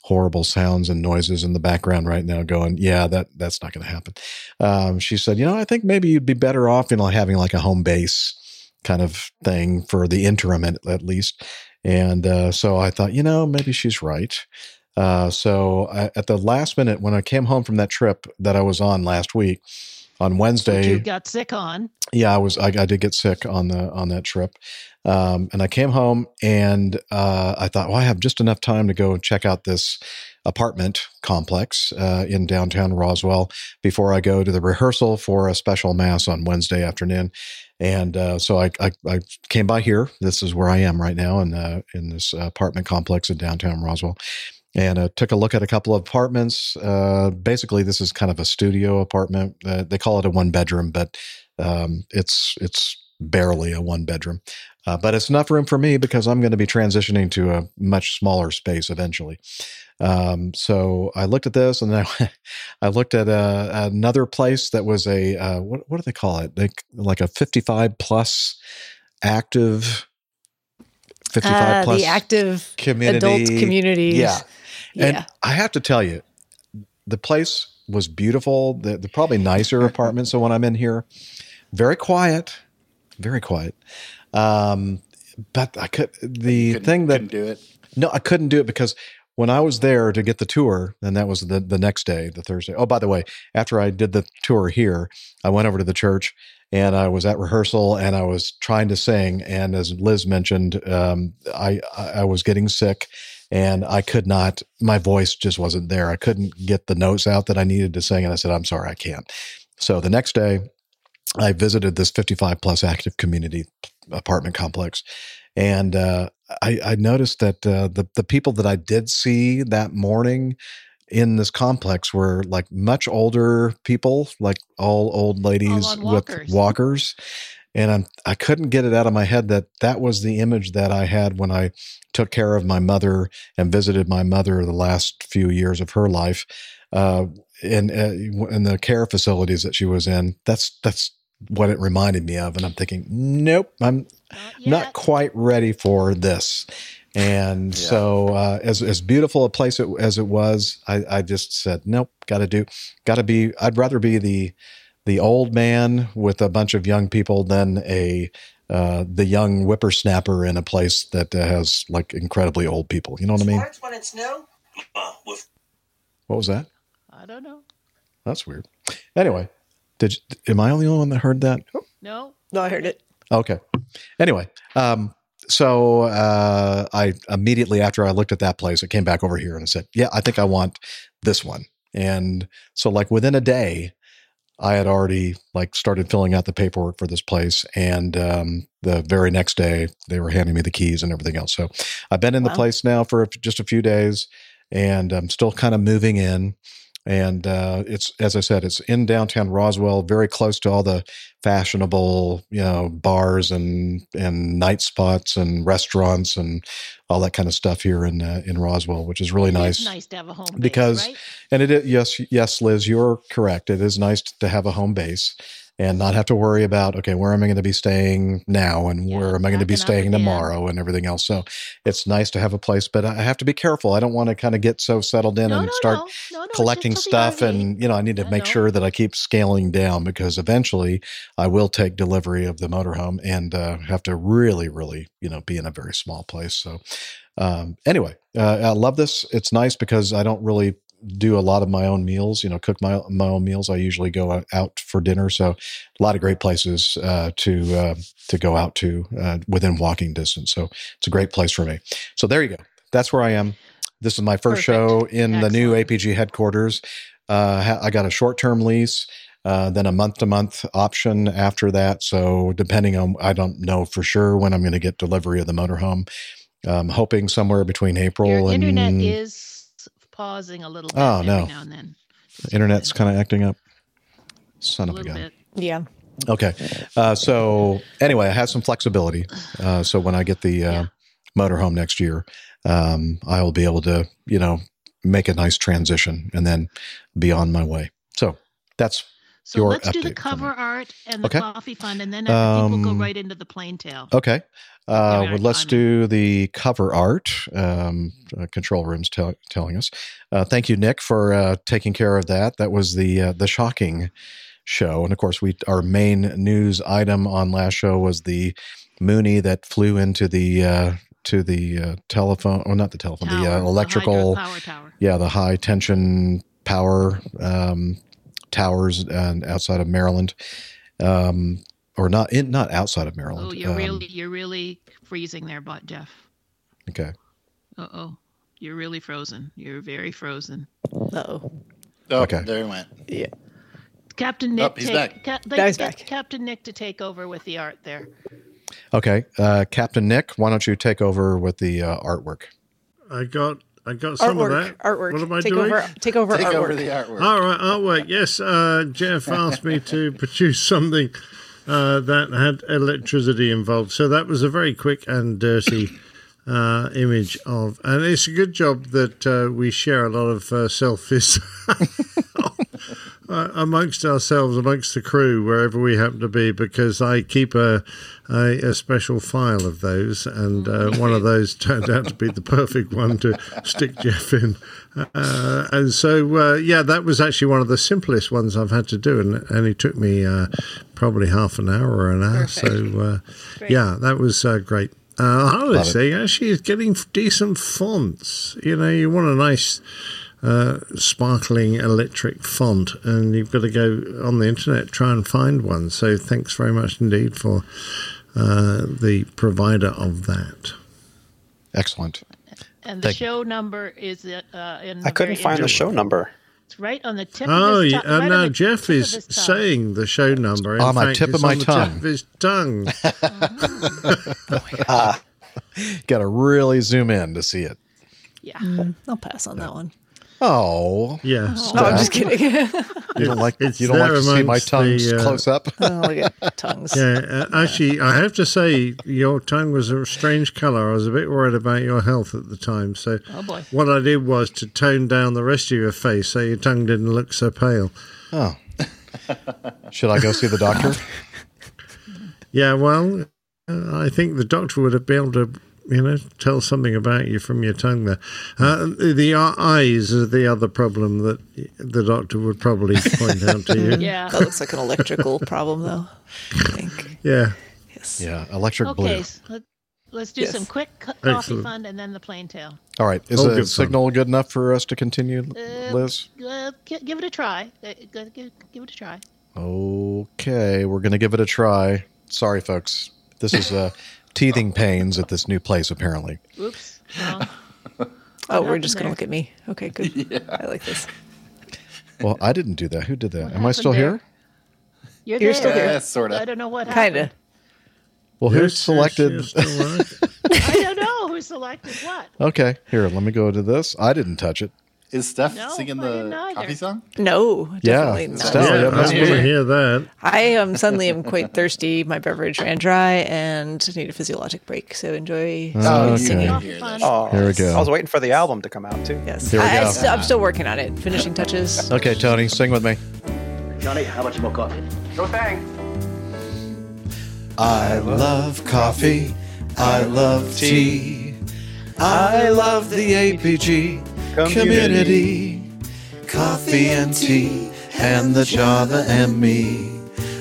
[SPEAKER 2] horrible sounds and noises in the background right now, going, yeah, that that's not going to happen. Um, she said, you know, I think maybe you'd be better off, you know, having like a home base kind of thing for the interim at, at least. And uh, so I thought, you know, maybe she's right. Uh, so I, at the last minute, when I came home from that trip that I was on last week, on Wednesday,
[SPEAKER 7] You got sick on.
[SPEAKER 2] yeah, I was. I, I did get sick on the on that trip, um, and I came home and uh, I thought, well, I have just enough time to go and check out this apartment complex uh, in downtown Roswell before I go to the rehearsal for a special mass on Wednesday afternoon. And uh, so I, I, I came by here. This is where I am right now in uh, in this apartment complex in downtown Roswell and uh, took a look at a couple of apartments. Uh, basically, this is kind of a studio apartment. Uh, they call it a one bedroom, but um, it's it's barely a one bedroom. Uh, but it's enough room for me because I'm going to be transitioning to a much smaller space eventually. Um, so I looked at this, and then I, I looked at uh, another place that was a uh, what what do they call it? They, like a 55 plus active. 55
[SPEAKER 9] Uh,
[SPEAKER 2] plus
[SPEAKER 9] the active
[SPEAKER 2] community
[SPEAKER 9] adult communities.
[SPEAKER 2] Yeah. And
[SPEAKER 9] Yeah.
[SPEAKER 2] I have to tell you, the place was beautiful. The, the probably nicer apartments than when I'm in here. Very quiet, very quiet. Um, but I could the thing that
[SPEAKER 6] do it.
[SPEAKER 2] no, I couldn't do it because when I was there to get the tour, and that was the the next day, the Thursday. Oh, by the way, after I did the tour here, I went over to the church and I was at rehearsal and I was trying to sing. And as Liz mentioned, um, I I was getting sick and I could not. My voice just wasn't there. I couldn't get the notes out that I needed to sing, and I said, "I'm sorry, I can't." So the next day, I visited this 55 plus active community apartment complex, and uh, I, I noticed that uh, the the people that I did see that morning in this complex were like much older people, like all old ladies with
[SPEAKER 7] walkers.
[SPEAKER 2] walkers. And I'm, I couldn't get it out of my head that that was the image that I had when I took care of my mother and visited my mother the last few years of her life, uh, in uh, in the care facilities that she was in. That's that's what it reminded me of, and I'm thinking, nope, I'm not quite ready for this. And so, uh, as as beautiful a place it, as it was, I, I just said, nope, got to do, got to be. I'd rather be the the old man with a bunch of young people than a uh, the young whippersnapper in a place that uh, has like incredibly old people. You know what I mean?
[SPEAKER 10] when it's new. Uh, with
[SPEAKER 2] What was that?
[SPEAKER 7] I don't know.
[SPEAKER 2] That's weird. Anyway, did you, am I the only one that heard that?
[SPEAKER 7] No.
[SPEAKER 9] No, I heard it.
[SPEAKER 2] Okay. Anyway, um, so uh, I immediately after I looked at that place, I came back over here and I said, "Yeah, I think I want this one." And so, like within a day, I had already like started filling out the paperwork for this place, and um, the very next day they were handing me the keys and everything else. So I've been in the place now for just a few days, and I'm still kind of moving in. And uh, it's as I said, it's in downtown Roswell, very close to all the fashionable, you know, bars and and night spots and restaurants and all that kind of stuff here in uh, in Roswell, which is really nice.
[SPEAKER 7] It's nice to have a home base,
[SPEAKER 2] because
[SPEAKER 7] right?
[SPEAKER 2] and it is, yes yes Liz you're correct. It is nice to have a home base and not have to worry about okay where am I going to be staying now and where am I going to be
[SPEAKER 7] up
[SPEAKER 2] staying tomorrow and everything else so it's nice to have a place but I have to be careful I don't want to kind of get so settled in
[SPEAKER 7] No,
[SPEAKER 2] and
[SPEAKER 7] no,
[SPEAKER 2] start
[SPEAKER 7] no.
[SPEAKER 2] Collecting
[SPEAKER 7] just till the
[SPEAKER 2] stuff and you know I need to
[SPEAKER 7] I
[SPEAKER 2] make
[SPEAKER 7] know.
[SPEAKER 2] sure that I keep scaling down because eventually I will take delivery of the motorhome and uh, have to really really you know be in a very small place so um, anyway, uh, I love this. It's nice because I don't really do a lot of my own meals. You know, cook my my own meals. I usually go out- for dinner. So, a lot of great places uh, to uh, to go out to uh, within walking distance. So, it's a great place for me. So there you go. That's where I am. This is my first show in the new APG headquarters. Uh, I got a short term lease. Uh, then a month to month option after that. So depending on, I don't know for sure when I'm going to get delivery of the motorhome. I'm hoping somewhere between April
[SPEAKER 7] Your
[SPEAKER 2] and
[SPEAKER 7] internet is pausing a little bit
[SPEAKER 2] Oh,
[SPEAKER 7] every
[SPEAKER 2] no.
[SPEAKER 7] now and then.
[SPEAKER 2] internet's kind of acting up. Son
[SPEAKER 7] A
[SPEAKER 2] of a
[SPEAKER 7] little
[SPEAKER 2] gun.
[SPEAKER 7] bit.
[SPEAKER 9] Yeah.
[SPEAKER 2] Okay. Uh, so anyway, I have some flexibility. Uh, so when I get the uh, motorhome next year, um, I will be able to, you know, make a nice transition and then be on my way. So that's
[SPEAKER 7] So
[SPEAKER 2] your
[SPEAKER 7] let's do the cover art and the
[SPEAKER 2] Okay.
[SPEAKER 7] coffee fund, and then I think we'll go
[SPEAKER 2] Um,
[SPEAKER 7] right into the plain tail.
[SPEAKER 2] Okay. Uh, let's do the cover art. Um, uh, control room's tell telling us. Uh, thank you, Nick, for uh, taking care of that. That was the uh, the shocking show, and of course, we our main news item on last show was the Mooney that flew into the uh, to the uh, telephone, or not the telephone, the
[SPEAKER 7] Tower,
[SPEAKER 2] uh,
[SPEAKER 7] the
[SPEAKER 2] electrical
[SPEAKER 7] hydro power tower.
[SPEAKER 2] Yeah, the high tension power um, towers and outside of Maryland. Um, or not in not outside of Maryland.
[SPEAKER 7] Oh, you're
[SPEAKER 2] Um,
[SPEAKER 7] really you're really freezing there, but Jeff.
[SPEAKER 2] okay.
[SPEAKER 7] Uh oh, you're really frozen. You're very frozen.
[SPEAKER 9] Uh-oh.
[SPEAKER 6] Oh,
[SPEAKER 2] Okay.
[SPEAKER 6] there he went.
[SPEAKER 9] Yeah.
[SPEAKER 7] Captain Nick,
[SPEAKER 6] Oh, he's
[SPEAKER 7] take,
[SPEAKER 6] back.
[SPEAKER 7] Ca-
[SPEAKER 9] Now he's back.
[SPEAKER 7] Captain Nick to take over with the art there.
[SPEAKER 2] Okay, uh, Captain Nick, why don't you take over with the uh, artwork?
[SPEAKER 5] I got I got some of
[SPEAKER 9] Artwork.
[SPEAKER 5] that.
[SPEAKER 9] Artwork.
[SPEAKER 5] What am I
[SPEAKER 9] take
[SPEAKER 5] doing?
[SPEAKER 9] over. Take over.
[SPEAKER 6] Take
[SPEAKER 9] artwork.
[SPEAKER 6] over the artwork.
[SPEAKER 5] All right, artwork. Yes, uh, Jeff asked me to produce something uh, that had electricity involved. So that was a very quick and dirty uh, image of, and it's a good job that uh, we share a lot of uh, selfies uh, amongst ourselves, amongst the crew, wherever we happen to be, because I keep a a, a special file of those, and uh, one of those turned out to be the perfect one to stick Jeff in. Uh, and so, uh, yeah, that was actually one of the simplest ones I've had to do, and and it only took me uh, probably half an hour or an hour. So, uh, yeah, that was uh, great. Uh, Harley
[SPEAKER 2] Love it.
[SPEAKER 5] saying actually is getting decent fonts. You know, you want a nice uh, sparkling electric font, and you've got to go on the internet try and find one. So thanks very much indeed for uh, the provider of that.
[SPEAKER 2] Excellent.
[SPEAKER 7] And the
[SPEAKER 2] Thank-
[SPEAKER 7] show number is uh, uh, in.
[SPEAKER 8] I couldn't find the show number.
[SPEAKER 7] It's right on the tip.
[SPEAKER 5] Oh,
[SPEAKER 7] of his
[SPEAKER 5] yeah,
[SPEAKER 7] tongue.
[SPEAKER 5] uh,
[SPEAKER 7] right
[SPEAKER 5] no, Jeff is
[SPEAKER 7] his
[SPEAKER 5] saying the show number. In
[SPEAKER 2] On my
[SPEAKER 5] fact,
[SPEAKER 2] tip of my
[SPEAKER 5] on the
[SPEAKER 2] tongue.
[SPEAKER 5] Tip of his tongue.
[SPEAKER 2] Got to really zoom in to see it.
[SPEAKER 7] Yeah.
[SPEAKER 9] Mm, I'll pass on that one.
[SPEAKER 2] Oh,
[SPEAKER 5] Yeah.
[SPEAKER 9] No, I'm just kidding.
[SPEAKER 2] you don't like
[SPEAKER 5] It's
[SPEAKER 2] you don't like to see my
[SPEAKER 5] amongst
[SPEAKER 2] tongue
[SPEAKER 5] the, uh,
[SPEAKER 2] close up.
[SPEAKER 9] oh, look at tongues.
[SPEAKER 5] Yeah, uh, actually, I have to say, your tongue was a strange colour. I was a bit worried about your health at the time. So,
[SPEAKER 7] Oh boy.
[SPEAKER 5] what I did was to tone down the rest of your face so your tongue didn't look so pale.
[SPEAKER 2] Oh, should I go see the doctor?
[SPEAKER 5] Yeah, well, uh, I think the doctor would have been able to, you know, tell something about you from your tongue there. Uh, the, the eyes are the other problem that the doctor would probably point out to you.
[SPEAKER 7] Yeah.
[SPEAKER 9] That looks like an electrical problem, though. I think.
[SPEAKER 5] Yeah.
[SPEAKER 9] Yes.
[SPEAKER 2] Yeah, electric
[SPEAKER 7] Okay.
[SPEAKER 2] blue.
[SPEAKER 7] So let, let's do
[SPEAKER 9] Yes.
[SPEAKER 7] some quick co- coffee
[SPEAKER 5] Excellent.
[SPEAKER 7] fund and then the plain tail.
[SPEAKER 2] All right, is
[SPEAKER 5] Oh,
[SPEAKER 2] the
[SPEAKER 5] good fun.
[SPEAKER 2] signal good enough for us to continue,
[SPEAKER 7] Uh,
[SPEAKER 2] Liz?
[SPEAKER 7] Uh, give it a try. Uh, gi- gi- give it a try.
[SPEAKER 2] Okay, we're gonna give it a try. Sorry, folks. This is uh, teething pains at this new place. Apparently,
[SPEAKER 7] Oops. Wrong.
[SPEAKER 9] Oh, we're just going to look at me. Okay, good. I like this.
[SPEAKER 2] well, I didn't do that. Who did that?
[SPEAKER 7] What
[SPEAKER 2] Am I still
[SPEAKER 7] happened
[SPEAKER 2] here?
[SPEAKER 7] You're,
[SPEAKER 9] You're
[SPEAKER 7] there.
[SPEAKER 9] still here.
[SPEAKER 6] Yeah, sorta.
[SPEAKER 7] I don't know what.
[SPEAKER 9] Kind of.
[SPEAKER 2] Well,
[SPEAKER 5] Yes,
[SPEAKER 2] who selected?
[SPEAKER 5] yes, still.
[SPEAKER 7] I don't know who selected what.
[SPEAKER 2] okay, here. Let me go to this. I didn't touch it.
[SPEAKER 6] Is Steph
[SPEAKER 7] No,
[SPEAKER 6] singing the coffee song?
[SPEAKER 9] No, definitely
[SPEAKER 2] Yeah,
[SPEAKER 9] not.
[SPEAKER 2] Stella,
[SPEAKER 5] yeah,
[SPEAKER 2] yeah,
[SPEAKER 5] I
[SPEAKER 2] that's
[SPEAKER 5] want to hear that.
[SPEAKER 9] I um, suddenly am quite thirsty. My beverage ran dry and need a physiologic break. So enjoy
[SPEAKER 2] Oh,
[SPEAKER 9] me singing.
[SPEAKER 2] okay.
[SPEAKER 6] Hear
[SPEAKER 8] Oh,
[SPEAKER 2] Here we go.
[SPEAKER 8] I was waiting for the album to come out too.
[SPEAKER 9] Yes,
[SPEAKER 2] Here we
[SPEAKER 9] I, I st- I'm still working on it. Finishing touches.
[SPEAKER 2] Okay, Tony, sing with me.
[SPEAKER 10] Johnny, how much more coffee?
[SPEAKER 4] No thanks.
[SPEAKER 2] I love coffee. I love tea. I love the APG community. Coffee and tea and the Java and me.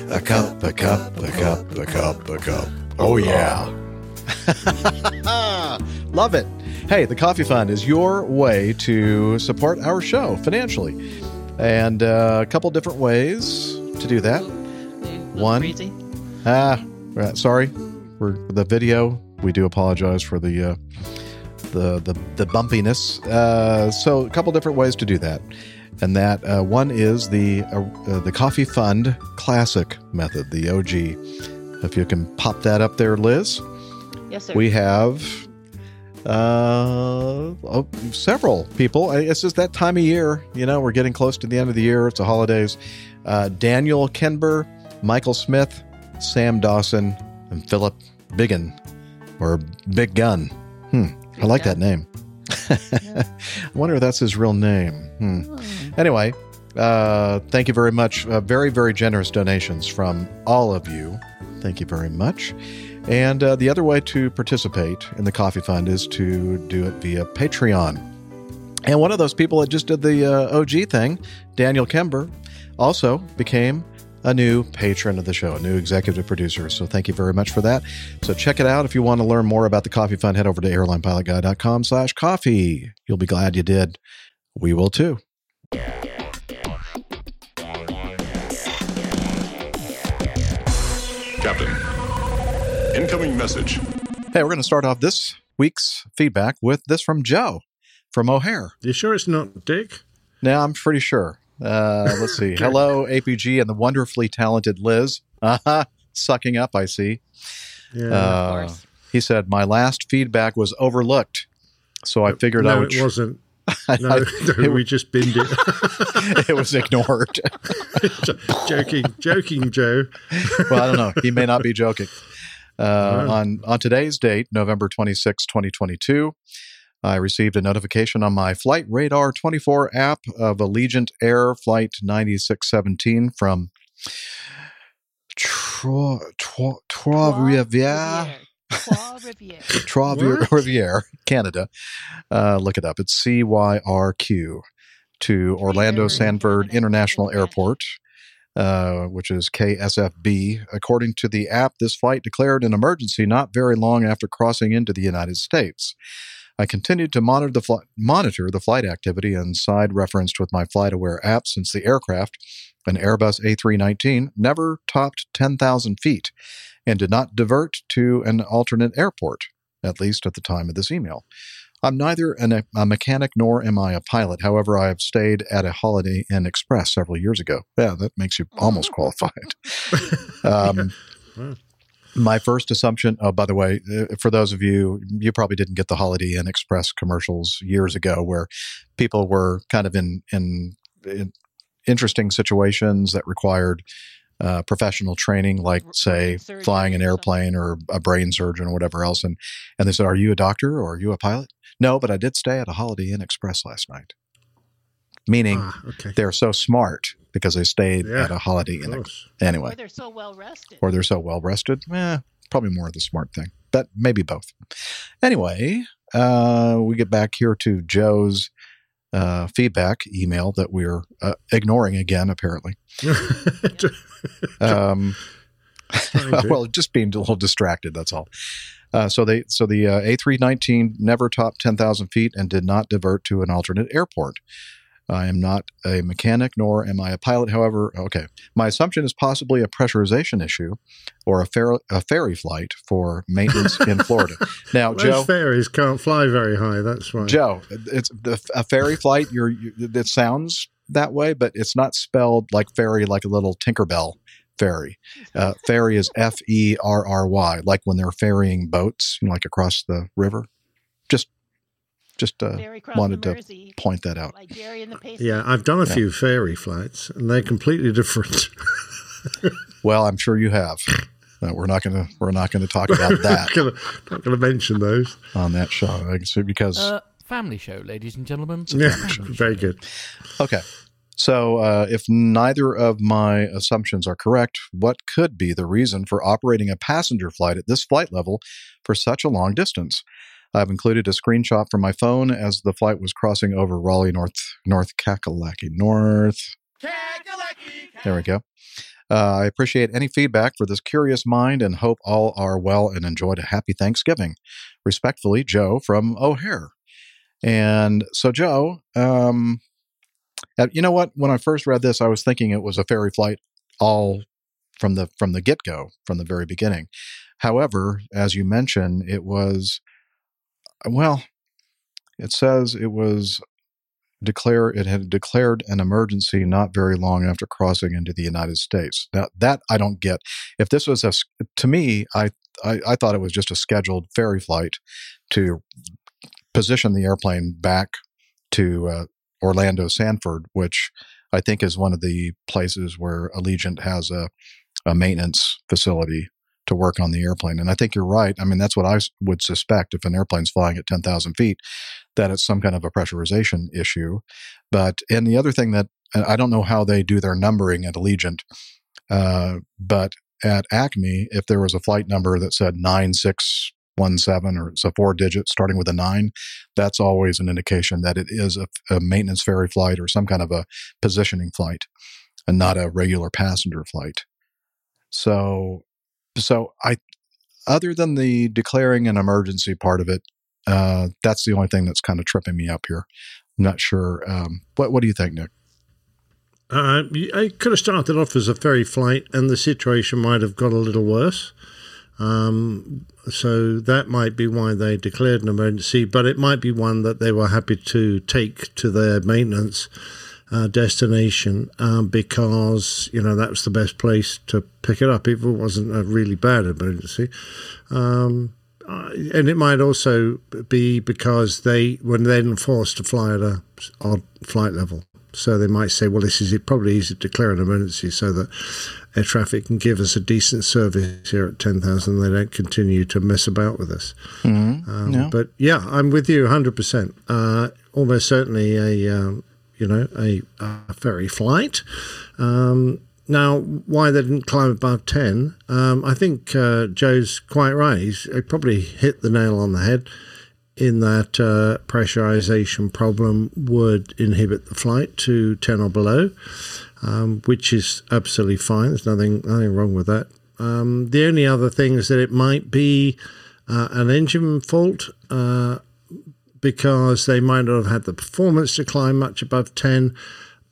[SPEAKER 2] A cup, a cup, a cup, a cup, a cup. Oh, yeah. Love it. Hey, the Coffee Fund is your way to support our show financially. And uh, a couple different ways to do that. One.
[SPEAKER 7] Crazy.
[SPEAKER 2] Ah, right, sorry for the video. We do apologize for the uh, the the, the bumpiness. Uh, so, a couple different ways to do that, and that uh, one is the uh, the Coffee Fund Classic method, the OG. If you can pop that up there, Liz,
[SPEAKER 7] Yes, sir.
[SPEAKER 2] we have Uh, oh, several people. It's just that time of year. You know, we're getting close to the end of the year. It's the holidays. Uh, Daniel Kenber, Michael Smith, Sam Dawson, and Philip Biggin, or Big Gun. Hmm. I like that name. I wonder if that's his real name. Hmm. Anyway, uh, thank you very much. Uh, very, very generous donations from all of you. Thank you very much. And uh, the other way to participate in the Coffee Fund is to do it via Patreon. And one of those people that just did the uh, OG thing, Daniel Kember, also became a new patron of the show, a new executive producer. So thank you very much for that. So check it out. If you want to learn more about the Coffee Fund, head over to airlinepilotguy.com slash coffee. You'll be glad you did. We will too.
[SPEAKER 11] Captain, incoming message.
[SPEAKER 2] Hey, we're going to start off this week's feedback with this from Joe from O'Hare.
[SPEAKER 5] You sure it's not Dick?
[SPEAKER 2] Now, I'm pretty sure. Uh, let's see. Hello, APG and the wonderfully talented Liz. Uh-huh. Sucking up, I see.
[SPEAKER 5] Yeah.
[SPEAKER 2] Uh, he said, My last feedback was overlooked. So I figured I
[SPEAKER 5] no,
[SPEAKER 2] would.
[SPEAKER 5] it wasn't. No,
[SPEAKER 2] I-
[SPEAKER 5] no,
[SPEAKER 2] it-
[SPEAKER 5] we just binned it.
[SPEAKER 2] it was ignored.
[SPEAKER 5] joking, joking, Joe.
[SPEAKER 2] well, I don't know. He may not be joking. Uh,
[SPEAKER 5] Wow.
[SPEAKER 2] on on today's date, November 26, 2022, I received a notification on my Flight Radar 24 app of Allegiant Air Flight 9617 from Trois Rivières. Trois? Riviere, Canada. Uh, look it up. It's CYRQ to Orlando Sanford International Airport, uh, which is KSFB. According to the app, this flight declared an emergency not very long after crossing into the United States. I continued to monitor the, fli- monitor the flight activity and side referenced with my FlightAware app since the aircraft, an Airbus A319, never topped 10,000 feet and did not divert to an alternate airport, at least at the time of this email. I'm neither an, a mechanic nor am I a pilot. However, I have stayed at a Holiday Inn Express several years ago. Yeah, that makes you almost qualified. Um, my first assumption, oh, by the way, uh, for those of you, you probably didn't get the Holiday Inn Express commercials years ago where people were kind of in, in, in interesting situations that required uh, professional training, like say flying an airplane or a brain surgeon or whatever else. And, and they said, Are you a doctor or are you a pilot? No, but I did stay at a Holiday Inn Express last night. Meaning
[SPEAKER 5] Ah, okay.
[SPEAKER 2] they're so smart because they stayed
[SPEAKER 5] Yeah,
[SPEAKER 2] at a Holiday Inn. Anyway
[SPEAKER 7] Or they're so well rested.
[SPEAKER 2] or they're so well rested. Eh, probably more of the smart thing, but maybe both. Anyway, uh, we get back here to Joe's uh, feedback email that we're uh, ignoring again, apparently. Um, well, just being a little distracted. That's all. Uh, so they so the uh, A319 never topped 10,000 feet and did not divert to an alternate airport. I am not a mechanic, nor am I a pilot. However, okay, my assumption is possibly a pressurization issue or a, fer- a ferry flight for maintenance in Florida. Now,
[SPEAKER 5] Those
[SPEAKER 2] Joe,
[SPEAKER 5] fairies can't fly very high. That's why.
[SPEAKER 2] Joe, it's the, a ferry flight. You're, you, it sounds that way, but it's not spelled like ferry, like a little Tinkerbell ferry. Uh, ferry is F E R R Y, like when they're ferrying boats, you know, like across the river. Just, just uh, wanted to
[SPEAKER 7] Mersey.
[SPEAKER 2] point that out.
[SPEAKER 7] Like Gerry and the Pace.
[SPEAKER 5] Yeah, I've done a
[SPEAKER 2] Yeah.
[SPEAKER 5] few ferry flights, and they're completely different.
[SPEAKER 2] Well, I'm sure you have. Uh, we're not gonna we're not gonna talk about that
[SPEAKER 5] not gonna, not gonna mention those.
[SPEAKER 2] on that show I guess, because
[SPEAKER 12] Uh, family show, ladies and gentlemen.
[SPEAKER 5] Yeah, very good.
[SPEAKER 2] Okay. So, uh, if neither of my assumptions are correct, what could be the reason for operating a passenger flight at this flight level for such a long distance? I've included a screenshot from my phone as the flight was crossing over Raleigh, North North Kakalaki, North. Kakalaki, There we go. Uh, I appreciate any feedback for this curious mind and hope all are well and enjoyed a happy Thanksgiving. Respectfully, Joe from O'Hare. And so, Joe, um, uh, you know what? When I first read this, I was thinking it was a ferry flight all from the from the get go, from the very beginning. However, as you mentioned, it was well. It says it was declare it had declared an emergency not very long after crossing into the United States. Now that I don't get. If this was a to me, I I, I thought it was just a scheduled ferry flight to position the airplane back to uh, Orlando Sanford, which I think is one of the places where Allegiant has a, a maintenance facility to work on the airplane. And I think you're right. I mean, that's what I would suspect if an airplane's flying at 10,000 feet, that it's some kind of a pressurization issue. But, and the other thing that I don't know how they do their numbering at Allegiant, uh, but at Acme, if there was a flight number that said 9617 or it's a four digit starting with a nine, that's always an indication that it is a, a maintenance ferry flight or some kind of a positioning flight and not a regular passenger flight. So, so I, other than the declaring an emergency part of it, uh, that's the only thing that's kind of tripping me up here. I'm not sure. Um, what What do you think, Nick?
[SPEAKER 5] Uh, I could have started off as a ferry flight, and the situation might have got a little worse. Um, so that might be why they declared an emergency, but it might be one that they were happy to take to their maintenance uh, destination um, because you know that was the best place to pick it up if it wasn't a really bad emergency. Um, and it might also be because they were then forced to fly at a odd flight level. So they might say, well, this is it probably easy to declare an emergency so that air traffic can give us a decent service here at 10,000. They don't continue to mess about with us.
[SPEAKER 2] Mm-hmm.
[SPEAKER 5] Um,
[SPEAKER 2] Yeah.
[SPEAKER 5] But yeah, I'm with you 100%. Uh, almost certainly a, um, you know, a, a ferry flight. Um, now, why they didn't climb above 10, um, I think uh, Joe's quite right. He's he probably hit the nail on the head in that uh, pressurization problem would inhibit the flight to 10 or below, um, which is absolutely fine. There's nothing, nothing wrong with that. Um, the only other thing is that it might be uh, an engine fault uh, because they might not have had the performance to climb much above 10.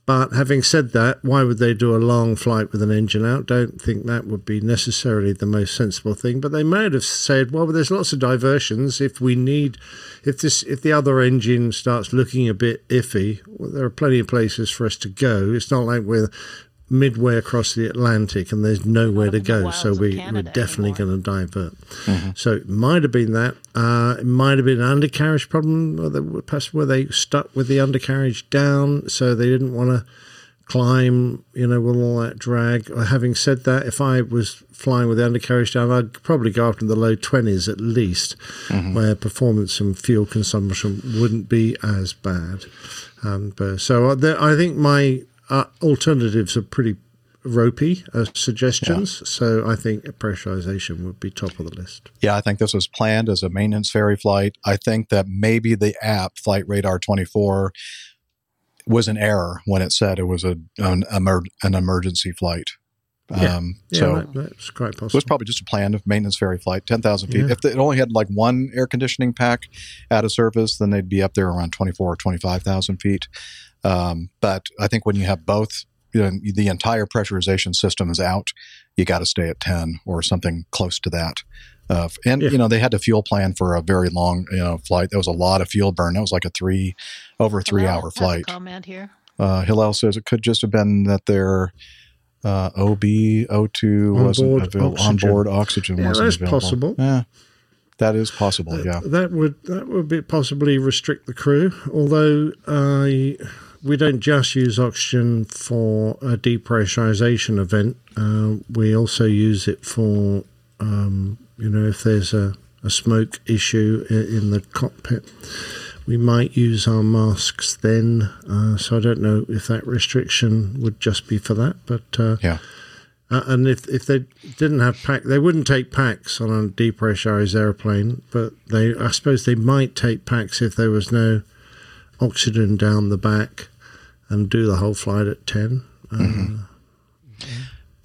[SPEAKER 5] But having said that, why would they do a long flight with an engine out? Don't think that would be necessarily the most sensible thing. But they might have said, well, there's lots of diversions. If we need, if this, if the other engine starts looking a bit iffy, well, there are plenty of places for us to go. It's not like we're midway across the Atlantic and there's nowhere to go. So we, we're definitely going to divert. So it might have been that. Uh, it might have been an undercarriage problem, or perhaps where they stuck with the undercarriage down, so they didn't want to climb, you know, with all that drag. Having said that, if I was flying with the undercarriage down, I'd probably go up in the low 20s at least, where performance and fuel consumption wouldn't be as bad. Um, but, so uh, there, I think my uh, alternatives are pretty ropey as suggestions. So I think pressurization would be top of the list.
[SPEAKER 2] Yeah, I think this was planned as a maintenance ferry flight. I think that maybe the app Flight Radar 24 was an error when it said it was a an, emer- an emergency flight.
[SPEAKER 5] Yeah.
[SPEAKER 2] Um,
[SPEAKER 5] Yeah,
[SPEAKER 2] so
[SPEAKER 5] that- that's quite possible.
[SPEAKER 2] it was probably just a planned maintenance ferry flight, 10,000 feet.
[SPEAKER 5] Yeah.
[SPEAKER 2] If it only had like one air conditioning pack at a surface, then they'd be up there around 24 or 25,000 feet. Um, but I think when you have both, you know, the entire pressurization system is out, you got to stay at 10 or something close to that. Uh, and
[SPEAKER 5] Yeah.
[SPEAKER 2] you know they had to fuel plan for a very long you know flight. There was a lot of fuel burn. That was like a three over three
[SPEAKER 7] Hillel
[SPEAKER 2] hour
[SPEAKER 7] has a
[SPEAKER 2] flight.
[SPEAKER 7] comment here.
[SPEAKER 2] Uh, Hillel says it could just have been that their uh, OB O2 wasn't
[SPEAKER 5] Onboard
[SPEAKER 2] available.
[SPEAKER 5] oxygen.
[SPEAKER 2] Onboard oxygen
[SPEAKER 5] Yeah,
[SPEAKER 2] wasn't
[SPEAKER 5] that's
[SPEAKER 2] available.
[SPEAKER 5] possible.
[SPEAKER 2] Yeah, that is possible. Yeah.
[SPEAKER 5] That would that would be possibly restrict the crew. Although uh, we don't just use oxygen for a depressurization event, uh, we also use it for um, you know if there's a, a smoke issue in the cockpit. We might use our masks then, uh, so I don't know if that restriction would just be for that. But uh,
[SPEAKER 2] yeah,
[SPEAKER 5] uh, and if if they didn't have pack, they wouldn't take packs on a depressurized airplane. But they, I suppose, they might take packs if there was no oxygen down the back, and do the whole flight at ten. Uh,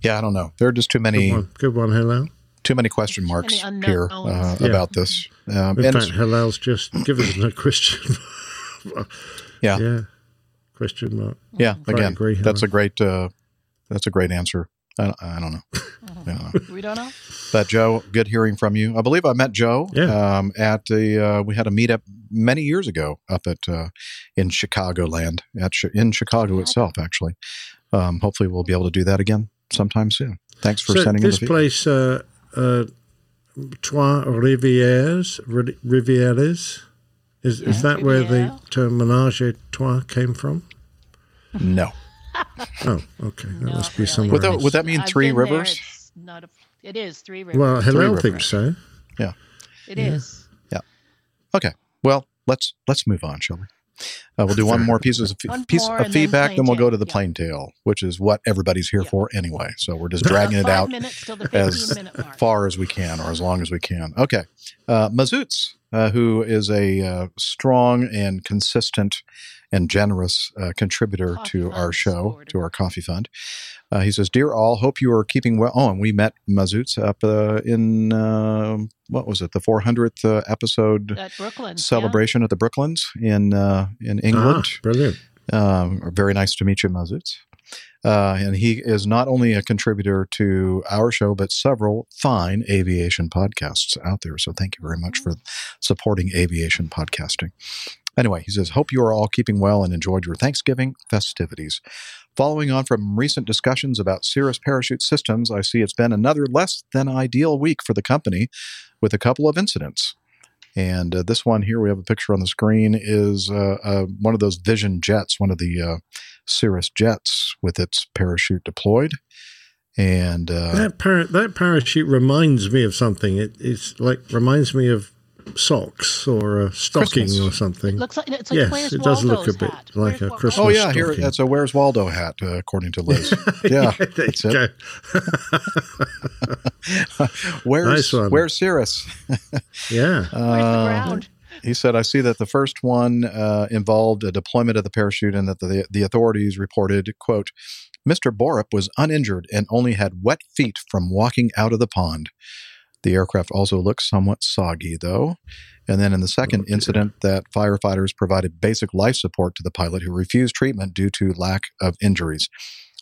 [SPEAKER 2] Yeah, I don't know. There are just too many
[SPEAKER 5] Good one, good one, Hillel.
[SPEAKER 2] too many question marks
[SPEAKER 7] Any
[SPEAKER 2] here uh.
[SPEAKER 5] Yeah.
[SPEAKER 2] about this. Um,
[SPEAKER 5] In
[SPEAKER 2] and
[SPEAKER 5] fact, Hillel's just given us a question.
[SPEAKER 2] yeah, yeah,
[SPEAKER 5] yeah, question mark. Quite
[SPEAKER 2] Again,
[SPEAKER 5] agree,
[SPEAKER 2] that's a great uh, that's a great answer. I, I don't know. I don't know.
[SPEAKER 7] We don't know.
[SPEAKER 2] But Joe, good hearing from you. I believe I met Joe
[SPEAKER 5] Yeah.
[SPEAKER 2] um, at the. Uh, we had a meetup many years ago up at uh, in Chicagoland at Chi- in Chicago itself. Actually, um, hopefully we'll be able to do that again sometime soon. Thanks for
[SPEAKER 5] so
[SPEAKER 2] sending in
[SPEAKER 5] this
[SPEAKER 2] the
[SPEAKER 5] place, uh, uh, Trois Rivières, Rivieres. Is is that where the term menage a trois came from?
[SPEAKER 2] No.
[SPEAKER 5] Oh, okay. That must be somewhere
[SPEAKER 2] Would that,
[SPEAKER 5] else.
[SPEAKER 2] would that mean Three
[SPEAKER 7] been there.
[SPEAKER 2] Rivers?
[SPEAKER 7] It's not a, it is Three Rivers.
[SPEAKER 5] Well,
[SPEAKER 2] Three
[SPEAKER 5] Hillel thinks so.
[SPEAKER 2] Yeah.
[SPEAKER 7] It is.
[SPEAKER 2] Yeah. Okay. Well, let's let's move on, shall we? Uh, we'll do one more piece of
[SPEAKER 7] One
[SPEAKER 2] piece of
[SPEAKER 7] then
[SPEAKER 2] feedback, then we'll go to the
[SPEAKER 7] Tale.
[SPEAKER 2] plain tale, which is what everybody's here for anyway. So we're just dragging it out
[SPEAKER 7] minutes till the
[SPEAKER 2] as
[SPEAKER 7] 15 minute mark.
[SPEAKER 2] far as we can, or as long as we can. Okay, uh, Mazoots, uh, who is a uh, strong and consistent and generous uh, contributor to our show, to our coffee fund. Uh, he says, "Dear all, hope you are keeping well." Oh, and we met Mazoots up uh, in uh, what was it, the 400th uh, episode
[SPEAKER 7] At Brooklands,
[SPEAKER 2] celebration at the Brooklands in uh, in England.
[SPEAKER 5] Ah, brilliant.
[SPEAKER 2] Um, very nice to meet you, Mazoots. Uh, and he is not only a contributor to our show, but several fine aviation podcasts out there. So thank you very much for supporting aviation podcasting. Anyway, he says, Hope you are all keeping well and enjoyed your Thanksgiving festivities. Following on from recent discussions about Cirrus parachute systems, I see it's been another less than ideal week for the company with a couple of incidents. And uh, this one here, we have a picture on the screen, is uh, uh, one of those Vision jets, one of the uh, Cirrus jets with its parachute deployed. And uh,
[SPEAKER 5] that para- that parachute reminds me of something. It, it's like reminds me of socks or a stocking
[SPEAKER 2] Christmas.
[SPEAKER 5] or something.
[SPEAKER 7] Looks like it's like
[SPEAKER 5] yes,
[SPEAKER 7] Where's
[SPEAKER 5] it does look a bit
[SPEAKER 7] hat?
[SPEAKER 5] like a Christmas.
[SPEAKER 2] oh, yeah, here
[SPEAKER 5] stocking.
[SPEAKER 2] that's a Where's Waldo hat, uh, according to Liz. Yeah,
[SPEAKER 5] there
[SPEAKER 2] that's
[SPEAKER 5] you
[SPEAKER 2] it. Where's,
[SPEAKER 5] Nice one.
[SPEAKER 2] where's Cirrus?
[SPEAKER 5] Yeah.
[SPEAKER 2] Uh, He said, I see that the first one uh, involved a deployment of the parachute and that the, the authorities reported, quote, Mr. Borup was uninjured and only had wet feet from walking out of the pond. The aircraft also looked somewhat soggy, though. And then in the second oh, incident, that firefighters provided basic life support to the pilot who refused treatment due to lack of injuries.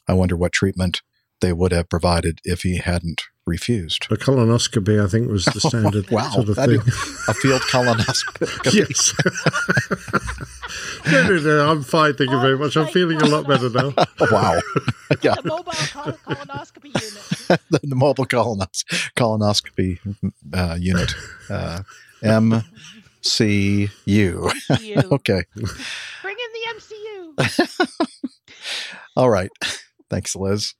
[SPEAKER 2] I wonder what treatment they would have provided if he hadn't refused.
[SPEAKER 5] A colonoscopy, I think, was the standard
[SPEAKER 2] wow,
[SPEAKER 5] sort of thing.
[SPEAKER 2] be a field colonoscopy.
[SPEAKER 5] yes. no, no, no, I'm fine. Thank you very much. I'm feeling a lot better now.
[SPEAKER 2] wow. Yeah.
[SPEAKER 7] The mobile col- colonoscopy unit.
[SPEAKER 2] the, the mobile colonos- colonoscopy uh, unit. Uh, MCU.
[SPEAKER 7] MCU.
[SPEAKER 2] okay.
[SPEAKER 7] Bring in the MCU.
[SPEAKER 2] All right. Thanks, Liz.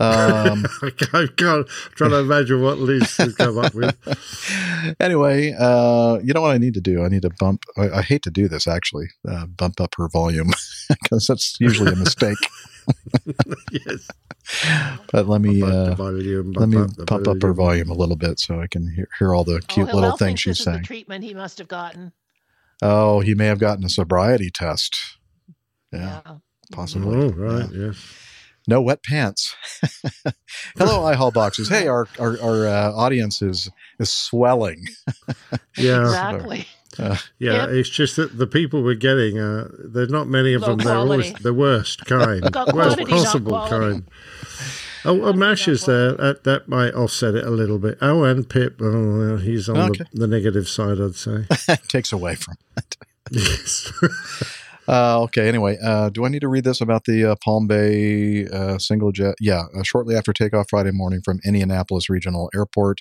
[SPEAKER 2] Um,
[SPEAKER 5] I can't, I can't try to imagine what Liz has come up with.
[SPEAKER 2] anyway, uh, you know what I need to do? I need to bump. I, I hate to do this actually. Uh, bump up her volume because that's usually a mistake.
[SPEAKER 5] yes.
[SPEAKER 2] But let me uh,
[SPEAKER 5] volume,
[SPEAKER 2] let me
[SPEAKER 5] bump up
[SPEAKER 2] pump up her
[SPEAKER 5] volume.
[SPEAKER 2] volume a little bit so I can hear, hear all the cute
[SPEAKER 7] oh,
[SPEAKER 2] little things
[SPEAKER 7] thinks
[SPEAKER 2] she's saying.
[SPEAKER 7] the treatment he must have gotten.
[SPEAKER 2] Oh, he may have gotten a sobriety test. Yeah, possibly.
[SPEAKER 5] Oh, right, yes.
[SPEAKER 2] No wet pants. Hello, iHall boxes. Hey, our our, our uh, audience is is swelling.
[SPEAKER 5] Yeah.
[SPEAKER 7] Exactly.
[SPEAKER 2] Uh,
[SPEAKER 5] Yeah,
[SPEAKER 7] Yep.
[SPEAKER 5] it's just that the people we're getting, uh, there's not many of
[SPEAKER 7] Low
[SPEAKER 5] them. They're always the worst kind,
[SPEAKER 7] Got
[SPEAKER 5] worst possible kind. Oh, oh Mash is there. That, that might offset it a little bit. Oh, and Pip. Oh, well, he's on
[SPEAKER 2] Okay.
[SPEAKER 5] the, the negative side, I'd say.
[SPEAKER 2] takes away from it.
[SPEAKER 5] yes.
[SPEAKER 2] Uh, okay. Anyway, uh, do I need to read this about the uh, Palm Bay uh, single jet? Yeah. Uh, shortly after takeoff Friday morning from Indianapolis Regional Airport,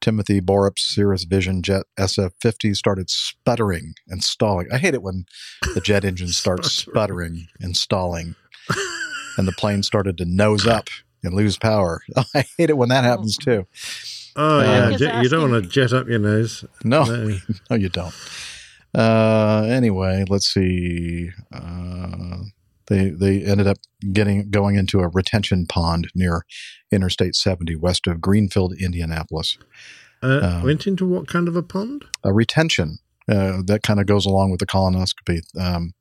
[SPEAKER 2] Timothy Borup's Cirrus Vision Jet SF-50 started sputtering and stalling. I hate it when the jet engines start sputtering and stalling, and the plane started to nose up and lose power. I hate it when that happens too.
[SPEAKER 5] Oh,
[SPEAKER 2] Uh,
[SPEAKER 5] yeah.
[SPEAKER 7] Just
[SPEAKER 5] you don't want to jet up your nose.
[SPEAKER 2] No,
[SPEAKER 5] No.
[SPEAKER 2] no, you don't. Uh, anyway, let's see. Uh, they they ended up getting going into a retention pond near Interstate 70 west of Greenfield, Indianapolis.
[SPEAKER 5] Uh,
[SPEAKER 2] Um,
[SPEAKER 5] went into what kind of a pond?
[SPEAKER 2] A retention uh, that kind of goes along with the colonoscopy. Um,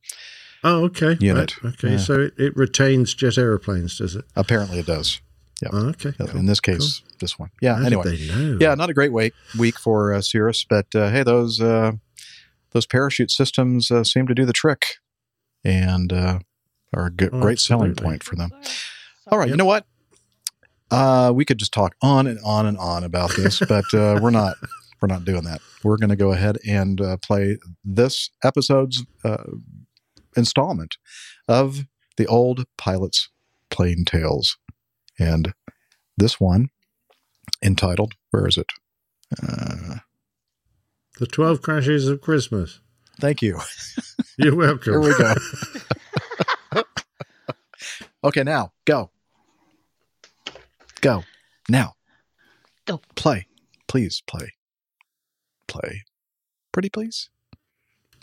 [SPEAKER 5] Oh, okay.
[SPEAKER 2] Unit.
[SPEAKER 5] Right, Okay,
[SPEAKER 2] Yeah.
[SPEAKER 5] so it, it retains jet aeroplanes, does it?
[SPEAKER 2] apparently, it does. Yeah.
[SPEAKER 5] Oh, okay. Cool,
[SPEAKER 2] In this case, this one. Yeah.
[SPEAKER 5] How
[SPEAKER 2] anyway, yeah, not a great week week for uh, Cirrus, but uh, hey, those uh, those parachute systems uh, seem to do the trick, and uh, are a good,
[SPEAKER 5] Oh,
[SPEAKER 2] great selling
[SPEAKER 5] absolutely.
[SPEAKER 2] point for them. All right, you know what? Uh, we could just talk on and on and on about this, but uh, we're not. We're not doing that. We're going to go ahead and uh, play this episode's uh, installment of the old pilots' plain tales, and this one entitled "Where is it?"
[SPEAKER 5] The 12 Crashes of Christmas.
[SPEAKER 2] Thank you.
[SPEAKER 5] You're welcome.
[SPEAKER 2] Here we go. okay, now go. Go. Now.
[SPEAKER 7] Go.
[SPEAKER 2] Play. Please play. Play. Pretty please.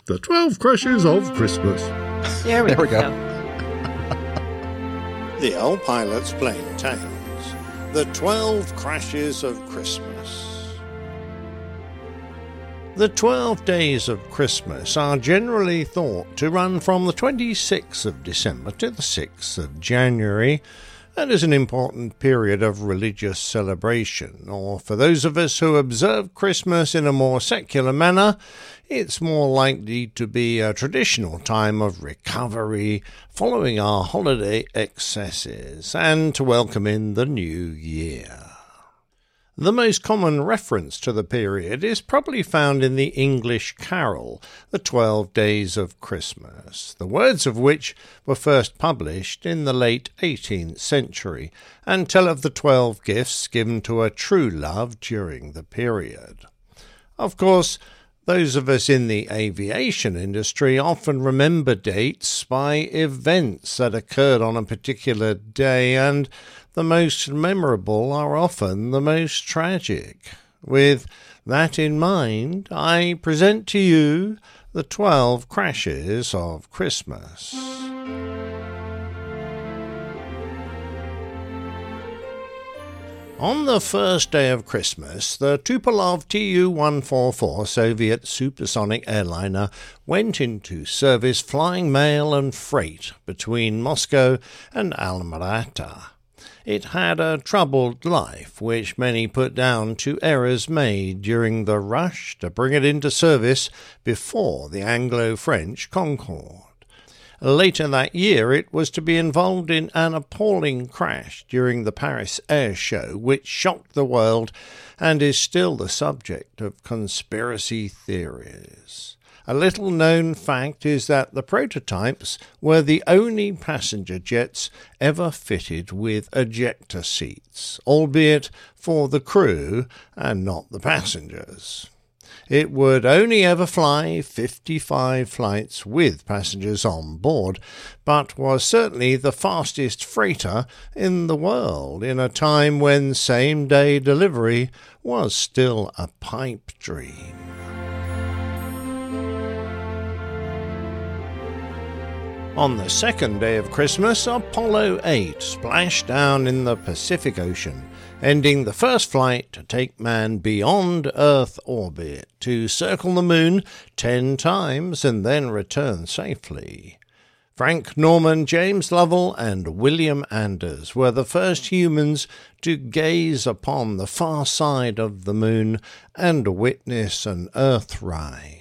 [SPEAKER 5] The 12 Crashes of Christmas.
[SPEAKER 7] There we
[SPEAKER 2] There we
[SPEAKER 7] go.
[SPEAKER 2] go.
[SPEAKER 5] The Old Pilot's Plain Tales. The 12 Crashes of Christmas. The 12 days of Christmas are generally thought to run from the 26th of December to the 6th of January, and is an important period of religious celebration, or for those of us who observe Christmas in a more secular manner, it's more likely to be a traditional time of recovery following our holiday excesses and to welcome in the new year. The most common reference to the period is probably found in the English carol, The Twelve Days of Christmas, the words of which were first published in the late 18th century and tell of the twelve gifts given to a true love during the period. Of course, those of us in the aviation industry often remember dates by events that occurred on a particular day, and the most memorable are often the most tragic. With that in mind, I present to you the 12 crashes of Christmas. On the first day of Christmas, the Tupolev Tu 144 Soviet supersonic airliner went into service flying mail and freight between Moscow and Almaty. It had a troubled life, which many put down to errors made during the rush to bring it into service before the Anglo French Concorde. Later that year, it was to be involved in an appalling crash during the Paris Air Show, which shocked the world and is still the subject of conspiracy theories. A little known fact is that the prototypes were the only passenger jets ever fitted with ejector seats, albeit for the crew and not the passengers. It would only ever fly 55 flights with passengers on board, but was certainly the fastest freighter in the world in a time when same day delivery was still a pipe dream. On the second day of Christmas, Apollo 8 splashed down in the Pacific Ocean, ending the first flight to take man beyond Earth orbit to circle the moon ten times and then return safely. Frank Borman, James Lovell, and William Anders were the first humans to gaze upon the far side of the moon and witness an Earthrise.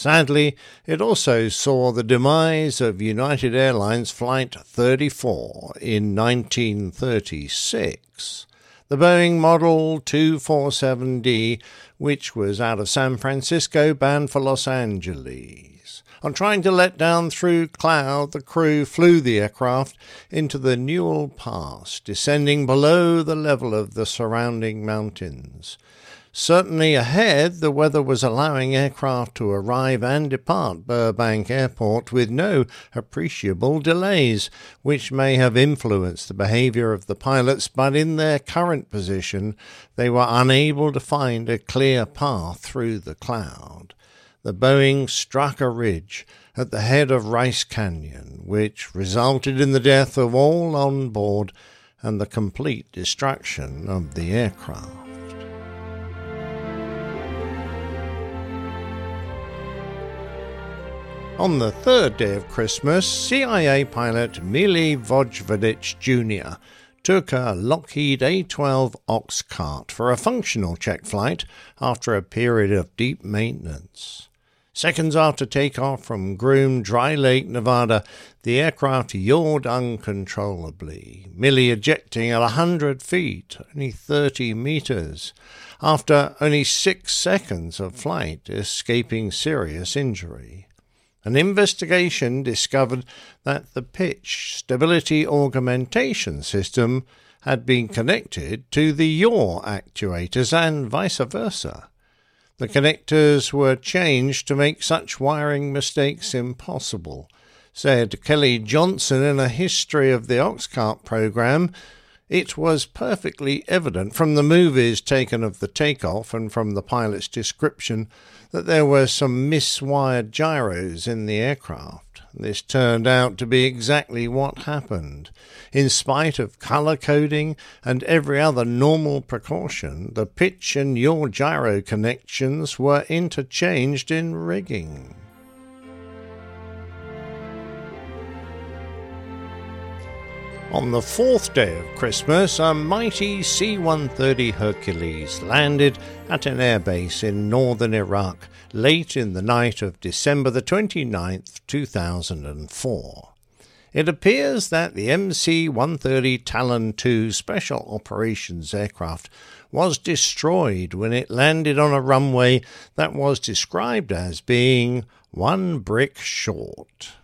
[SPEAKER 5] Sadly, it also saw the demise of United Airlines Flight 34 in 1936. The Boeing Model 247D, which was out of San Francisco bound for Los Angeles. On trying to let down through cloud, the crew flew the aircraft into the Newhall Pass, descending below the level of the surrounding mountains. Certainly ahead, the weather was allowing aircraft to arrive and depart Burbank Airport with no appreciable delays, which may have influenced the behavior of the pilots, but in their current position, they were unable to find a clear path through the cloud. The Boeing struck a ridge at the head of Rice Canyon, which resulted in the death of all on board and the complete destruction of the aircraft. On the third day of Christmas, CIA pilot Mele Vojvodich Jr. took a Lockheed A 12 Oxcart for a functional check flight after a period of deep maintenance. Seconds after takeoff from Groom Dry Lake, Nevada, the aircraft yawed uncontrollably, Mele ejecting at a hundred feet, only thirty meters, after only six seconds of flight, escaping serious injury. An investigation discovered that the pitch stability augmentation system had been connected to the yaw actuators and vice versa. The connectors were changed to make such wiring mistakes impossible, said Kelly Johnson in a history of the Oxcart program. It was perfectly evident from the movies taken of the takeoff and from the pilot's description that there were some miswired gyros in the aircraft. This turned out to be exactly what happened. In spite of colour coding and every other normal precaution, the pitch and yaw gyro connections were interchanged in rigging. On the fourth day of Christmas, a mighty C 130 Hercules landed at an airbase in northern Iraq late in the night of December the 29th, 2004. It appears that the MC 130 Talon II Special Operations aircraft was destroyed when it landed on a runway that was described as being one brick short.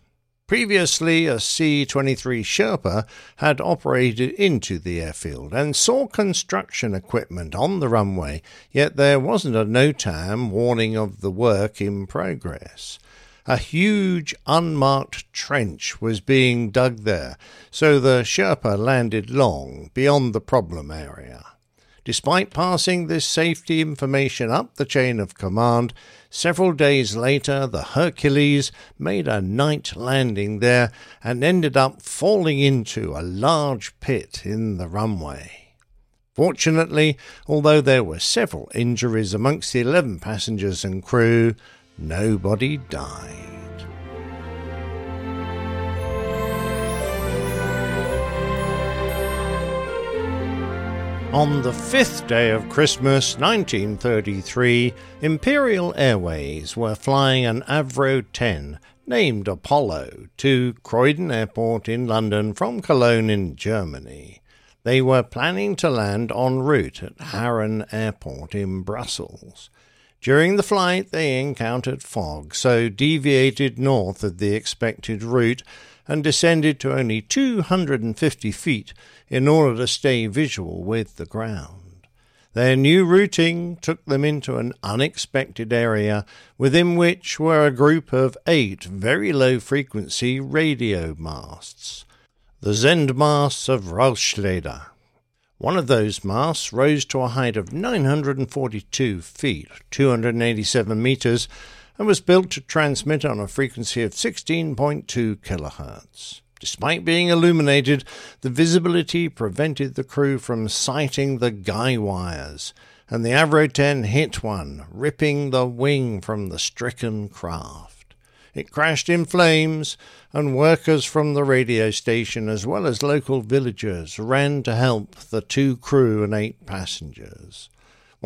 [SPEAKER 5] Previously, a C 23 Sherpa had operated into the airfield and saw construction equipment on the runway, yet there wasn't a NOTAM warning of the work in progress. A huge unmarked trench was being dug there, so the Sherpa landed long beyond the problem area. Despite passing this safety information up the chain of command, several days later the Hercules made a night landing there and ended up falling into a large pit in the runway. Fortunately, although there were several injuries amongst the 11 passengers and crew, nobody died. On the fifth day of Christmas 1933, Imperial Airways were flying an Avro 10 named Apollo to Croydon Airport in London from Cologne in Germany. They were planning to land en route at Haren Airport in Brussels. During the flight, they encountered fog, so deviated north of the expected route and descended to only 250 feet in order to stay visual with the ground. Their new routing took them into an unexpected area within which were a group of eight very low frequency radio masts, the Zend masts of Ruiselede. One of those masts rose to a height of 942 feet, 287 meters, and was built to transmit on a frequency of 16.2 kilohertz. Despite being illuminated, the visibility prevented the crew from sighting the guy wires, and the Avro 10 hit one, ripping the wing from the stricken craft. It crashed in flames, and workers from the radio station, as well as local villagers, ran to help the two crew and eight passengers.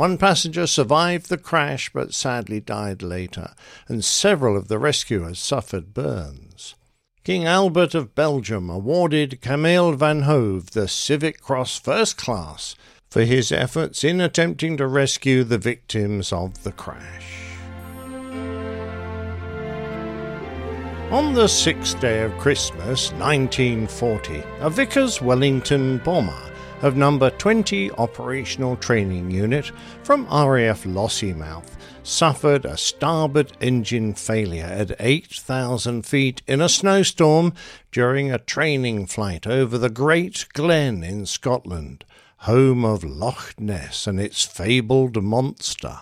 [SPEAKER 5] One passenger survived the crash but sadly died later, and several of the rescuers suffered burns. King Albert of Belgium awarded Camille Van Hove the Civic Cross First Class for his efforts in attempting to rescue the victims of the crash. On the sixth day of Christmas, 1940, a Vickers Wellington bomber of Number 20 Operational Training Unit from RAF Lossiemouth suffered a starboard engine failure at 8,000 feet in a snowstorm during a training flight over the Great Glen in Scotland, home of Loch Ness and its fabled monster.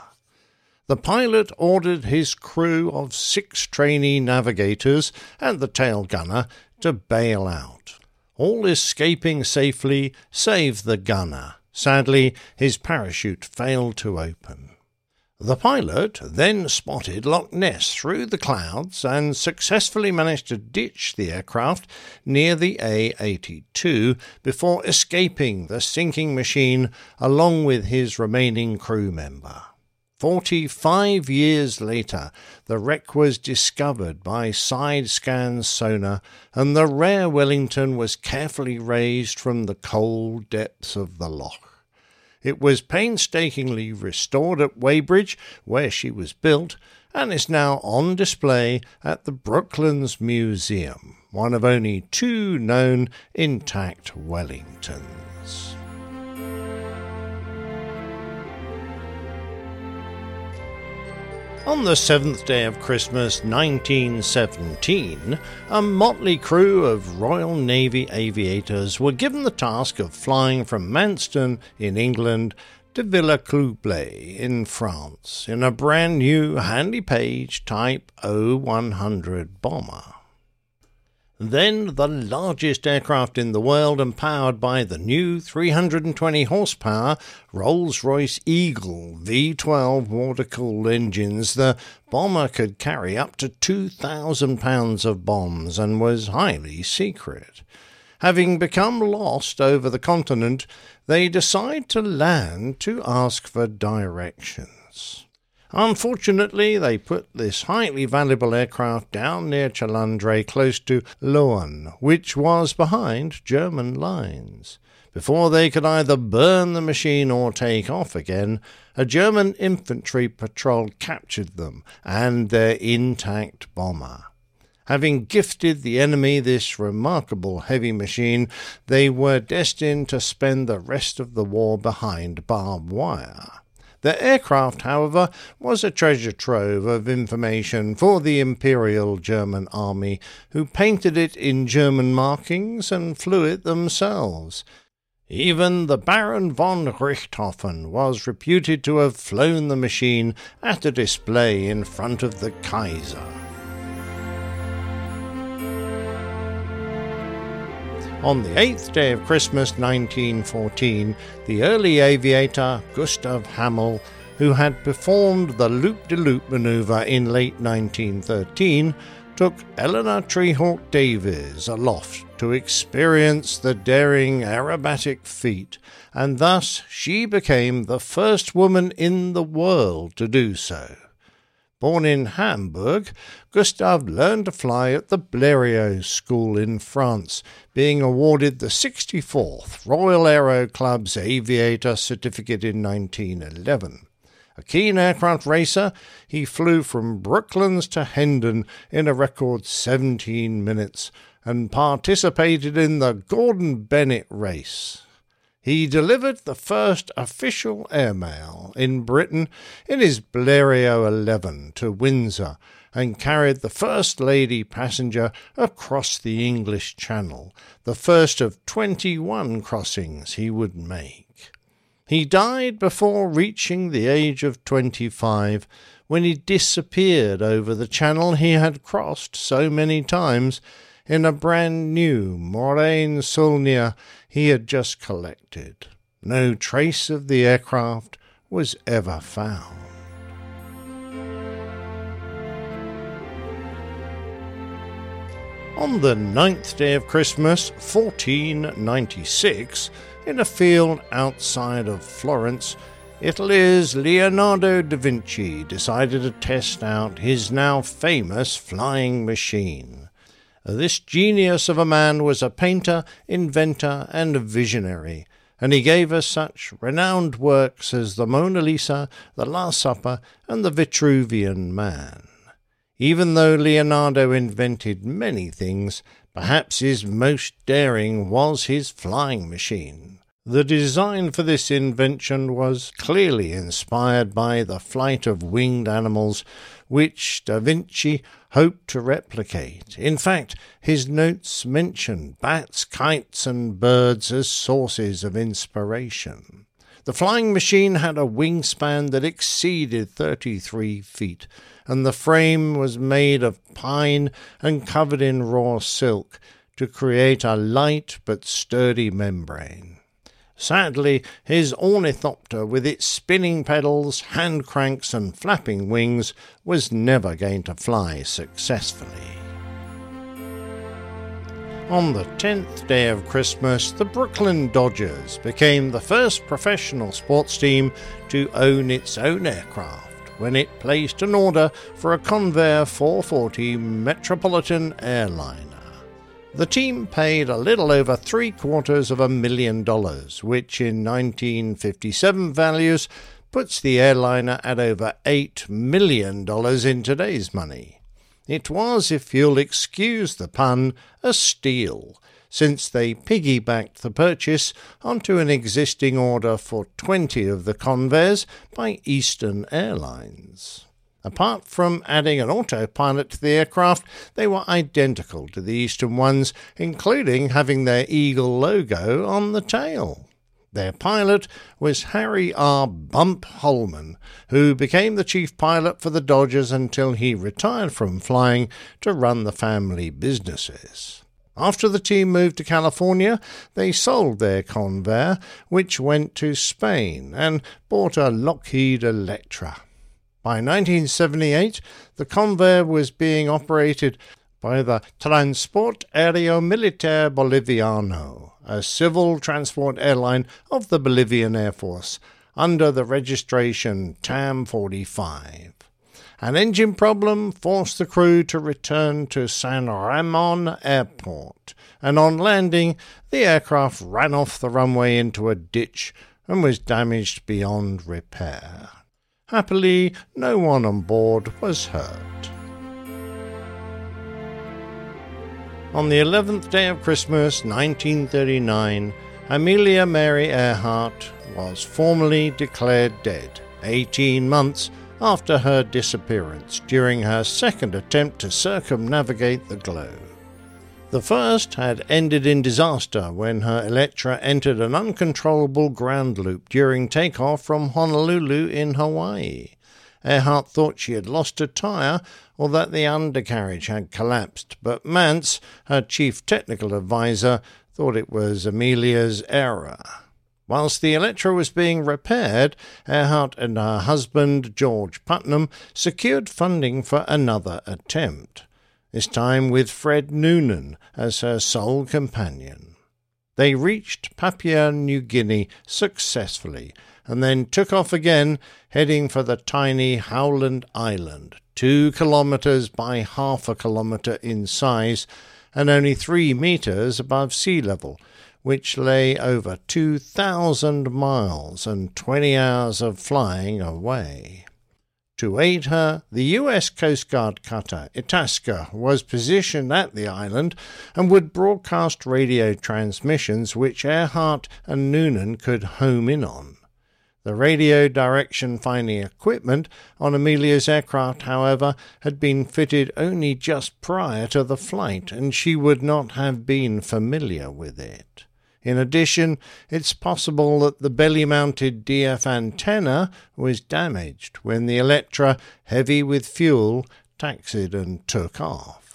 [SPEAKER 5] The pilot ordered his crew of six trainee navigators and the tail gunner to bail out. All escaping safely save the gunner. Sadly, his parachute failed to open. The pilot then spotted Loch Ness through the clouds and successfully managed to ditch the aircraft near the A 82 before escaping the sinking machine along with his remaining crew member. Forty five years later, the wreck was discovered by side scan sonar, and the rare Wellington was carefully raised from the cold depths of the loch. It was painstakingly restored at Weybridge, where she was built, and is now on display at the Brooklands Museum, one of only two known intact Wellingtons. On the seventh day of Christmas 1917, a motley crew of Royal Navy aviators were given the task of flying from Manston in England to Villa Villacoublay in France in a brand new Handley Page Type O100 bomber. Then the largest aircraft in the world and powered by the new 320 horsepower Rolls Royce Eagle V12 water cooled engines, the bomber could carry up to 2,000 pounds of bombs and was highly secret. Having become lost over the continent, they decide to land to ask for directions. Unfortunately, they put this highly valuable aircraft down near Chalandry, close to Laon, which was behind German lines. Before they could either burn the machine or take off again, a German infantry patrol captured them and their intact bomber. Having gifted the enemy this remarkable heavy machine, they were destined to spend the rest of the war behind barbed wire. The aircraft, however, was a treasure trove of information for the Imperial German Army, who painted it in German markings and flew it themselves. Even the Baron von Richthofen was reputed to have flown the machine at a display in front of the Kaiser. On the eighth day of Christmas 1914, the early aviator Gustav Hamel, who had performed the loop de loop maneuver in late 1913, took Eleanor Trehawke Davies aloft to experience the daring aerobatic feat, and thus she became the first woman in the world to do so. Born in Hamburg, Gustave learned to fly at the Blériot School in France, being awarded the 64th Royal Aero Club's Aviator Certificate in 1911. A keen aircraft racer, he flew from Brooklands to Hendon in a record 17 minutes and participated in the Gordon Bennett race. He delivered the first official airmail in Britain in his Blériot 11 to Windsor and carried the First Lady passenger across the English Channel, the first of 21 crossings he would make. He died before reaching the age of 25 when he disappeared over the channel he had crossed so many times in a brand new Morane Saulnier he had just collected. No trace of the aircraft was ever found. On the ninth day of Christmas, 1496, in a field outside of Florence, Italy's Leonardo da Vinci decided to test out his now famous flying machine. This genius of a man was a painter, inventor, and visionary, and he gave us such renowned works as the Mona Lisa, the Last Supper, and the Vitruvian Man. Even though Leonardo invented many things, perhaps his most daring was his flying machine. The design for this invention was clearly inspired by the flight of winged animals, which Da Vinci hoped to replicate. In fact, his notes mention bats, kites, and birds as sources of inspiration. The flying machine had a wingspan that exceeded 33 feet, and the frame was made of pine and covered in raw silk to create a light but sturdy membrane. Sadly, his ornithopter, with its spinning pedals, hand cranks, and flapping wings, was never going to fly successfully. On the tenth day of Christmas, the Brooklyn Dodgers became the first professional sports team to own its own aircraft when it placed an order for a Convair 440 Metropolitan airline. The team paid a little over three quarters of a million dollars, which in 1957 values puts the airliner at over $8 million in today's money. It was, if you'll excuse the pun, a steal, since they piggybacked the purchase onto an existing order for 20 of the Convairs by Eastern Airlines. Apart from adding an autopilot to the aircraft, they were identical to the Eastern ones, including having their eagle logo on the tail. Their pilot was Harry R. Bump Holman, who became the chief pilot for the Dodgers until he retired from flying to run the family businesses. After the team moved to California, they sold their Convair, which went to Spain, and bought a Lockheed Electra. By 1978, the Convair was being operated by the Transport Aéreo Militar Boliviano, a civil transport airline of the Bolivian Air Force, under the registration TAM 45. An engine problem forced the crew to return to San Ramon Airport, and on landing, the aircraft ran off the runway into a ditch and was damaged beyond repair. Happily, no one on board was hurt. On the 11th day of Christmas, 1939, Amelia Mary Earhart was formally declared dead, 18 months after her disappearance during her second attempt to circumnavigate the globe. The first had ended in disaster when her Electra entered an uncontrollable ground loop during takeoff from Honolulu in Hawaii. Earhart thought she had lost a tyre or that the undercarriage had collapsed, but Mantz, her chief technical adviser, thought it was Amelia's error. Whilst the Electra was being repaired, Earhart and her husband, George Putnam, secured funding for another attempt, this time with Fred Noonan as her sole companion. They reached Papua New Guinea successfully and then took off again, heading for the tiny Howland Island, two kilometres by half a kilometre in size and only three metres above sea level, which lay over 2,000 miles and 20 hours of flying away. To aid her, the U.S. Coast Guard cutter Itasca was positioned at the island and would broadcast radio transmissions which Earhart and Noonan could home in on. The radio direction finding equipment on Amelia's aircraft, however, had been fitted only just prior to the flight, and she would not have been familiar with it. In addition, it's possible that the belly mounted DF antenna was damaged when the Electra, heavy with fuel, taxied and took off.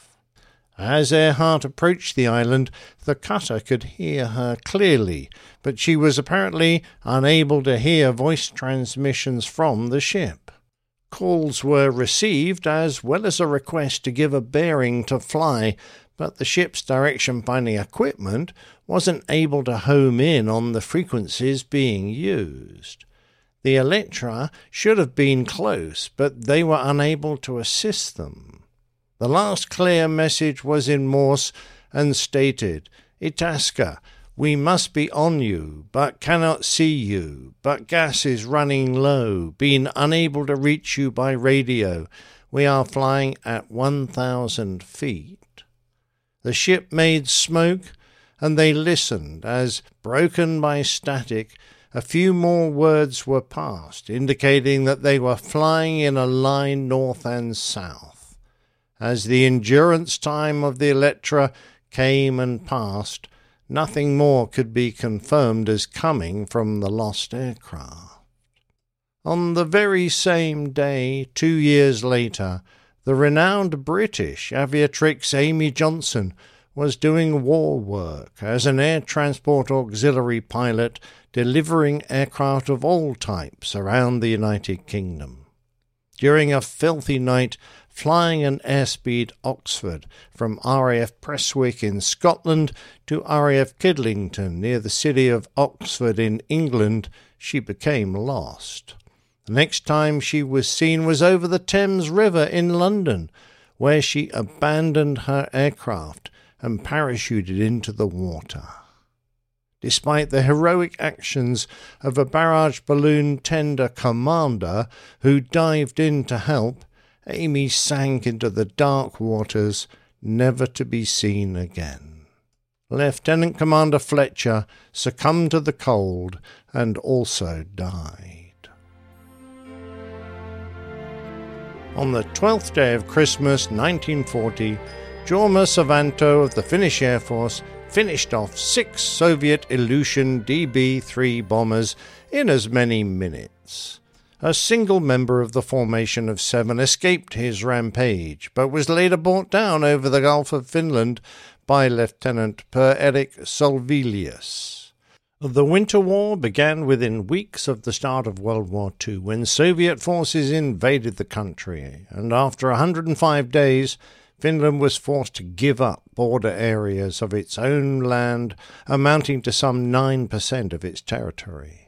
[SPEAKER 5] As Earhart approached the island, the cutter could hear her clearly, but she was apparently unable to hear voice transmissions from the ship. Calls were received as well as a request to give a bearing to fly, but the ship's direction finding equipment wasn't able to home in on the frequencies being used. The Electra should have been close, but they were unable to assist them. The last clear message was in Morse and stated, Itasca, we must be on you, but cannot see you, but gas is running low, being unable to reach you by radio. We are flying at 1,000 feet. The ship made smoke, and they listened as, broken by static, a few more words were passed, indicating that they were flying in a line north and south. As the endurance time of the Electra came and passed, nothing more could be confirmed as coming from the lost aircraft. On the very same day, two years later, the renowned British aviatrix Amy Johnson was doing war work as an air transport auxiliary pilot delivering aircraft of all types around the United Kingdom. During a filthy night, flying an airspeed Oxford from RAF Prestwick in Scotland to RAF Kidlington near the city of Oxford in England, she became lost. The next time she was seen was over the Thames River in London, where she abandoned her aircraft and parachuted into the water. Despite the heroic actions of a barrage balloon tender commander who dived in to help, Amy sank into the dark waters, never to be seen again. Lieutenant Commander Fletcher succumbed to the cold and also died. On the 12th day of Christmas 1940, Jorma Sarvanto of the Finnish Air Force finished off six Soviet Ilyushin DB 3 bombers in as many minutes. A single member of the formation of seven escaped his rampage, but was later brought down over the Gulf of Finland by Lieutenant Per Erik Sovelius. The Winter War began within weeks of the start of World War II when Soviet forces invaded the country, and after 105 days, Finland was forced to give up border areas of its own land amounting to some 9% of its territory.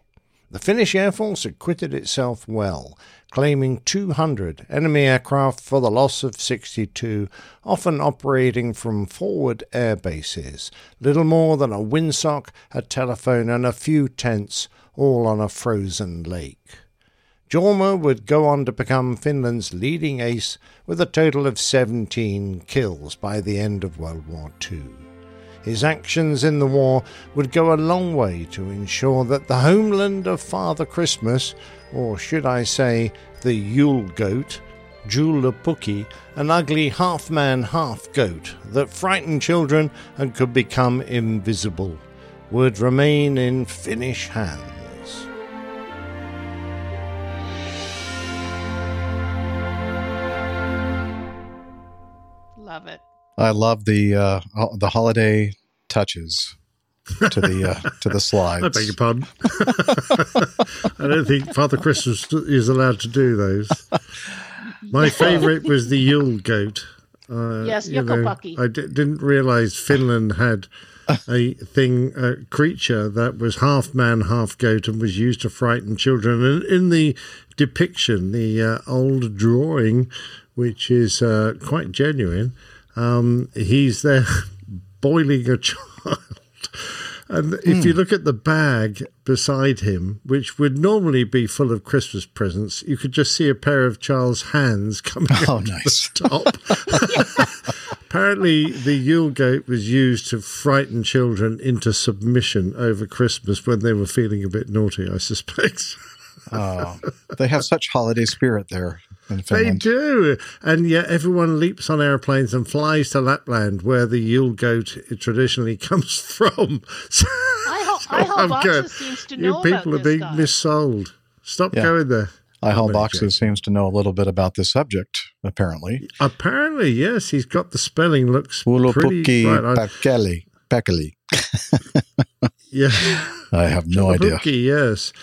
[SPEAKER 5] The Finnish Air Force acquitted itself well, claiming 200 enemy aircraft for the loss of 62, often operating from forward air bases, little more than a windsock, a telephone, and a few tents, all on a frozen lake. Jorma would go on to become Finland's leading ace with a total of 17 kills by the end of World War II. His actions in the war would go a long way to ensure that the homeland of Father Christmas, or should I say the Yule goat, Joulupukki, an ugly half man, half goat that frightened children and could become invisible, would remain in Finnish hands.
[SPEAKER 7] Love it.
[SPEAKER 2] I love the uh, the holiday touches to the uh, to the slides.
[SPEAKER 5] I beg your pardon. I don't think Father Christmas is allowed to do those. My favourite was the Yule goat. Uh,
[SPEAKER 7] Yes,
[SPEAKER 5] you
[SPEAKER 7] Yoko
[SPEAKER 5] know, I d- didn't realise Finland had a thing, a creature that was half man, half goat, and was used to frighten children. And in the depiction, the uh, old drawing, which is uh, quite genuine, um, he's there boiling a child. And if you look at the bag beside him, which would normally be full of Christmas presents, you could just see a pair of Charles' hands coming
[SPEAKER 2] Oh,
[SPEAKER 5] out
[SPEAKER 2] nice.
[SPEAKER 5] the top. Apparently, the Yule goat was used to frighten children into submission over Christmas when they were feeling a bit naughty, I suspect.
[SPEAKER 2] Oh, they have such holiday spirit there
[SPEAKER 5] They do. And yet everyone leaps on airplanes and flies to Lapland, where the Yule goat traditionally comes from. So,
[SPEAKER 7] I hope, I hope
[SPEAKER 5] I'm
[SPEAKER 7] Boxes
[SPEAKER 5] good.
[SPEAKER 7] seems to
[SPEAKER 5] You
[SPEAKER 7] know
[SPEAKER 5] people
[SPEAKER 7] about
[SPEAKER 5] are
[SPEAKER 7] this
[SPEAKER 5] being
[SPEAKER 7] guy.
[SPEAKER 5] missold. Stop
[SPEAKER 2] Yeah.
[SPEAKER 5] going there.
[SPEAKER 2] I
[SPEAKER 5] I'm
[SPEAKER 2] Hall Boxes seems to know a little bit about this subject, apparently.
[SPEAKER 5] Apparently, yes, he's got the spelling looks pretty
[SPEAKER 2] Ulupukki
[SPEAKER 5] right. I-
[SPEAKER 2] Pakeli. Pekeli.
[SPEAKER 5] yeah,
[SPEAKER 2] I have no idea.
[SPEAKER 5] Ulupukki, yes.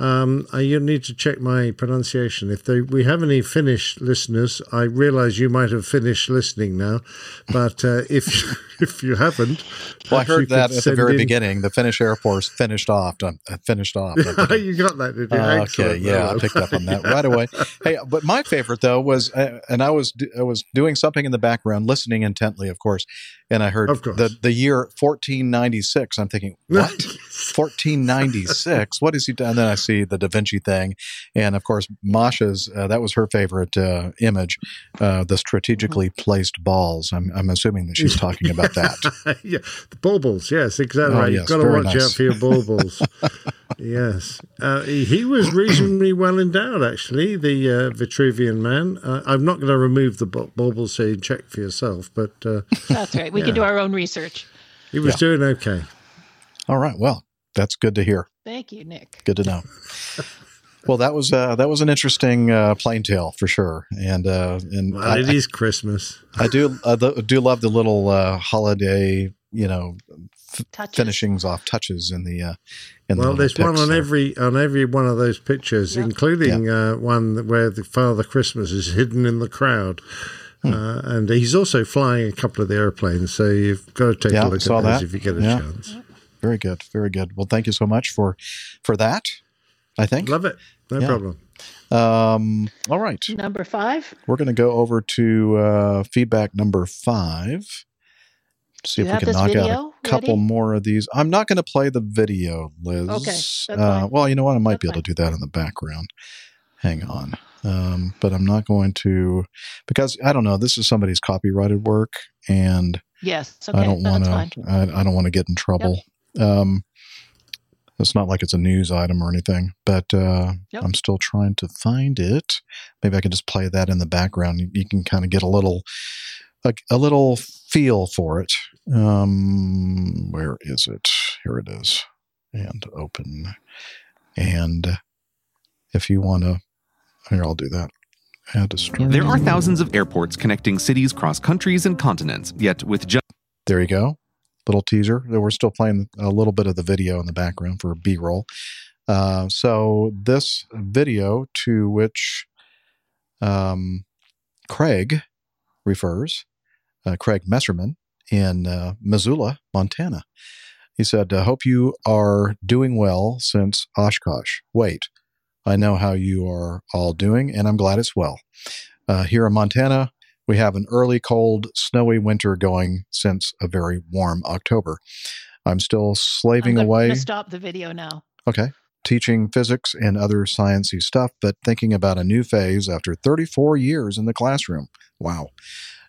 [SPEAKER 5] Um, I, you need to check my pronunciation. If they, we have any Finnish listeners, I realise you might have finished listening now, but uh, if if you haven't,
[SPEAKER 2] Well, I heard that at the very
[SPEAKER 5] in-
[SPEAKER 2] beginning. The Finnish Air Force finished off. Uh, finished off.
[SPEAKER 5] You got that, did you?
[SPEAKER 2] Uh, okay, yeah, I picked up on that right away. Hey, but my favorite though was, uh, and I was I was doing something in the background, listening intently, of course, and I heard
[SPEAKER 5] Of
[SPEAKER 2] the the year 1496. I'm thinking, what? 1496? What is he done? Then I see the Da Vinci thing, and of course, Masha's uh, that was her favorite uh, image, uh, the strategically placed balls. I'm I'm assuming that she's talking about that.
[SPEAKER 5] yeah, the baubles. Yes, exactly.
[SPEAKER 2] Oh,
[SPEAKER 5] right.
[SPEAKER 2] yes,
[SPEAKER 5] You've got to watch
[SPEAKER 2] nice.
[SPEAKER 5] out for your baubles. yes, uh, he he was reasonably well endowed, actually. The uh, Vitruvian man. Uh, I'm not going to remove the ba- baubles so you can check for yourself, but uh,
[SPEAKER 7] That's right. We
[SPEAKER 5] Yeah.
[SPEAKER 7] can do our own research.
[SPEAKER 5] he was
[SPEAKER 2] Yeah.
[SPEAKER 5] doing okay.
[SPEAKER 2] All right, well, that's good to hear.
[SPEAKER 7] Thank you, Nick.
[SPEAKER 2] Good to know. Well, that was uh, that was an interesting uh, plain tale for sure, and uh, and
[SPEAKER 5] Well,
[SPEAKER 2] I,
[SPEAKER 5] it is Christmas.
[SPEAKER 2] I do I do love the little uh, holiday, you know, f-
[SPEAKER 7] Touches.
[SPEAKER 2] finishings off touches in the uh, in the
[SPEAKER 5] Well,
[SPEAKER 2] little
[SPEAKER 5] there's one on
[SPEAKER 2] there.
[SPEAKER 5] every on every one of those pictures,
[SPEAKER 7] Yeah.
[SPEAKER 5] including uh, one where the Father Christmas is hidden in the crowd.
[SPEAKER 2] Hmm.
[SPEAKER 5] Uh, and he's also flying a couple of the airplanes, so you've got to take
[SPEAKER 2] Yeah,
[SPEAKER 5] a look at those
[SPEAKER 2] that.
[SPEAKER 5] if you get a
[SPEAKER 2] Yeah.
[SPEAKER 5] chance.
[SPEAKER 2] Very good, very good. Well, thank you so much for for that. I think.
[SPEAKER 5] Love it, no
[SPEAKER 2] Yeah.
[SPEAKER 5] problem.
[SPEAKER 2] Um, all right,
[SPEAKER 7] Number five.
[SPEAKER 2] we're going to go over to uh, feedback number five. See
[SPEAKER 7] You
[SPEAKER 2] if we can knock out a couple
[SPEAKER 7] ready?
[SPEAKER 2] more of these. I'm not going to play the video, Liz.
[SPEAKER 7] Okay, that's
[SPEAKER 2] Uh,
[SPEAKER 7] fine.
[SPEAKER 2] well, you know what? I might
[SPEAKER 7] That's
[SPEAKER 2] be able
[SPEAKER 7] fine.
[SPEAKER 2] to do that in the background. Hang on. Um, but I'm not going to because I don't know. This is somebody's copyrighted work, and
[SPEAKER 7] Yes. Okay.
[SPEAKER 2] I don't
[SPEAKER 7] no,
[SPEAKER 2] want to. I, I don't want to get in trouble. Um, It's not like it's a news item or anything, but uh,
[SPEAKER 7] Yep.
[SPEAKER 2] I'm still trying to find it. Maybe I can just play that in the background. You, you can kind of get a little, a, a little feel for it. Um, where is it? Here it is, and open. And if you want to, here I'll do that. Add to stream.
[SPEAKER 13] There are thousands of airports connecting cities cross countries and continents, yet with just
[SPEAKER 2] There you go. Little teaser. We're still playing a little bit of the video in the background for B roll. Uh, so, this video to which um, Craig refers, uh, Craig Messerman in uh, Missoula, Montana. He said, I hope you are doing well since Oshkosh. Wait, I know how you are all doing, and I'm glad it's well. Uh, here in Montana, we have an early, cold, snowy winter going since a very warm October. I'm still slaving
[SPEAKER 7] I'm
[SPEAKER 2] away.
[SPEAKER 7] stop the video now.
[SPEAKER 2] Okay. Teaching physics and other sciencey stuff, but thinking about a new phase after 34 years in the classroom. Wow.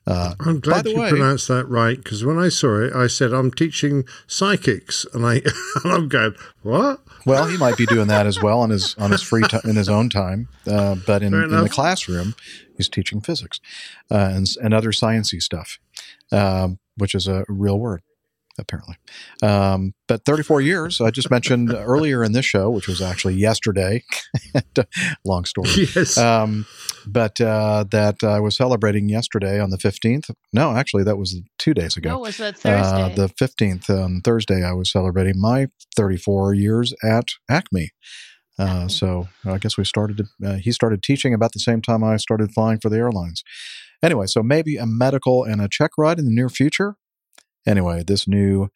[SPEAKER 2] Uh,
[SPEAKER 5] I'm glad you
[SPEAKER 2] way,
[SPEAKER 5] pronounced that right because when I saw it, I said I'm teaching psychics, and I and I'm going what?
[SPEAKER 2] well, he might be doing that as well on his on his free time in his own time. Uh, but in, in the classroom, he's teaching physics uh, and and other sciencey stuff, um, which is a real word apparently. Um, but 34 years, I just mentioned earlier in this show, which was actually yesterday. Long story.
[SPEAKER 5] Yes.
[SPEAKER 2] Um, but uh, that I was celebrating yesterday on the 15th. No, actually, that was two days ago.
[SPEAKER 7] No, was that
[SPEAKER 2] Uh,
[SPEAKER 7] Thursday?
[SPEAKER 2] the 15th on Thursday, I was celebrating my 34 years at Acme. Uh, so I guess we started. Uh, he started teaching about the same time I started flying for the airlines. Anyway, so maybe a medical and a check ride in the near future. Anyway, this new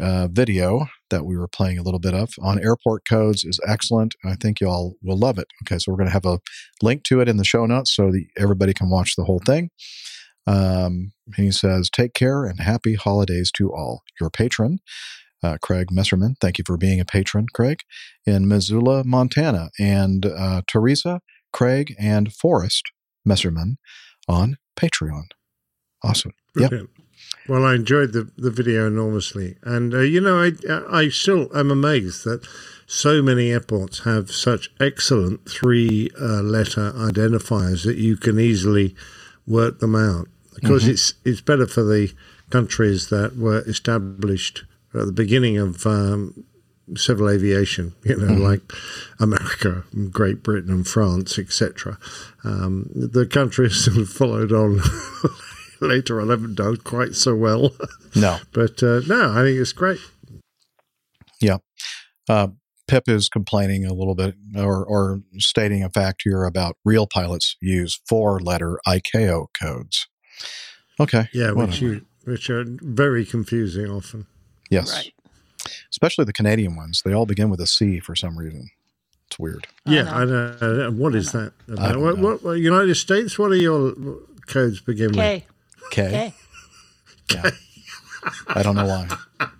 [SPEAKER 2] uh, video that we were playing a little bit of on airport codes is excellent. I think y'all will love it. Okay, so we're going to have a link to it in the show notes so that everybody can watch the whole thing. Um, he says, Take care and happy holidays to all. Your patron, uh, Craig Messerman. Thank you for being a patron, Craig, in Missoula, Montana. And uh, Teresa, Craig, and Forrest Messerman on Patreon. Awesome. Yep.
[SPEAKER 5] Well, I enjoyed the, the video enormously, and uh, you know, I I still am amazed that so many airports have such excellent three uh, letter identifiers that you can easily work them out. Of course,
[SPEAKER 2] Mhm.
[SPEAKER 5] it's it's better for the countries that were established at the beginning of um, civil aviation, you know,
[SPEAKER 2] Mhm.
[SPEAKER 5] like America, Great Britain, and France, etc. Um, the countries that have followed on later on haven't done quite so well.
[SPEAKER 2] No.
[SPEAKER 5] but uh, no, I think it's great.
[SPEAKER 2] Yeah. Uh, Pip is complaining a little bit or, or stating a fact here about real pilots use four letter ICAO codes. Okay.
[SPEAKER 5] Yeah, which you, which are very confusing often.
[SPEAKER 2] Yes. Especially the Canadian ones. They all begin with a C for some reason. It's weird.
[SPEAKER 5] Yeah, I know. I know. What is that?
[SPEAKER 2] I don't
[SPEAKER 5] What, what, what, United States? What are your codes begin
[SPEAKER 7] K.
[SPEAKER 2] K. Yeah. I don't know why.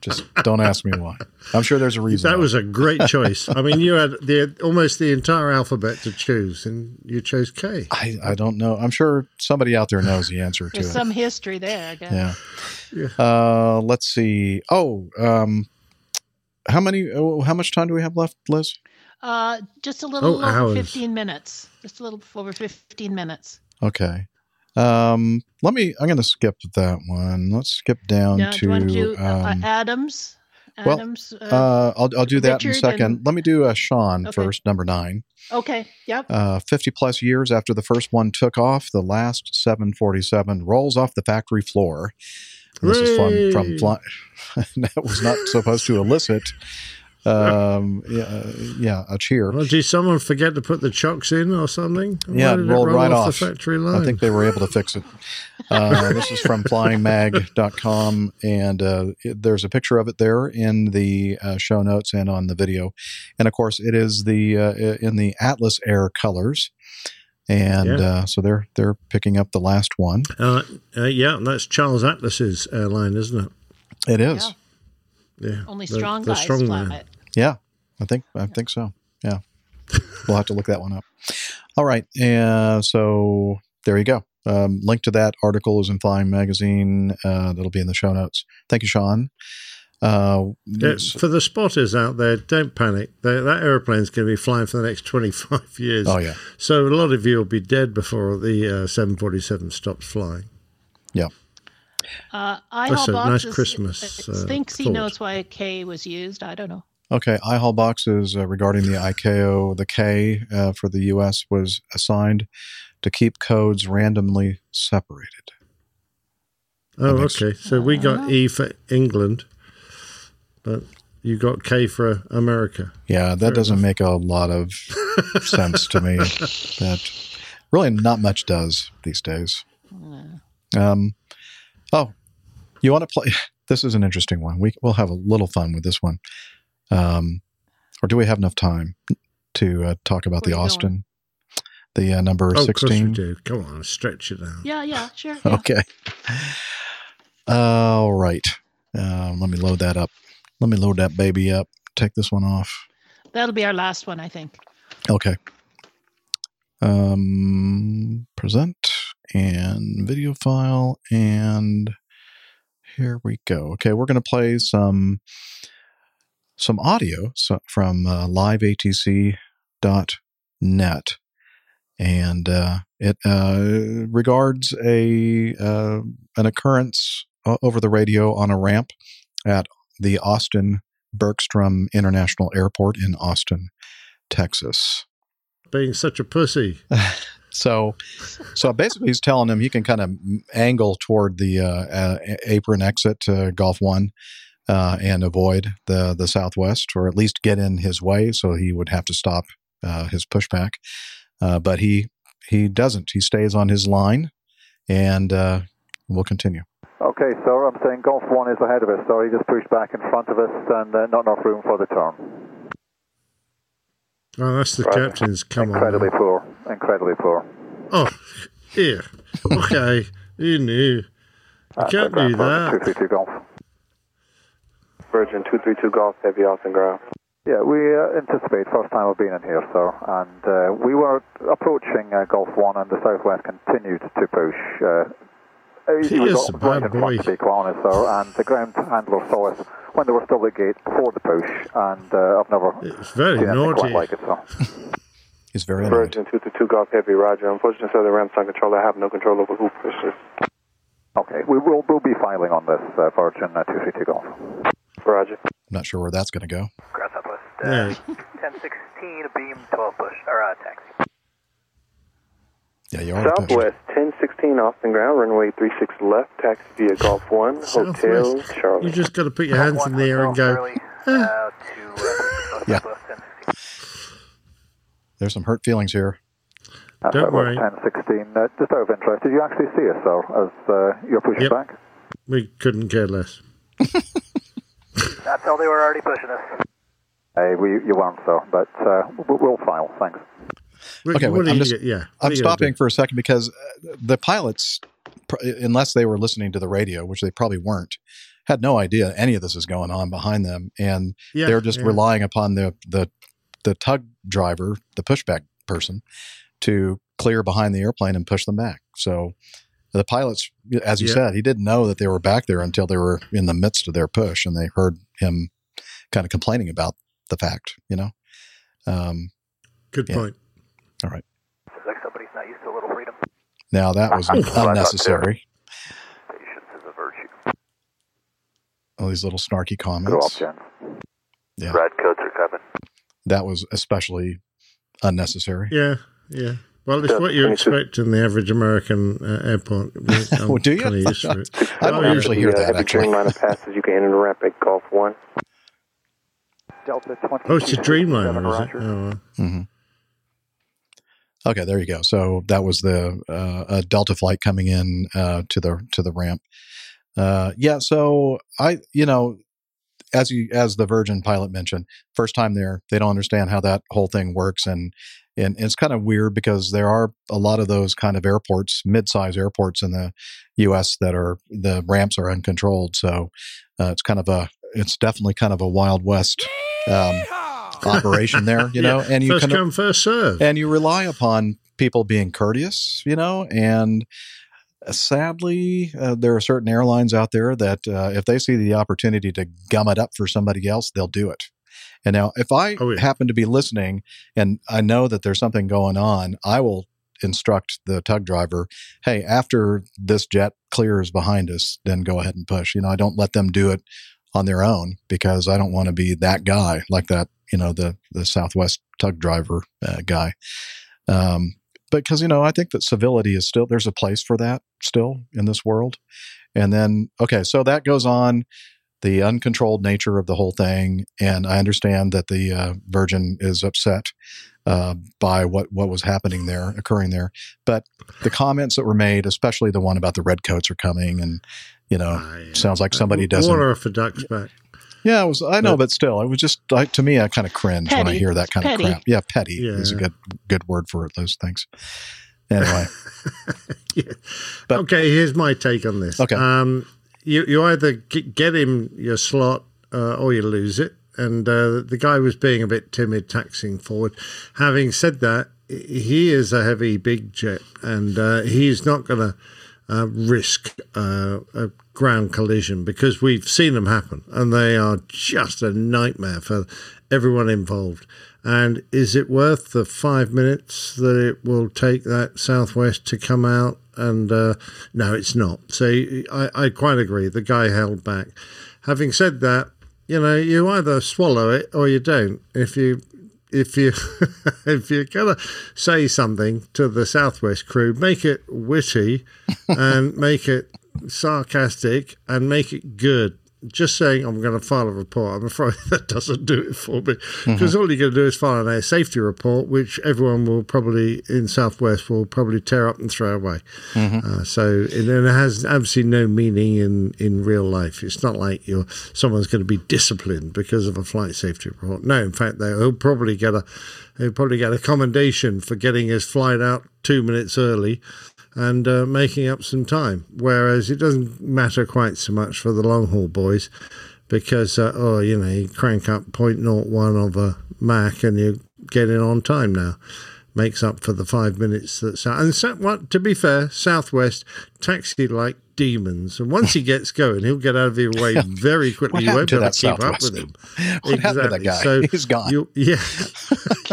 [SPEAKER 2] Just don't ask me why. I'm sure there's a reason.
[SPEAKER 5] That
[SPEAKER 2] why.
[SPEAKER 5] was a great choice. I mean, you had the almost the entire alphabet to choose, and you chose K.
[SPEAKER 2] I, I don't know. I'm sure somebody out there knows the answer to
[SPEAKER 7] There's
[SPEAKER 2] it.
[SPEAKER 7] some history there, I guess.
[SPEAKER 2] Yeah. Uh, let's see. Oh, um, how many? Oh, how much time do we have left, Liz?
[SPEAKER 7] Uh, just a little
[SPEAKER 2] Oh,
[SPEAKER 7] over
[SPEAKER 2] hours.
[SPEAKER 7] 15 minutes. Just a little over 15 minutes.
[SPEAKER 2] Okay. Um, let me. I'm going to skip that one. Let's skip down
[SPEAKER 7] Now, do you want
[SPEAKER 2] to.
[SPEAKER 7] do uh,
[SPEAKER 2] um,
[SPEAKER 7] Adams?
[SPEAKER 2] well,
[SPEAKER 7] Adams?
[SPEAKER 2] uh, I'll I'll do that in a second.
[SPEAKER 7] and-
[SPEAKER 2] Let me do uh, Sean
[SPEAKER 7] Okay.
[SPEAKER 2] first, number nine.
[SPEAKER 7] okay, yep.
[SPEAKER 2] Uh, 50 plus years after the first one took off, the last 747 rolls off the factory floor. And this is fun from fly- that was not supposed to elicit, um, yeah, uh, yeah, a cheer.
[SPEAKER 5] Well, did someone forget to put the chocks in or something? Why
[SPEAKER 2] Yeah, it
[SPEAKER 5] did
[SPEAKER 2] rolled
[SPEAKER 5] roll
[SPEAKER 2] right off.
[SPEAKER 5] the factory line.
[SPEAKER 2] I think they were able to fix it. Uh, this is from flyingmag.com, and uh, it, there's a picture of it there in the uh, show notes and on the video. And of course, it is the uh, in the Atlas Air colors. And
[SPEAKER 5] Yeah.
[SPEAKER 2] uh, so they're they're picking up the last one.
[SPEAKER 5] Uh, uh, yeah, and that's Charles Atlas's airline, isn't it?
[SPEAKER 2] It is.
[SPEAKER 5] Yeah.
[SPEAKER 7] Only strong
[SPEAKER 5] the
[SPEAKER 7] guys
[SPEAKER 5] strong
[SPEAKER 7] fly it.
[SPEAKER 2] Yeah, I think I think so. Yeah, we'll have to look that one up. All right, and so there you go. Um, link to that article is in Flying Magazine. Uh, that'll be in the show notes. Thank you, Sean. Uh,
[SPEAKER 5] Yeah, for the spotters out there, don't panic. They, that aeroplane's going to be flying for the next 25 years.
[SPEAKER 2] Oh, yeah.
[SPEAKER 5] So a lot of you will be dead before the uh, 747 stops flying.
[SPEAKER 2] Yeah.
[SPEAKER 7] Uh,
[SPEAKER 5] That's
[SPEAKER 7] IHOL
[SPEAKER 5] a nice
[SPEAKER 7] is-
[SPEAKER 5] Christmas,
[SPEAKER 7] uh,
[SPEAKER 5] uh,
[SPEAKER 7] thinks he
[SPEAKER 5] thought.
[SPEAKER 7] knows why K was used. I don't know.
[SPEAKER 2] Okay, IHAL boxes uh, regarding the ICAO, the K uh, for the U.S. was assigned to keep codes randomly separated.
[SPEAKER 5] Oh, okay. So we got E for England, but you got K for America.
[SPEAKER 2] Yeah, that
[SPEAKER 5] Fair
[SPEAKER 2] doesn't
[SPEAKER 5] enough.
[SPEAKER 2] make a lot of sense to me. That really not much does these days. Um, oh, you want to play? This is an interesting one. We we'll have a little fun with this one. Um, or do we have enough time to uh, talk about the
[SPEAKER 7] Where you
[SPEAKER 2] Austin, the uh, number
[SPEAKER 5] Oh, of course we
[SPEAKER 2] sixteen?
[SPEAKER 5] do. Come on, stretch it out.
[SPEAKER 7] Yeah, yeah, sure. yeah.
[SPEAKER 2] Okay. All right. Uh, let me load that up. Let me load that baby up. Take this one off.
[SPEAKER 7] That'll be our last one, I think.
[SPEAKER 2] Okay. Um, present and video file, and here we go. Okay, we're going to play some some audio from uh, liveatc.net, and uh, it uh, regards a uh, an occurrence over the radio on a ramp at the Austin Bergstrom International Airport in Austin, Texas.
[SPEAKER 5] Being such a pussy.
[SPEAKER 2] So, so basically, he's telling him he can kind of angle toward the uh, uh, apron exit to Golf One uh, and avoid the the Southwest, or at least get in his way. So he would have to stop uh, his pushback, uh, but he he doesn't. He stays on his line, and uh, we'll continue.
[SPEAKER 14] Okay, sir, I'm saying Golf 1 is ahead of us, so he just pushed back in front of us and uh, not enough room for the turn.
[SPEAKER 5] Oh, that's the
[SPEAKER 14] Right.
[SPEAKER 5] captain's come
[SPEAKER 14] Incredibly
[SPEAKER 5] on.
[SPEAKER 14] poor, incredibly poor.
[SPEAKER 5] Oh, here. Okay, you knew. You can't do that.
[SPEAKER 14] 232 Golf.
[SPEAKER 15] Virgin 232 Golf, heavy Austin ground.
[SPEAKER 14] Yeah, we uh, anticipate first time of being in here, sir, and uh, we were approaching uh, Golf 1 and the Southwest continued to push. Uh,
[SPEAKER 5] He
[SPEAKER 14] was
[SPEAKER 5] is a bad
[SPEAKER 14] in front,
[SPEAKER 5] boy.
[SPEAKER 14] to be quite honest, sir, and the ground handler saw us when they were still at the gate before the push, and uh, I've never
[SPEAKER 5] It's very
[SPEAKER 14] seen anything
[SPEAKER 5] naughty.
[SPEAKER 14] quite like it, sir.
[SPEAKER 2] He's very annoyed.
[SPEAKER 15] Virgin 232 Golf, heavy Roger. Unfortunately, sir, the ramp's on control. I have no control over who pushes.
[SPEAKER 14] Okay, we will we'll be filing on this, uh, Virgin uh, 232 Golf.
[SPEAKER 15] Roger.
[SPEAKER 2] I'm not sure where that's going to go.
[SPEAKER 14] Ground Southwest,
[SPEAKER 2] Yeah.
[SPEAKER 14] 1016, beam 12 push, or uh, taxi.
[SPEAKER 2] Yeah, you are.
[SPEAKER 15] Southwest 1016 Austin ground, runway 36 left, taxi via Golf 1, Hotel
[SPEAKER 5] Southwest.
[SPEAKER 15] Charlie.
[SPEAKER 5] You just got to put your hands in the air and go. "Ah."
[SPEAKER 2] Yeah. There's some hurt feelings here.
[SPEAKER 14] Uh,
[SPEAKER 5] Don't worry.
[SPEAKER 14] 1016, uh, just out of interest, did you actually see us, sir, as uh, you're pushing
[SPEAKER 5] Yep.
[SPEAKER 14] back?
[SPEAKER 5] We couldn't care less.
[SPEAKER 14] That's how they were already pushing us. Hey, we, you won't, sir, but uh, we- we'll file, thanks.
[SPEAKER 2] Okay, wait, I'm just
[SPEAKER 5] get- yeah. what
[SPEAKER 2] I'm
[SPEAKER 5] are you gonna
[SPEAKER 2] stopping for a second because uh, the pilots, unless they were listening to the radio, which they probably weren't, had no idea any of this is going on behind them, and
[SPEAKER 5] Yeah,
[SPEAKER 2] they're just
[SPEAKER 5] yeah.
[SPEAKER 2] relying upon the the the tug driver, the pushback person, to clear behind the airplane and push them back. So the pilots, as you
[SPEAKER 5] Yeah.
[SPEAKER 2] said, he didn't know that they were back there until they were in the midst of their push, and they heard him kind of complaining about the fact, you know. Um,
[SPEAKER 5] Good
[SPEAKER 2] yeah.
[SPEAKER 5] point.
[SPEAKER 2] All right.
[SPEAKER 14] Looks like somebody's not used to a little freedom.
[SPEAKER 2] Now that was
[SPEAKER 14] That's what I thought, too.
[SPEAKER 2] unnecessary.
[SPEAKER 14] Patience is a virtue.
[SPEAKER 2] All these little snarky
[SPEAKER 14] Go up,
[SPEAKER 2] comments.
[SPEAKER 14] gents.
[SPEAKER 2] Yeah.
[SPEAKER 14] Redcoats are coming.
[SPEAKER 2] That was especially unnecessary.
[SPEAKER 5] Yeah, yeah. Well, it's what you
[SPEAKER 15] 22.
[SPEAKER 5] expect in the average American uh, airport. I'm
[SPEAKER 2] Well, do you?
[SPEAKER 5] kinda used to it.
[SPEAKER 2] I don't
[SPEAKER 5] Oh,
[SPEAKER 2] usually hear that
[SPEAKER 15] heavy
[SPEAKER 2] actually.
[SPEAKER 15] Dreamliner passes, you can enter the ramp at Golf 1.
[SPEAKER 14] Delta 20.
[SPEAKER 5] Oh, it's a Dreamliner, is it? Oh, well.
[SPEAKER 2] hmm Okay, there you go. So that was the uh, a Delta flight coming in uh, to the to the ramp. Uh, yeah. So I, you know, as you as the Virgin pilot mentioned, first time there, they don't understand how that whole thing works, and and it's kind of weird because there are a lot of those kind of airports, mid-size airports in the U.S. that are the ramps are uncontrolled. So uh, it's kind of a it's definitely kind of a wild west um, operation there, you know,
[SPEAKER 5] Yeah,
[SPEAKER 2] and you
[SPEAKER 5] first
[SPEAKER 2] kind of
[SPEAKER 5] come, first serve.
[SPEAKER 2] and you rely upon people being courteous, you know, and sadly, uh, there are certain airlines out there that uh, if they see the opportunity to gum it up for somebody else, they'll do it. And now, if I
[SPEAKER 5] Oh, yeah.
[SPEAKER 2] happen to be listening and I know that there's something going on, I will instruct the tug driver, hey, after this jet clears behind us, then go ahead and push. You know, I don't let them do it on their own because I don't want to be that guy like that, you know, the, the Southwest tug driver uh, guy. Um, because, you know, I think that civility is still, there's a place for that still in this world. And then, okay, so that goes on the uncontrolled nature of the whole thing. And I understand that the uh, Virgin is upset uh, by what, what was happening there, occurring there. But the comments that were made, especially the one about the redcoats are coming and, you know, sounds like somebody doesn't.
[SPEAKER 5] Water off a duck's back.
[SPEAKER 2] Yeah, it was. I know, but still, it was just like to me. I kind of cringe when I hear that kind
[SPEAKER 5] petty.
[SPEAKER 2] of crap. Yeah, petty is a good good word for it. Those things. Anyway, yeah.
[SPEAKER 5] but, okay, here's my take on this.
[SPEAKER 2] Okay.
[SPEAKER 5] Um, you, you either get him your slot uh, or you lose it. And uh, the guy was being a bit timid, taxing forward. Having said that, he is a heavy, big jet, and uh, he's not going to uh, risk uh, a ground collision because we've seen them happen, and they are just a nightmare for everyone involved. And is it worth the five minutes that it will take that Southwest to come out? And uh, no, it's not. So I, I quite agree. The guy held back. Having said that, you know, you either swallow it or you don't. If you if you if you're gonna say something to the Southwest crew, make it witty and make it sarcastic and make it good. Just saying I'm going to file a report, I'm afraid that doesn't do it for me because all you're going to do is file an air safety report, which everyone will probably in Southwest will probably tear up and throw away. Uh, so it, and it has absolutely no meaning in, in real life. It's not like you're someone's going to be disciplined because of a flight safety report. No, in fact, they'll probably get a he'll probably get a commendation for getting his flight out two minutes early and uh, making up some time. Whereas it doesn't matter quite so much for the long haul boys because, uh, oh, you know, you crank up 0.01 of a Mach and you get in on time now. Makes up for the five minutes that's and so, what to be fair, Southwest taxi like demons, and once he gets going, he'll get out of your way very quickly. You won't be able to keep
[SPEAKER 2] that
[SPEAKER 5] up
[SPEAKER 2] Southwest?
[SPEAKER 5] with him.
[SPEAKER 2] What happened to that guy?
[SPEAKER 5] So
[SPEAKER 2] He's gone.
[SPEAKER 5] You'll, yeah,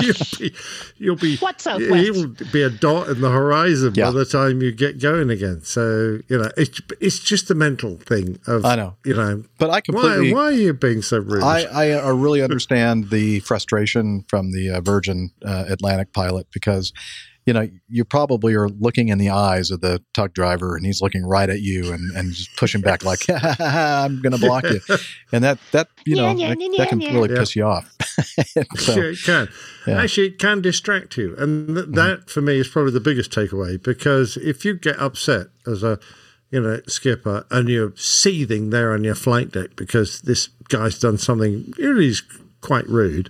[SPEAKER 5] you'll be, you'll be.
[SPEAKER 7] What's
[SPEAKER 5] he'll be a dot in the horizon
[SPEAKER 2] Yeah.
[SPEAKER 5] by the time you get going again. So you know, it's it's just a mental thing. Of
[SPEAKER 2] I know.
[SPEAKER 5] you know,
[SPEAKER 2] but I completely.
[SPEAKER 5] why, why are you being so rude?
[SPEAKER 2] I, I uh, really understand the frustration from the uh, Virgin uh, Atlantic pilot because, you know, you probably are looking in the eyes of the tug driver and he's looking right at you and, and just pushing back like, I'm going to block you. And that, that you know,
[SPEAKER 5] Yeah, yeah,
[SPEAKER 2] that,
[SPEAKER 5] yeah,
[SPEAKER 2] that can really piss you off. so,
[SPEAKER 5] Sure, it can. Actually, it can distract you. And th- mm-hmm. that, for me, is probably the biggest takeaway because if you get upset as a you know, skipper and you're seething there on your flight deck because this guy's done something really quite rude,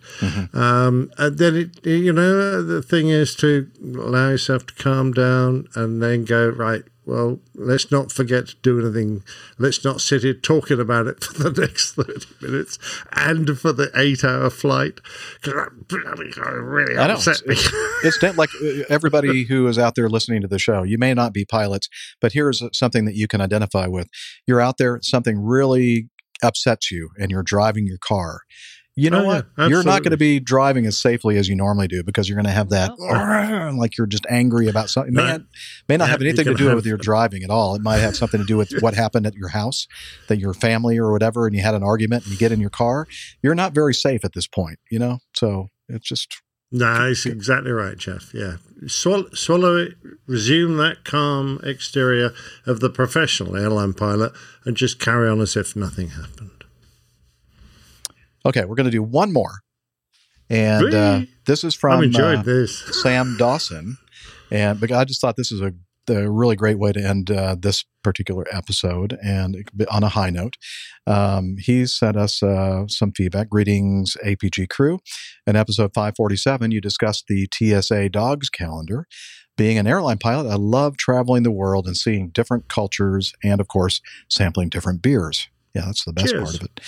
[SPEAKER 5] um, and then it, you know, the thing is to allow yourself to calm down and then go, right, well, let's not forget to do anything. Let's not sit here talking about it for the next 30 minutes and for the eight hour flight. Because that really
[SPEAKER 2] I know.
[SPEAKER 5] upset me.
[SPEAKER 2] it's like uh, everybody who is out there listening to the show, you may not be pilots, but here's something that you can identify with. You're out there, something really upsets you, and you're driving your car. You know
[SPEAKER 5] Oh,
[SPEAKER 2] what?
[SPEAKER 5] yeah,
[SPEAKER 2] you're not going to be driving as safely as you normally do because you're going to have that oh, like you're just angry about something.
[SPEAKER 5] No.
[SPEAKER 2] May, may not
[SPEAKER 5] Yeah,
[SPEAKER 2] have anything to do
[SPEAKER 5] have-
[SPEAKER 2] with your driving at all. It might have something to do with what happened at your house, that your family or whatever, and you had an argument and you get in your car. You're not very safe at this point, you know? So it's just
[SPEAKER 5] No, it's exactly right, Jeff. Yeah. Swallow, swallow it, resume that calm exterior of the professional airline pilot, and just carry on as if nothing happened.
[SPEAKER 2] Okay, we're going to do one more. And uh, this is from
[SPEAKER 5] enjoyed
[SPEAKER 2] uh,
[SPEAKER 5] this.
[SPEAKER 2] Sam Dawson. And but I just thought this is a, a really great way to end uh, this particular episode and it could be on a high note. Um, he sent us uh, some feedback. Greetings, APG crew. In episode 547, you discussed the TSA dogs calendar. Being an airline pilot, I love traveling the world and seeing different cultures and, of course, sampling different beers. Yeah, that's the best
[SPEAKER 5] Cheers.
[SPEAKER 2] part of it.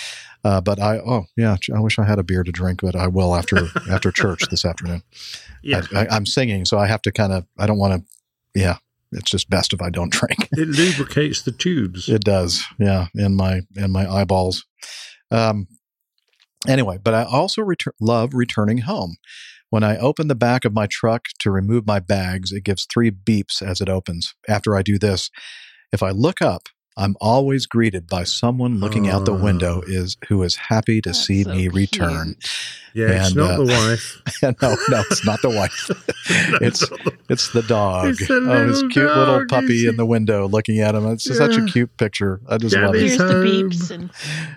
[SPEAKER 2] Uh, but I, oh yeah, I wish I had a beer to drink, but I will after after church this afternoon.
[SPEAKER 5] Yeah.
[SPEAKER 2] I, I, I'm singing, so I have to kind of. I don't want to. Yeah, it's just best if I don't drink.
[SPEAKER 5] It lubricates the tubes.
[SPEAKER 2] It does, yeah, in my in my eyeballs. Um, anyway, but I also retur- love returning home. When I open the back of my truck to remove my bags, it gives three beeps as it opens. After I do this, if I look up, I'm always greeted by someone looking out the window ah. is who is happy to see me return.
[SPEAKER 5] Yeah, it's not uh, the wife.
[SPEAKER 2] no, no, it's not the wife. it's it's the dog.
[SPEAKER 5] It's the
[SPEAKER 2] oh, his
[SPEAKER 5] little
[SPEAKER 2] cute little puppy in the window looking at him. It's such a cute picture. I just love it.
[SPEAKER 7] Here's
[SPEAKER 2] it.
[SPEAKER 7] the beeps and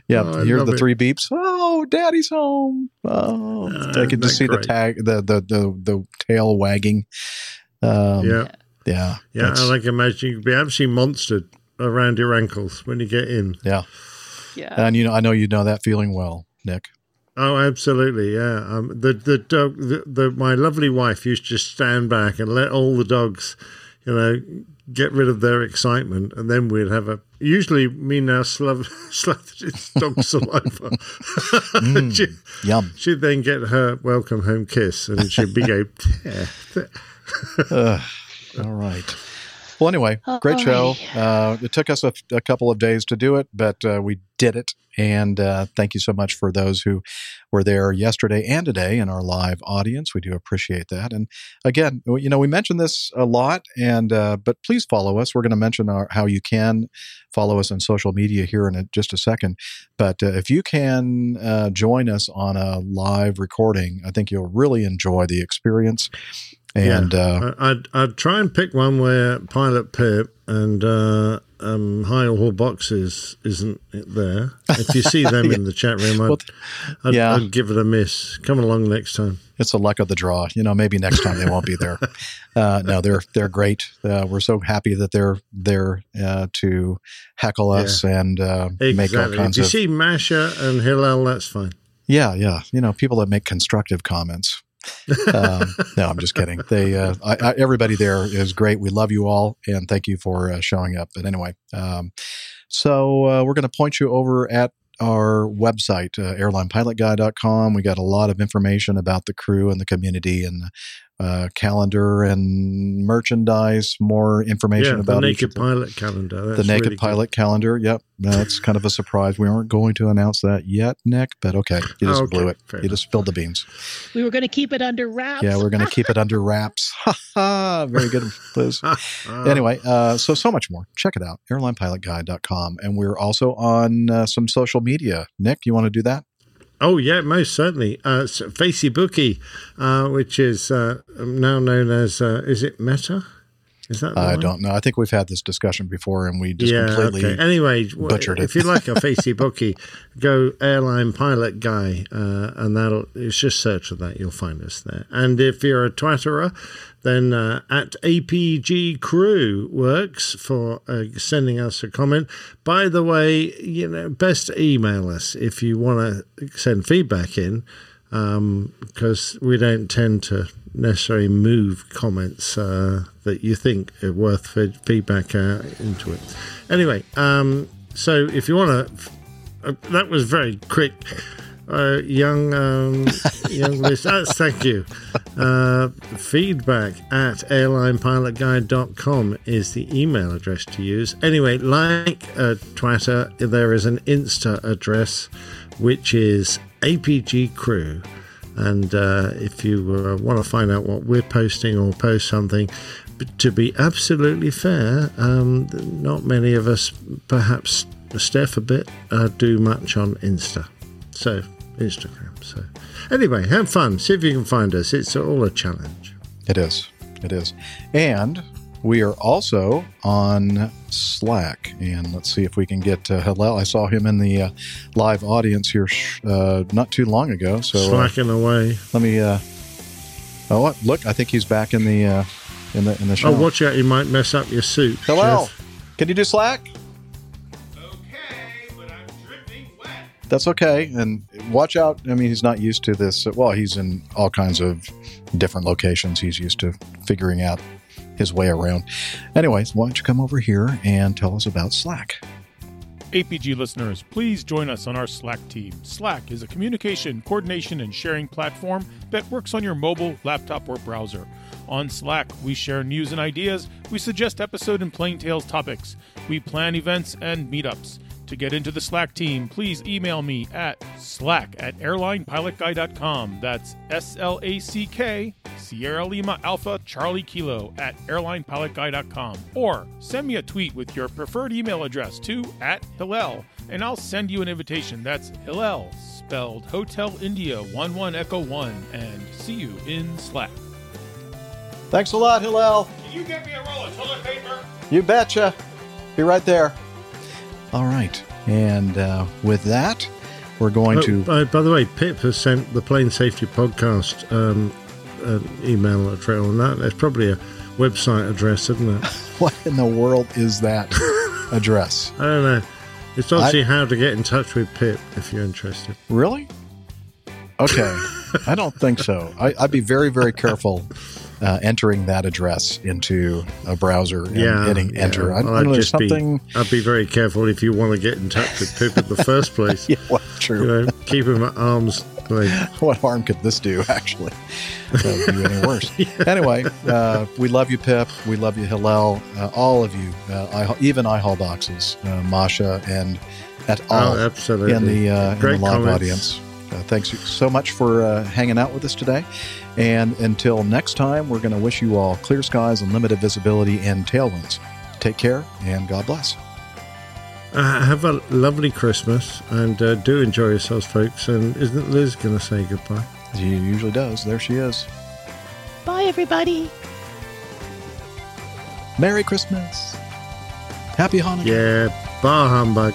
[SPEAKER 2] Yeah,
[SPEAKER 5] Oh, I
[SPEAKER 2] here's the
[SPEAKER 5] it.
[SPEAKER 2] three beeps. Oh, daddy's home. Oh, I
[SPEAKER 5] can just
[SPEAKER 2] get to
[SPEAKER 5] that
[SPEAKER 2] see the tag, the the the the tail wagging. Um,
[SPEAKER 5] yeah.
[SPEAKER 2] yeah,
[SPEAKER 5] Yeah, and I can imagine you could be absolutely monstered around your ankles when you get in.
[SPEAKER 2] yeah.
[SPEAKER 7] yeah.
[SPEAKER 2] And you know, I know you know that feeling well, Nick.
[SPEAKER 5] Oh, absolutely, yeah. Um, the the dog, the, the my lovely wife used to just stand back and let all the dogs, you know, get rid of their excitement, and then we'd have a usually me now slav- slathered in dog saliva.
[SPEAKER 2] Mm,
[SPEAKER 5] she,
[SPEAKER 2] yum.
[SPEAKER 5] She'd then get her welcome home kiss, and she'd be go. "There, there."
[SPEAKER 2] All right. Well, anyway, great show. Uh, it took us a, a couple of days to do it, but uh, we did it. And uh, thank you so much for those who were there yesterday and today in our live audience. We do appreciate that. And again, you know, we mentioned this a lot, and uh, but please follow us. We're going to mention our, how you can follow us on social media here in a, just a second. But uh, if you can uh, join us on a live recording, I think you'll really enjoy the experience. And uh,
[SPEAKER 5] I- I'd I'd try and pick one where Pilot Pip and uh, um, High Hall Boxes isn't there. If you see them in the chat room, I'd,
[SPEAKER 2] Well,
[SPEAKER 5] I'd,
[SPEAKER 2] yeah.
[SPEAKER 5] I'd give it a miss. Come along next time.
[SPEAKER 2] it's a luck of the draw. You know, maybe next time they won't be there. Uh, no, they're they're great. Uh, we're so happy that they're there uh, to heckle us and uh, make all
[SPEAKER 5] Exactly. If you
[SPEAKER 2] of
[SPEAKER 5] see Masha and Hillel, that's fine.
[SPEAKER 2] yeah, yeah. You know, people that make constructive comments. Um, no, I'm just kidding. They uh, I, I, everybody there is great. We love you all, and thank you for uh, showing up. But anyway, um, so uh, we're going to point you over at our website, uh, airlinepilotguy.com. We got a lot of information about the crew and the community and uh, calendar and merchandise, more information
[SPEAKER 5] yeah,
[SPEAKER 2] about
[SPEAKER 5] the Naked
[SPEAKER 2] of the,
[SPEAKER 5] Pilot calendar.
[SPEAKER 2] the Naked
[SPEAKER 5] really good.
[SPEAKER 2] Pilot calendar. Yep. That's kind of a surprise. We aren't going to announce that yet, Nick, but okay. You just
[SPEAKER 5] Okay,
[SPEAKER 2] blew it.
[SPEAKER 5] fair
[SPEAKER 2] You just spilled the beans.
[SPEAKER 7] we were going to keep it under wraps.
[SPEAKER 2] Yeah, we're going to keep it under wraps. Ha ha. Very good, Liz. anyway, uh, so so much more. Check it out, airlinepilotguy.com. And we're also on uh, some social media. Nick, you want to do that?
[SPEAKER 5] Oh yeah, most certainly. Uh, s- Facey Bookie, uh, which is uh, now known as uh, is it Meta? Is that the
[SPEAKER 2] I
[SPEAKER 5] one?
[SPEAKER 2] don't know. I think we've had this discussion before and we just
[SPEAKER 5] yeah.
[SPEAKER 2] completely
[SPEAKER 5] Okay. Anyway,
[SPEAKER 2] butchered it.
[SPEAKER 5] if you like a Facey Bookie, go airline pilot guy, uh, and that'll it's just search for that. You'll find us there. And if you're a twatterer, then uh, at APG Crew works for uh, sending us a comment. By the way, you know, best email us if you want to send feedback in, because we don't tend to necessarily move comments uh, that you think are worth fe- feedback uh, into it. Anyway, um, so if you want to, uh, that was very quick. Uh, young, um, young Liz, uh, thank you. Uh, feedback at airlinepilotguy.com is the email address to use. Anyway, like uh, Twitter, there is an Insta address which is APG Crew. And uh, if you uh, want to find out what we're posting or post something, to be absolutely fair, um, not many of us, perhaps Steph a bit, uh, do much on Insta. So, Instagram. So, anyway, have fun. See if you can find us. It's all a challenge.
[SPEAKER 2] It is. It is. And we are also on Slack. And let's see if we can get uh, Hillel. I saw him in the uh, live audience here sh- uh, not too long ago. So uh,
[SPEAKER 5] Slacking away.
[SPEAKER 2] let me. Uh, oh, what? Look, I think he's back in the uh, in the in the show.
[SPEAKER 5] Oh, watch out. You might mess up your suit.
[SPEAKER 2] Hillel,
[SPEAKER 5] Jeff.
[SPEAKER 2] can you do Slack? That's okay. And watch out. I mean, he's not used to this. Well, he's in all kinds of different locations. He's used to figuring out his way around. Anyways, why don't you come over here and tell us about Slack?
[SPEAKER 16] APG listeners, please join us on our Slack team. Slack is a communication, coordination, and sharing platform that works on your mobile, laptop, or browser. On Slack, we share news and ideas, we suggest episode and plain tales topics, we plan events and meetups. To get into the Slack team, please email me at slack at airlinepilotguy.com. That's S L A C K, Sierra Lima Alpha Charlie Kilo at airlinepilotguy.com. Or send me a tweet with your preferred email address to at Hillel, and I'll send you an invitation. That's Hillel, spelled Hotel India 11 Echo 1, and see you in Slack.
[SPEAKER 2] Thanks a lot, Hillel.
[SPEAKER 16] Can you get me a roll of toilet paper?
[SPEAKER 2] You betcha. Be right there. All right. And uh, with that, we're going
[SPEAKER 5] Oh,
[SPEAKER 2] to.
[SPEAKER 5] uh, by the way, Pip has sent the Plane Safety Podcast um, an email address on that. That's probably a website address, isn't it?
[SPEAKER 2] What in the world is that address?
[SPEAKER 5] I don't know. It's obviously how to get in touch with Pip if you're interested.
[SPEAKER 2] Really? Okay. I don't think so. I, I'd be very, very careful uh, entering that address into a browser and
[SPEAKER 5] yeah,
[SPEAKER 2] hitting
[SPEAKER 5] yeah.
[SPEAKER 2] enter. I,
[SPEAKER 5] Well,
[SPEAKER 2] I
[SPEAKER 5] I'd
[SPEAKER 2] know
[SPEAKER 5] just be- I'd be very careful if you want to get in touch with Pip in the first place.
[SPEAKER 2] yeah, well, true.
[SPEAKER 5] You know, keep him at arm's length.
[SPEAKER 2] what harm could this do, actually? Doesn't do any worse. Anyway, uh, we love you, Pip. We love you, Hillel. Uh, all of you, uh, I, even iHall boxes, uh, Masha, and et al.
[SPEAKER 5] Oh, absolutely.
[SPEAKER 2] in the, uh, in the live
[SPEAKER 5] comments.
[SPEAKER 2] audience. Uh, thanks so much for uh, hanging out with us today. And until next time, we're going to wish you all clear skies, unlimited visibility, and tailwinds. Take care, and God bless.
[SPEAKER 5] Uh, have a lovely Christmas and uh, do enjoy yourselves, folks. And isn't Liz going to say goodbye?
[SPEAKER 2] She usually does. There she is.
[SPEAKER 7] Bye, everybody.
[SPEAKER 2] Merry Christmas. Happy Hanukkah.
[SPEAKER 5] Yeah, bar humbug.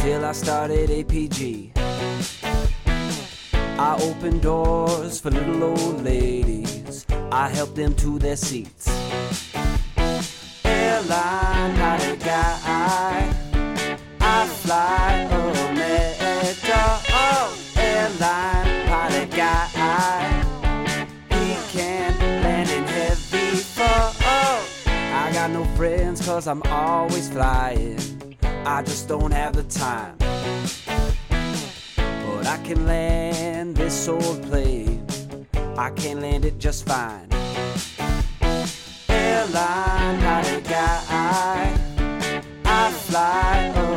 [SPEAKER 17] till I started APG. I opened doors for little old ladies, I helped them to their seats. Airline pilot guy, I fly America. Oh, airline pilot guy, he can land in heavy fog. I got no friends cause I'm always flying. I just don't have the time. But I can land this old plane. I can land it just fine. Airline pilot guy, I fly